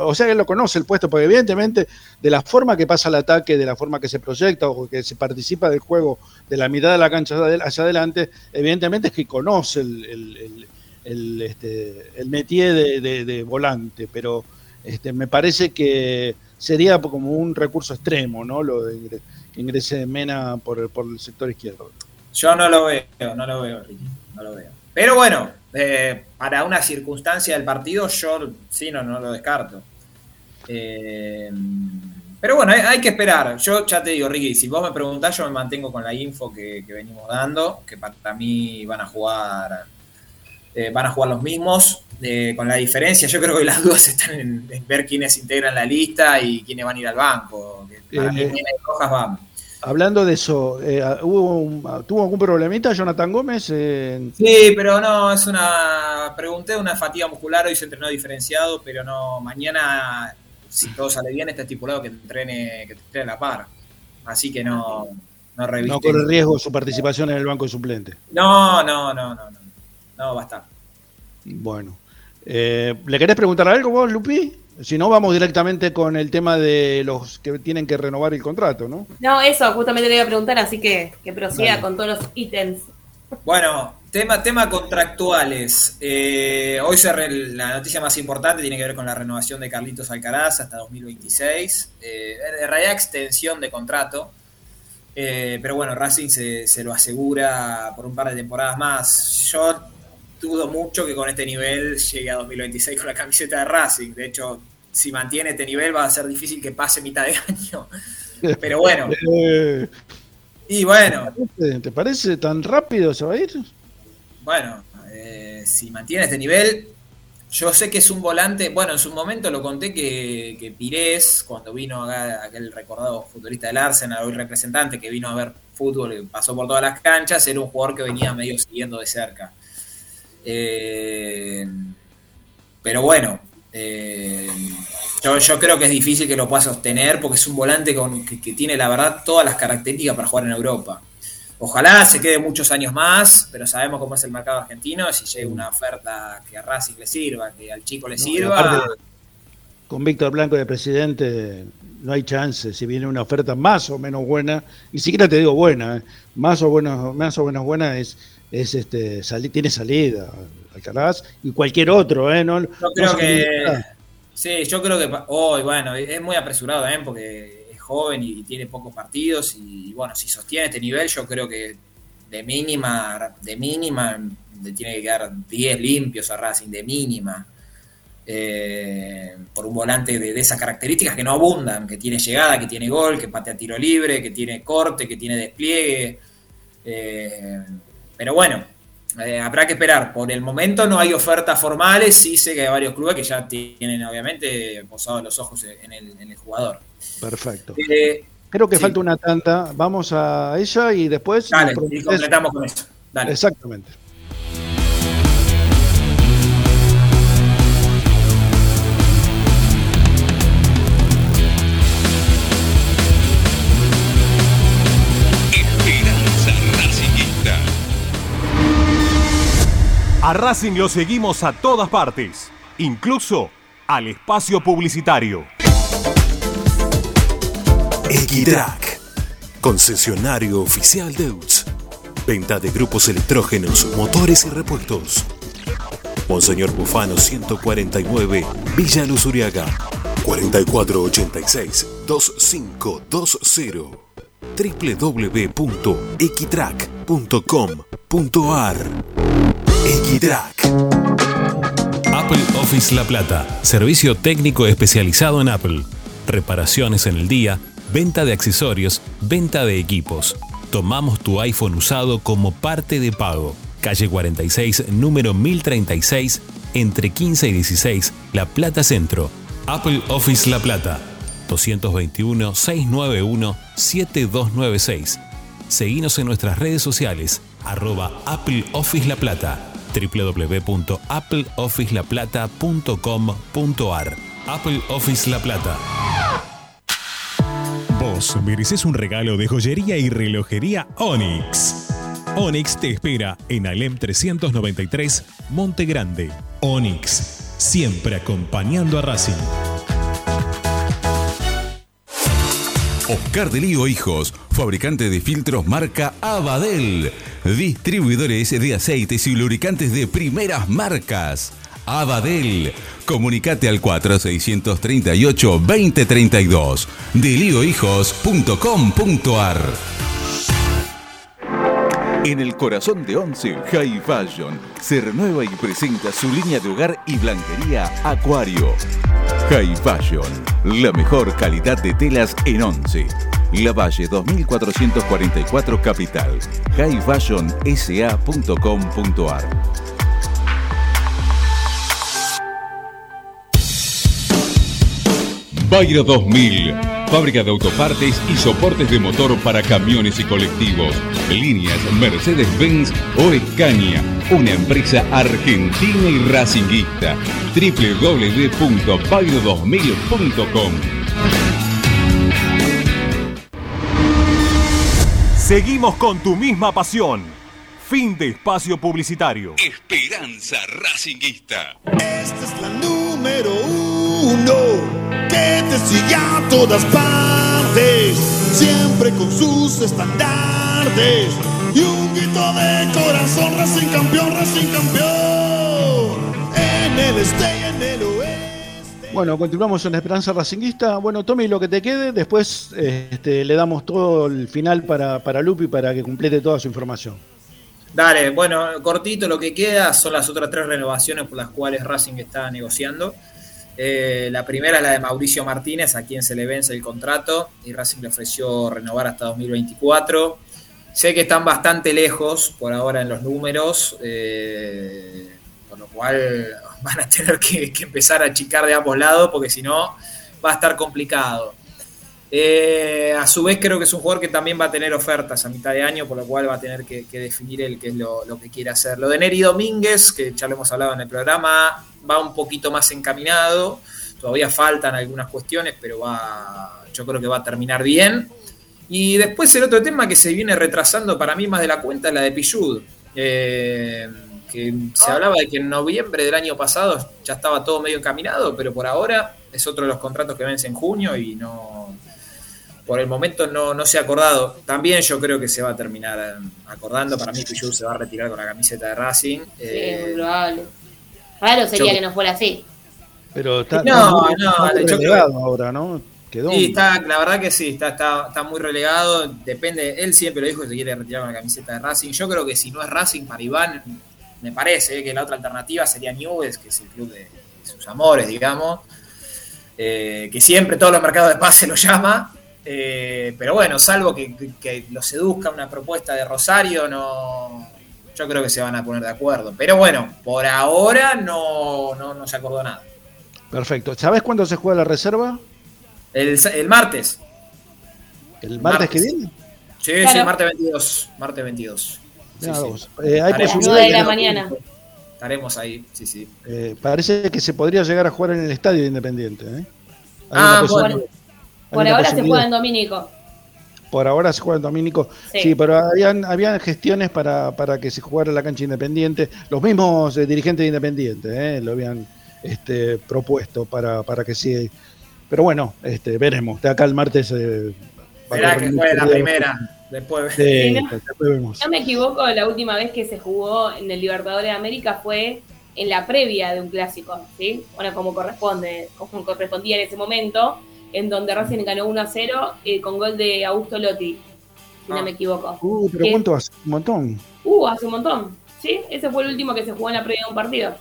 O sea que lo conoce el puesto, porque evidentemente de la forma que pasa el ataque, de la forma que se proyecta o que se participa del juego de la mitad de la cancha hacia adel- hacia adelante, evidentemente es que conoce el, el, el- el, este, el métier de, de- volante, pero este, me parece que sería como un recurso extremo, ¿no? Lo de que ingrese Mena por, por el sector izquierdo. Yo no lo veo, no lo veo, Ricky, no lo veo. Pero bueno, eh, para una circunstancia del partido, yo sí no, no lo descarto. Eh, pero bueno, hay, hay que esperar. Yo ya te digo, Ricky, si vos me preguntás, yo me mantengo con la info que, que venimos dando, que para mí van a jugar, eh, van a jugar los mismos, eh, con la diferencia. Yo creo que las dudas están en, en ver quiénes integran la lista y quiénes van a ir al banco. para mí Eh, y Rojas van. Hablando de eso, eh, ¿hubo un- ¿tuvo algún problemita Jonathan Gómez? Sí, pero no, es una. Pregunté una fatiga muscular, hoy se entrenó diferenciado, pero no. Mañana, si todo sale bien, está estipulado que entrene, que entrene a la par. Así que no, no reviste. no corre riesgo su participación en el banco de suplente. No, no, no, no, no. No, va a estar. Bueno. Eh, ¿Le querés preguntar algo vos, Lupi? Si no, vamos directamente con el tema de los que tienen que renovar el contrato, ¿no? No, eso justamente le iba a preguntar, así que que prosiga Dale. con todos los ítems. Bueno, tema, tema contractuales. Eh, hoy se re- la noticia más importante tiene que ver con la renovación de Carlitos Alcaraz hasta 2026. Eh, en realidad extensión de contrato. Eh, pero bueno, Racing se, se lo asegura por un par de temporadas más. Yo dudo mucho que con este nivel llegue a 2026 con la camiseta de Racing. De hecho, si mantiene este nivel va a ser difícil que pase mitad de año. Pero bueno, Eh, y bueno, ¿te- ¿Te parece tan rápido se va a ir? Bueno, eh, si mantiene este nivel, yo sé que es un volante. Bueno, en su momento lo conté que, que Pires, cuando vino acá, aquel recordado futbolista del Arsenal, hoy representante, que vino a ver fútbol y pasó por todas las canchas, era un jugador que venía medio siguiendo de cerca. Eh, pero bueno, eh, yo, yo creo que es difícil que lo pueda sostener porque es un volante con, que, que tiene, la verdad, todas las características para jugar en Europa. Ojalá se quede muchos años más, pero sabemos cómo es el mercado argentino. Si llega una oferta que a Racing le sirva, que al chico le No, sirva. aparte, Con Víctor Blanco de presidente no hay chance. Si viene una oferta más o menos buena, ni siquiera te digo buena, ¿eh? más o menos, más o menos buena es, es este sali- tiene salida Alcaraz y cualquier otro, ¿eh? No, Yo no creo que. Sí, yo creo que hoy, bueno, es muy apresurado también porque es joven y tiene pocos partidos. Y bueno, si sostiene este nivel, yo creo que de mínima, de mínima, le tiene que quedar 10 limpios a Racing, de mínima. Eh, por un volante de, de esas características que no abundan, que tiene llegada, que tiene gol, que patea tiro libre, que tiene corte, que tiene despliegue. Eh, pero bueno, eh, habrá que esperar. Por el momento no hay ofertas formales, sí sé que hay varios clubes que ya tienen obviamente posados los ojos en el, en el jugador. Perfecto. Eh, Creo que sí. falta una tanta. Vamos a ella y después. Dale, y completamos con eso. Dale. Exactamente. A Racing lo seguimos a todas partes, incluso al espacio publicitario. Equitrack, concesionario oficial Deutz. Venta de grupos electrógenos, motores y repuestos. Monseñor Bufano 149, Villa Luz Uriaga. 4486-2520. www.equitrack.com.ar Equitrack. Apple Office La Plata, servicio técnico especializado en Apple. Reparaciones en el día, venta de accesorios, venta de equipos. Tomamos tu iPhone usado como parte de pago. Calle 46, número 1036, entre 15 y 16, La Plata Centro. Apple Office La Plata, 221-691-7296. Seguinos en nuestras redes sociales, arroba Apple Office La Plata, www.appleofficelaplata.com.ar. Apple Office La Plata. Vos mereces un regalo de joyería y relojería Onyx. Onyx te espera en Alem 393, Monte Grande. Onyx, siempre acompañando a Racing. Oscar de Lío Hijos, fabricante de filtros marca Abadel. Distribuidores de aceites y lubricantes de primeras marcas. Abadel. Comunicate al 4638-2032. Deliohijos.com.ar En el corazón de Once, High Fashion se renueva y presenta su línea de hogar y blanquería Acuario. High Fashion, la mejor calidad de telas en Once. La Valle 2444 Capital. highfashionsa.com.ar Bayra 2000. Fábrica de autopartes y soportes de motor para camiones y colectivos. Líneas Mercedes-Benz o Escaña. Una empresa argentina y racinguista. www.bayro2000.com Seguimos con tu misma pasión. Fin de espacio publicitario. Esperanza Racinguista. Esta es la número uno. Uno que te sigue a todas partes, siempre con sus estandartes y un grito de corazón, Racing campeón, Racing campeón, en el este y en el oeste. Bueno, continuamos en la Esperanza Racinguista. Bueno, Tommy, lo que te quede, después este, le damos todo el final para, para Lupi para que complete toda su información. Dale, bueno, cortito lo que queda son las otras tres renovaciones por las cuales Racing está negociando. Eh, la primera es la de Mauricio Martínez, a quien se le vence el contrato y Racing le ofreció renovar hasta 2024. Sé que están bastante lejos por ahora en los números, eh, por lo cual van a tener que, que empezar a achicar de ambos lados porque si no va a estar complicado. Eh, a su vez creo que es un jugador que también va a tener ofertas a mitad de año, por lo cual va a tener que, definir él qué es lo, que quiere hacer. Lo de Neri Domínguez, que ya lo hemos hablado en el programa, va un poquito más encaminado. Todavía faltan algunas cuestiones, pero va, yo creo que va a terminar bien. Y después el otro tema que se viene retrasando para mí más de la cuenta es la de Pillud. Eh, que se hablaba de que en noviembre del año pasado ya estaba todo medio encaminado, pero por ahora es otro de los contratos que vence en junio y no, por el momento no, no se ha acordado. También yo creo que se va a terminar eh, acordando. Para mí, Pichu se va a retirar con la camiseta de Racing. Sí, es muy probable. Raro sería yo- que no fuera así. Pero está, No, está no, muy relegado ahora, ¿no? Quedó. Sí, está, la verdad que sí, está, está, está muy relegado. Depende, él siempre lo dijo que se quiere retirar con la camiseta de Racing. Yo creo que si no es Racing para Iván, me parece que la otra alternativa sería Newell's, que es el club de, de sus amores, digamos. Eh, que siempre todos los mercados de pase lo llama. Eh, pero bueno, salvo que, que- que lo seduzca una propuesta de Rosario, no. Yo creo que se van a poner de acuerdo. Pero bueno, por ahora no, no, no se acordó nada. Perfecto. ¿Sabes cuándo se juega la reserva? El, el martes. ¿El martes, que Martes. viene? Sí, Claro. sí, martes 22. Martes 22. Sí, sí. Eh, hay Estaremos- de la que- mañana. Estaremos ahí, sí, sí. eh, parece que se podría llegar a jugar en el estadio de Independiente. ¿eh? Ah, bueno. Por ahora se juega en Domínico. Por ahora se juega en Domínico. Sí. Sí, pero habían, habían gestiones para, para que se jugara en la cancha Independiente. Los mismos eh, dirigentes de Independiente eh, lo habían este, propuesto para, para que sí. Pero bueno, este, veremos. De acá el martes. eh, a Esperá correr que juegue la primera. Después. Sí, Sí, ¿no? después vemos. No me equivoco, la última vez que se jugó en el Libertadores de América fue en la previa de un clásico, ¿sí? Bueno, como corresponde, como correspondía en ese momento, en donde Racing ganó 1 a 0 eh, con gol de Augusto Lotti, si Ah. no me equivoco. Uh, pero. ¿cuánto hace? Un montón. Uh, hace un montón, ¿sí? Ese fue el último que se jugó en la previa de un partido,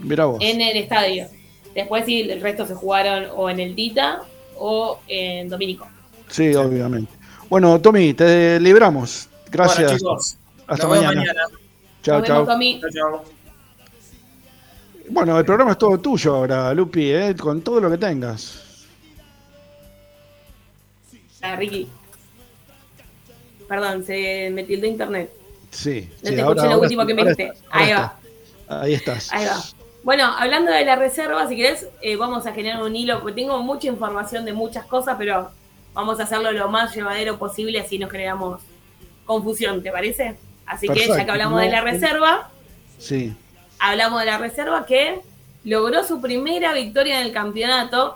Mirá vos. en el estadio. Después sí, el resto se jugaron o en el Tita o en Domínico. Sí, obviamente. Bueno, Tommy, te libramos. Gracias. Bueno, chicos. Hasta nos vemos mañana. mañana. Chao, Nos chao. vemos, Tommy. Chao, chao. Bueno, el programa es todo tuyo ahora, Lupi, ¿eh? con todo lo que tengas. Ah, Ricky. Perdón, se me tildó internet. Sí. No sí, te ahora- escuché lo último que me dijiste. Ahí va. Ahí estás. Ahí va. Bueno, hablando de la reserva, si querés, eh, vamos a generar un hilo, porque tengo mucha información de muchas cosas, pero vamos a hacerlo lo más llevadero posible, así no generamos confusión, ¿te parece? Así que ya que hablamos de la reserva, Sí. hablamos de la reserva que logró su primera victoria en el campeonato.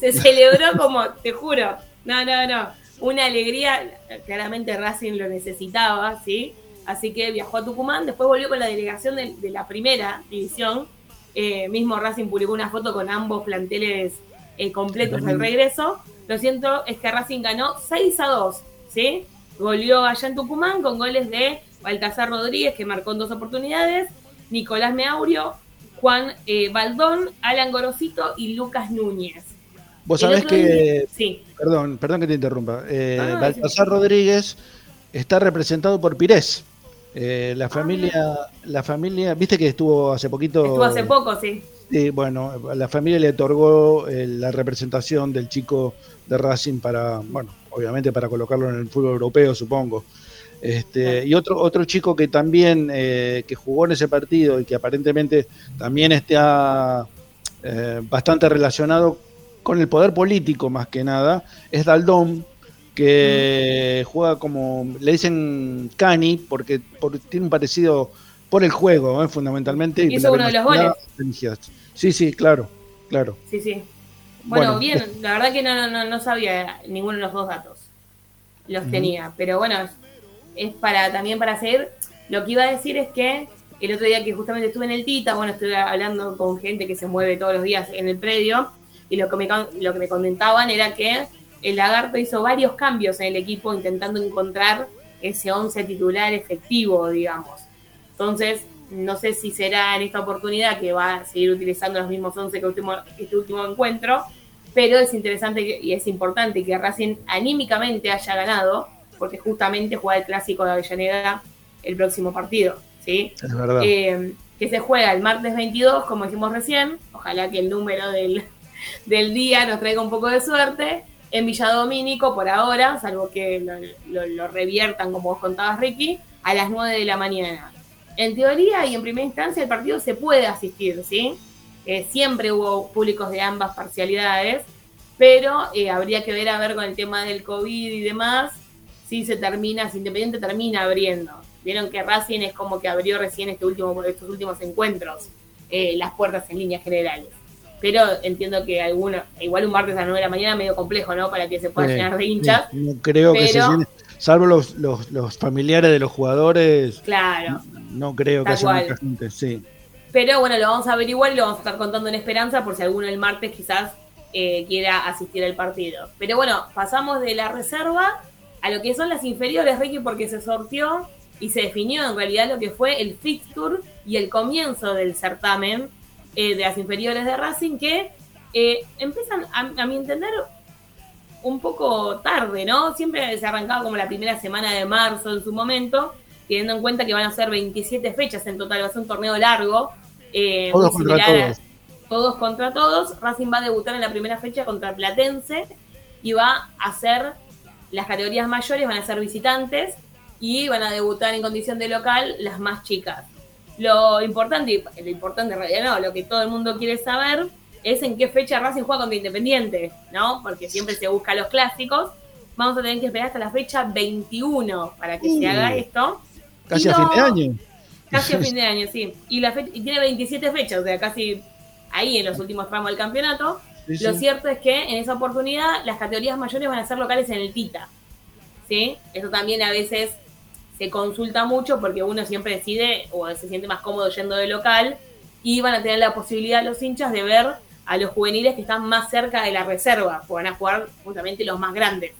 Se celebró como, te juro, no, no, no, una alegría, claramente Racing lo necesitaba, ¿sí? Así que viajó a Tucumán, después volvió con la delegación de, de la primera división, Eh, mismo Racing publicó una foto con ambos planteles eh, completos del regreso. Lo siento, es que Racing ganó 6 a 2, ¿sí? Volvió allá en Tucumán con goles de Baltasar Rodríguez, que marcó en dos oportunidades, Nicolás Meaurio, Juan eh, Baldón, Alan Gorosito y Lucas Núñez. Vos El sabés que. Sí. Perdón, perdón que te interrumpa. Eh, Baltasar Rodríguez está representado por Pires. Eh, la familia, la familia, viste que estuvo hace poquito. Ah, Estuvo hace poco, sí. Sí, bueno, la familia le otorgó eh, la representación del chico de Racing para, bueno, obviamente para colocarlo en el fútbol europeo, supongo. Este, y otro, otro chico que también eh, que jugó en ese partido y que aparentemente también está eh, bastante relacionado con el poder político más que nada, es Daldón, que juega como, le dicen Cani, porque por- tiene un parecido por el juego, eh, fundamentalmente. y Hizo uno de los goles. Sí, sí, claro, claro. Sí, sí. Bueno, Bueno, bien, la verdad que no, no, no sabía ninguno de los dos datos. Los tenía, pero bueno, es, para también para seguir. Lo que iba a decir es que el otro día que justamente estuve en el Tita, bueno, estuve hablando con gente que se mueve todos los días en el predio y lo que me, lo que me comentaban era que el Lagarto hizo varios cambios en el equipo intentando encontrar ese 11 titular efectivo, digamos. Entonces, no sé si será en esta oportunidad que va a seguir utilizando los mismos 11 que último, este último encuentro, pero es interesante y es importante que Racing anímicamente haya ganado, porque justamente juega el clásico de Avellaneda el próximo partido, ¿sí? Es verdad. Eh, que se juega el martes 22, como dijimos recién, ojalá que el número del, del día nos traiga un poco de suerte, en Villadomínico por ahora, salvo que lo, lo- lo reviertan, como vos contabas, Ricky, a las 9 de la mañana. En teoría y en primera instancia el partido se puede asistir, ¿sí? Eh, siempre hubo públicos de ambas parcialidades, pero eh, habría que ver a ver con el tema del COVID y demás, si se termina, si Independiente termina abriendo. Vieron que Racing es como que abrió recién este último, estos últimos encuentros, eh, las puertas en líneas generales. Pero entiendo que alguno, igual un martes a las 9 de la mañana medio complejo, ¿no? Para que se pueda Sí, llenar de hinchas. sí, no creo que se llene, salvo los, los, los familiares de los jugadores, Claro. no creo que haya mucha gente, sí. Pero bueno, lo vamos a averiguar y lo vamos a estar contando en Esperanza por si alguno el martes quizás eh, quiera asistir al partido. Pero bueno, pasamos de la reserva a lo que son las inferiores, Ricky, porque se sortió y se definió en realidad lo que fue el fixture y el comienzo del certamen eh, de las inferiores de Racing que eh, empiezan, a, a mi entender, un poco tarde, ¿no? Siempre se arrancaba como la primera semana de marzo en su momento, teniendo en cuenta que van a ser 27 fechas en total, va a ser un torneo largo. eh, Todos contra todos. todos contra todos. Racing va a debutar en la primera fecha contra Platense y va a hacer las categorías mayores, van a ser visitantes y van a debutar en condición de local las más chicas. Lo importante, lo importante en realidad no, lo que todo el mundo quiere saber es en qué fecha Racing juega contra Independiente, ¿no? Porque siempre se busca los clásicos. Vamos a tener que esperar hasta la fecha 21 para que se haga esto. Casi a fin de año. Casi a fin de año, sí. Y, la fe- y tiene 27 fechas, o sea, casi ahí en los últimos tramos del campeonato. Sí, Lo cierto es que en esa oportunidad las categorías mayores van a ser locales en el Tita. ¿Sí? Eso también a veces se consulta mucho porque uno siempre decide o se siente más cómodo yendo de local y van a tener la posibilidad los hinchas de ver a los juveniles que están más cerca de la reserva, porque van a jugar justamente los más grandes.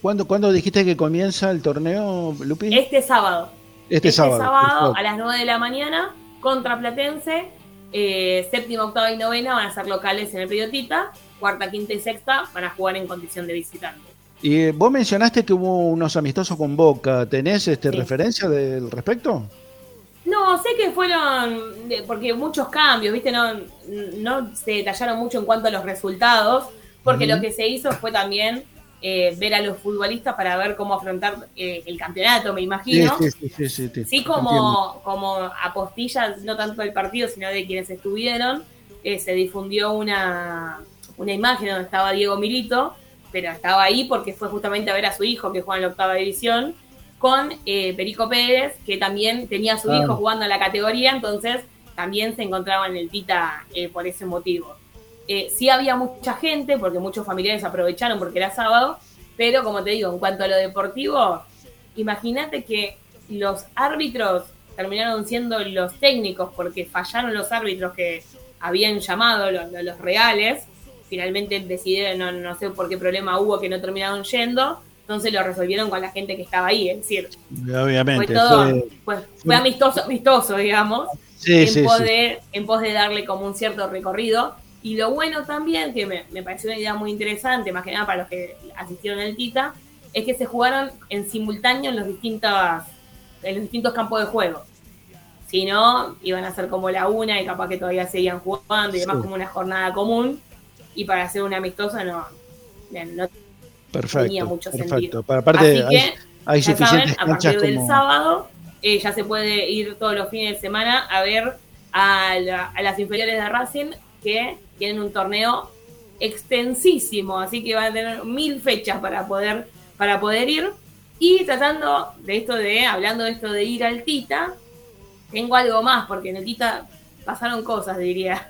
¿Cuándo, ¿Cuándo dijiste que comienza el torneo, Lupi? Este sábado. Este sábado, perfecto. a las 9 de la mañana contra Platense. Eh, séptima, octava y novena van a ser locales en el Periodita. Cuarta, quinta y sexta van a jugar en condición de visitante. Y eh, vos mencionaste que hubo unos amistosos con Boca. ¿Tenés este, Sí. referencia del respecto? No, sé que fueron, porque muchos cambios, ¿viste? No, no se detallaron mucho en cuanto a los resultados, porque lo que se hizo fue también eh, ver a los futbolistas para ver cómo afrontar eh, el campeonato, me imagino. Sí, sí, sí, sí, sí, sí. Entiendo. como, como apostillas, no tanto del partido, sino de quienes estuvieron, eh, se difundió una, una imagen donde estaba Diego Milito, pero estaba ahí porque fue justamente a ver a su hijo que juega en la octava división, con eh, Perico Pérez, que también tenía a su Ah. hijo jugando en la categoría, entonces también se encontraba en el Tita eh, por ese motivo. Eh, sí había mucha gente, porque muchos familiares aprovecharon porque era sábado, pero como te digo, en cuanto a lo deportivo, imagínate que los árbitros terminaron siendo los técnicos porque fallaron los árbitros que habían llamado, los, los reales, finalmente decidieron, no, no sé por qué problema hubo que no terminaron yendo, entonces lo resolvieron con la gente que estaba ahí, es decir, Obviamente. fue todo, fue- fue, fue amistoso, amistoso, digamos, Sí, en, sí, pos sí. De, en pos de darle como un cierto recorrido. Y lo bueno también, que me, me pareció una idea muy interesante, más que nada para los que asistieron al Tita, es que se jugaron en simultáneo en los distintos, en los distintos campos de juego. Si no, iban a ser como la una y capaz que todavía seguían jugando y demás Sí. como una jornada común. Y para hacer una amistosa no, no Perfecto. tenía mucho perfecto. sentido. Para- aparte, Así que, hay ya suficientes saben, a partir del sábado eh, ya se puede ir todos los fines de semana a ver a, la- a las inferiores de Racing que tienen un torneo extensísimo, así que van a tener mil fechas para poder, para poder ir. Y tratando de esto de, hablando de esto de ir al Tita, tengo algo más, porque en el Tita pasaron cosas, diría.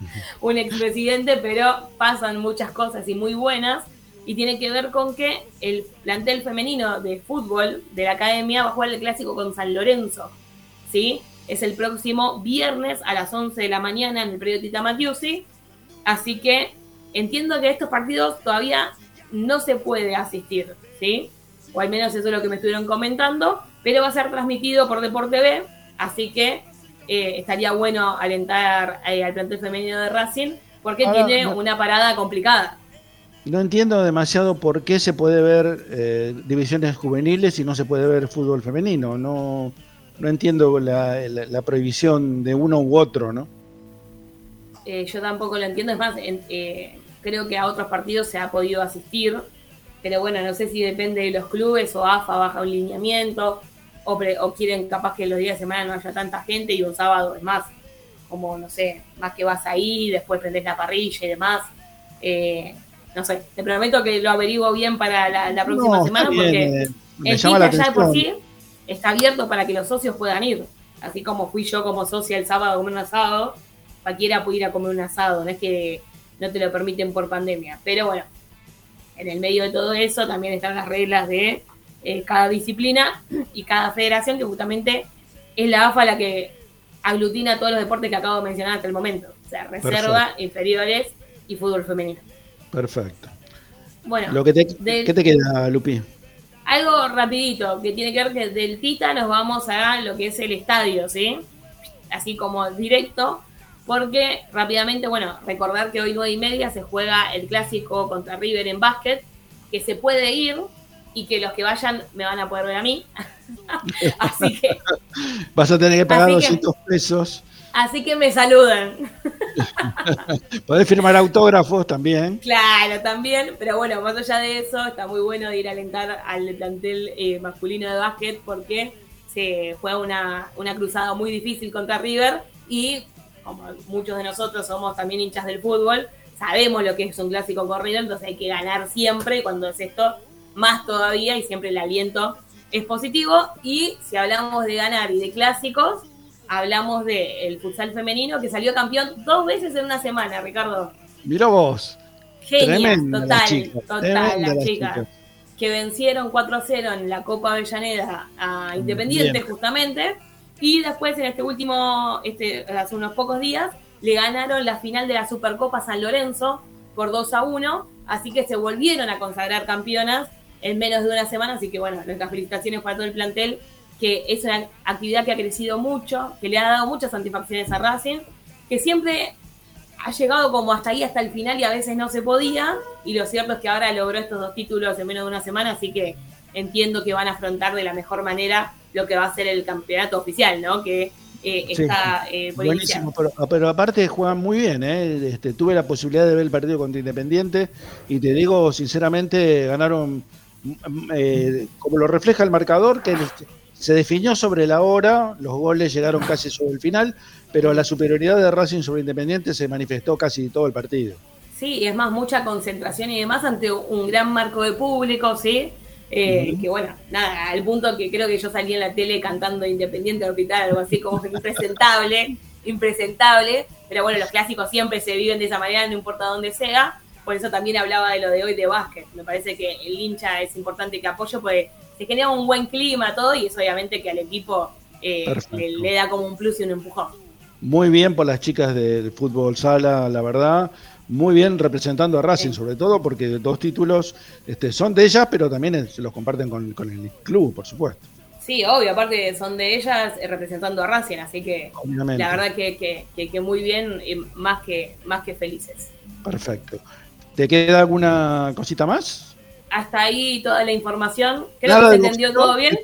un expresidente, pero pasan muchas cosas y muy buenas. Y tiene que ver con que el plantel femenino de fútbol de la academia va a jugar el clásico con San Lorenzo. ¿Sí? Es el próximo viernes a las 11 de la mañana en el periodo Tita Matiusi. Así que entiendo que estos partidos todavía no se puede asistir, ¿sí? O al menos eso es lo que me estuvieron comentando, pero va a ser transmitido por Deporte B, así que eh, estaría bueno alentar eh, al plantel femenino de Racing, porque Ahora, tiene no- una parada complicada. No entiendo demasiado por qué se puede ver eh, divisiones juveniles y no se puede ver fútbol femenino. No, no entiendo la, la- la prohibición de uno u otro, ¿no? Eh, yo tampoco lo entiendo, es más, en- eh, creo que a otros partidos se ha podido asistir, pero bueno, no sé si depende de los clubes o AFA baja un lineamiento, o, pre- o quieren capaz que los días de semana no haya tanta gente y un sábado es más, como no sé, más que vas ahí, después prendés la parrilla y demás. Eh, no sé, te prometo que lo averiguo bien para la, la próxima No, semana bien, porque eh, el llama la ya de por sí está abierto para que los socios puedan ir. Así como fui yo como socia el sábado un asado, cualquiera puede ir a comer un asado, no es que no te lo permiten por pandemia. Pero bueno, en el medio de todo eso también están las reglas de eh, cada disciplina y cada federación, que justamente es la AFA la que aglutina todos los deportes que acabo de mencionar hasta el momento. O sea, reserva, inferiores y fútbol femenino. Perfecto. Bueno, Lo que te, del- ¿Qué te queda, Lupi? algo rapidito, que tiene que ver que del Tita nos vamos a lo que es el estadio, ¿sí? Así como directo, porque rápidamente, bueno, recordar que hoy nueve y media se juega el clásico contra River en básquet, que se puede ir y que los que vayan me van a poder ver a mí. así que, Vas a tener que pagar Así que- 200 pesos. así que me saludan. Podés firmar autógrafos también. Claro, también, pero bueno, más allá de eso, está muy bueno de ir a alentar al plantel eh, masculino de básquet porque se juega una, una cruzada muy difícil contra River y como muchos de nosotros somos también hinchas del fútbol, sabemos lo que es un clásico corrido, entonces hay que ganar siempre y cuando es esto, más todavía y siempre el aliento es positivo. Y si hablamos de ganar y de clásicos, hablamos del futsal femenino que salió campeón dos veces en una semana, Ricardo. Mirá vos. Genial, total, las chicas, total, las las chicas. chicas. Que vencieron 4-0 en la Copa Avellaneda a Independiente, Bien. justamente. Y después, en este último, este, hace unos pocos días, le ganaron la final de la Supercopa San Lorenzo por 2 a 1. Así que se volvieron a consagrar campeonas en menos de una semana. Así que, bueno, nuestras felicitaciones para todo el plantel, que es una actividad que ha crecido mucho, que le ha dado muchas satisfacciones a Racing, que siempre ha llegado como hasta ahí, hasta el final y a veces no se podía. Y lo cierto es que ahora logró estos dos títulos en menos de una semana, así que entiendo que van a afrontar de la mejor manera lo que va a ser el campeonato oficial, ¿no? Que eh, Sí, está eh, por. Buenísimo, pero, pero aparte juegan muy bien. ¿eh? Este, tuve la posibilidad de ver el partido contra Independiente y te digo, sinceramente, ganaron mm, eh, como lo refleja el marcador, que se definió sobre la hora, los goles llegaron casi sobre el final, pero la superioridad de Racing sobre Independiente se manifestó casi todo el partido. Sí, y es más, mucha concentración y demás ante un gran marco de público, ¿sí? Eh, Que bueno, nada, al punto que creo que yo salí en la tele cantando Independiente Orbital, algo así como impresentable, impresentable. Pero bueno, los clásicos siempre se viven de esa manera, no importa dónde sea. Por eso también hablaba de lo de hoy de básquet. Me parece que el hincha es importante que apoye, porque se genera un buen clima todo y es obviamente que al equipo eh, le da como un plus y un empujón. Muy bien por las chicas del fútbol sala, la verdad. Muy bien representando a Racing, sobre todo porque dos títulos este, son de ellas, pero también se los comparten con, con el club, por supuesto. Sí, obvio, aparte son de ellas eh, representando a Racing, así que Obviamente. la verdad que, que, que- que muy bien, y más que, más que felices. Perfecto. ¿Te queda alguna cosita más? Hasta ahí toda la información. Creo Nada que se de entendió boxeo. todo bien.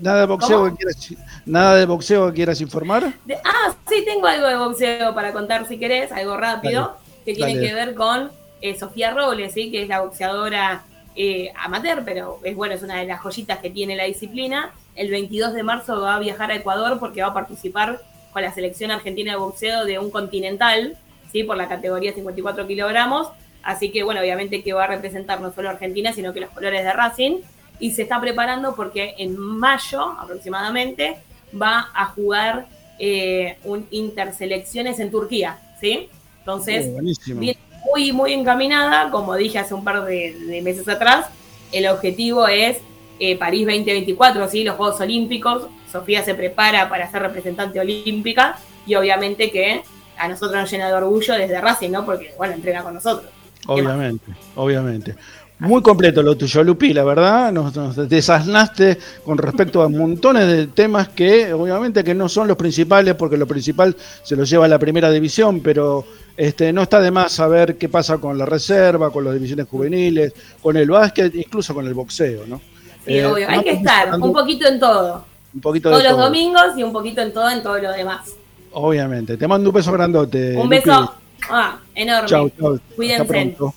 ¿Nada de boxeo, ¿Cómo? que quieras, nada de boxeo que quieras informar? De- ah, sí, tengo algo de boxeo para contar si querés, algo rápido, que tiene dale. que ver con eh, Sofía Robles, ¿sí? que es la boxeadora eh, amateur, pero es bueno, es una de las joyitas que tiene la disciplina. El 22 de marzo va a viajar a Ecuador porque va a participar con la selección argentina de boxeo de un continental, ¿sí? por la categoría 54 kilogramos. Así que, bueno, obviamente que va a representar no solo Argentina, sino que los colores de Racing. Y se está preparando porque en mayo aproximadamente va a jugar eh, un interselecciones en Turquía, ¿sí? Entonces, Oh, viene muy, muy encaminada, como dije hace un par de, de meses atrás, el objetivo es eh, París 2024, ¿sí? los Juegos Olímpicos. Sofía se prepara para ser representante olímpica y obviamente que a nosotros nos llena de orgullo desde Racing, ¿no? Porque, bueno, entrena con nosotros. Obviamente, obviamente. Muy completo lo tuyo, Lupi, la verdad, nos, nos desasnaste con respecto a montones de temas que obviamente que no son los principales, porque lo principal se lo lleva la primera división, pero este, no está de más saber qué pasa con la reserva, con las divisiones juveniles, con el básquet, incluso con el boxeo, ¿no? Sí, Eh, obvio. Hay que estar un poquito en todo. un poquito Todos de los todo, domingos y un poquito en todo, en todo lo demás. Obviamente. Te mando un beso grandote. un Lupi. beso ah, enorme. Chau, chau. Hasta Cuídense. pronto.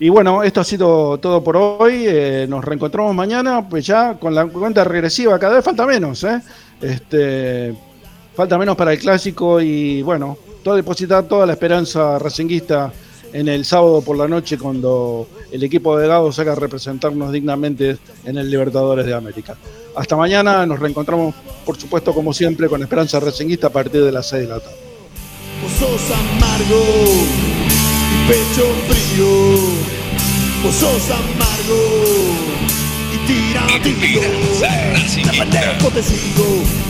Y bueno, esto ha sido todo por hoy. Eh, nos reencontramos mañana, pues ya con la cuenta regresiva. Cada vez falta menos, ¿eh? Este, falta menos para el clásico y bueno, todo depositar toda la esperanza racinguista en el sábado por la noche cuando el equipo de Gago salga a representarnos dignamente en el Libertadores de América. Hasta mañana, nos reencontramos, por supuesto, como siempre, con Esperanza Racinguista a partir de las 6 de la tarde. Vos sos amargo y pecho frío. Vos sos amargo y tira sigo.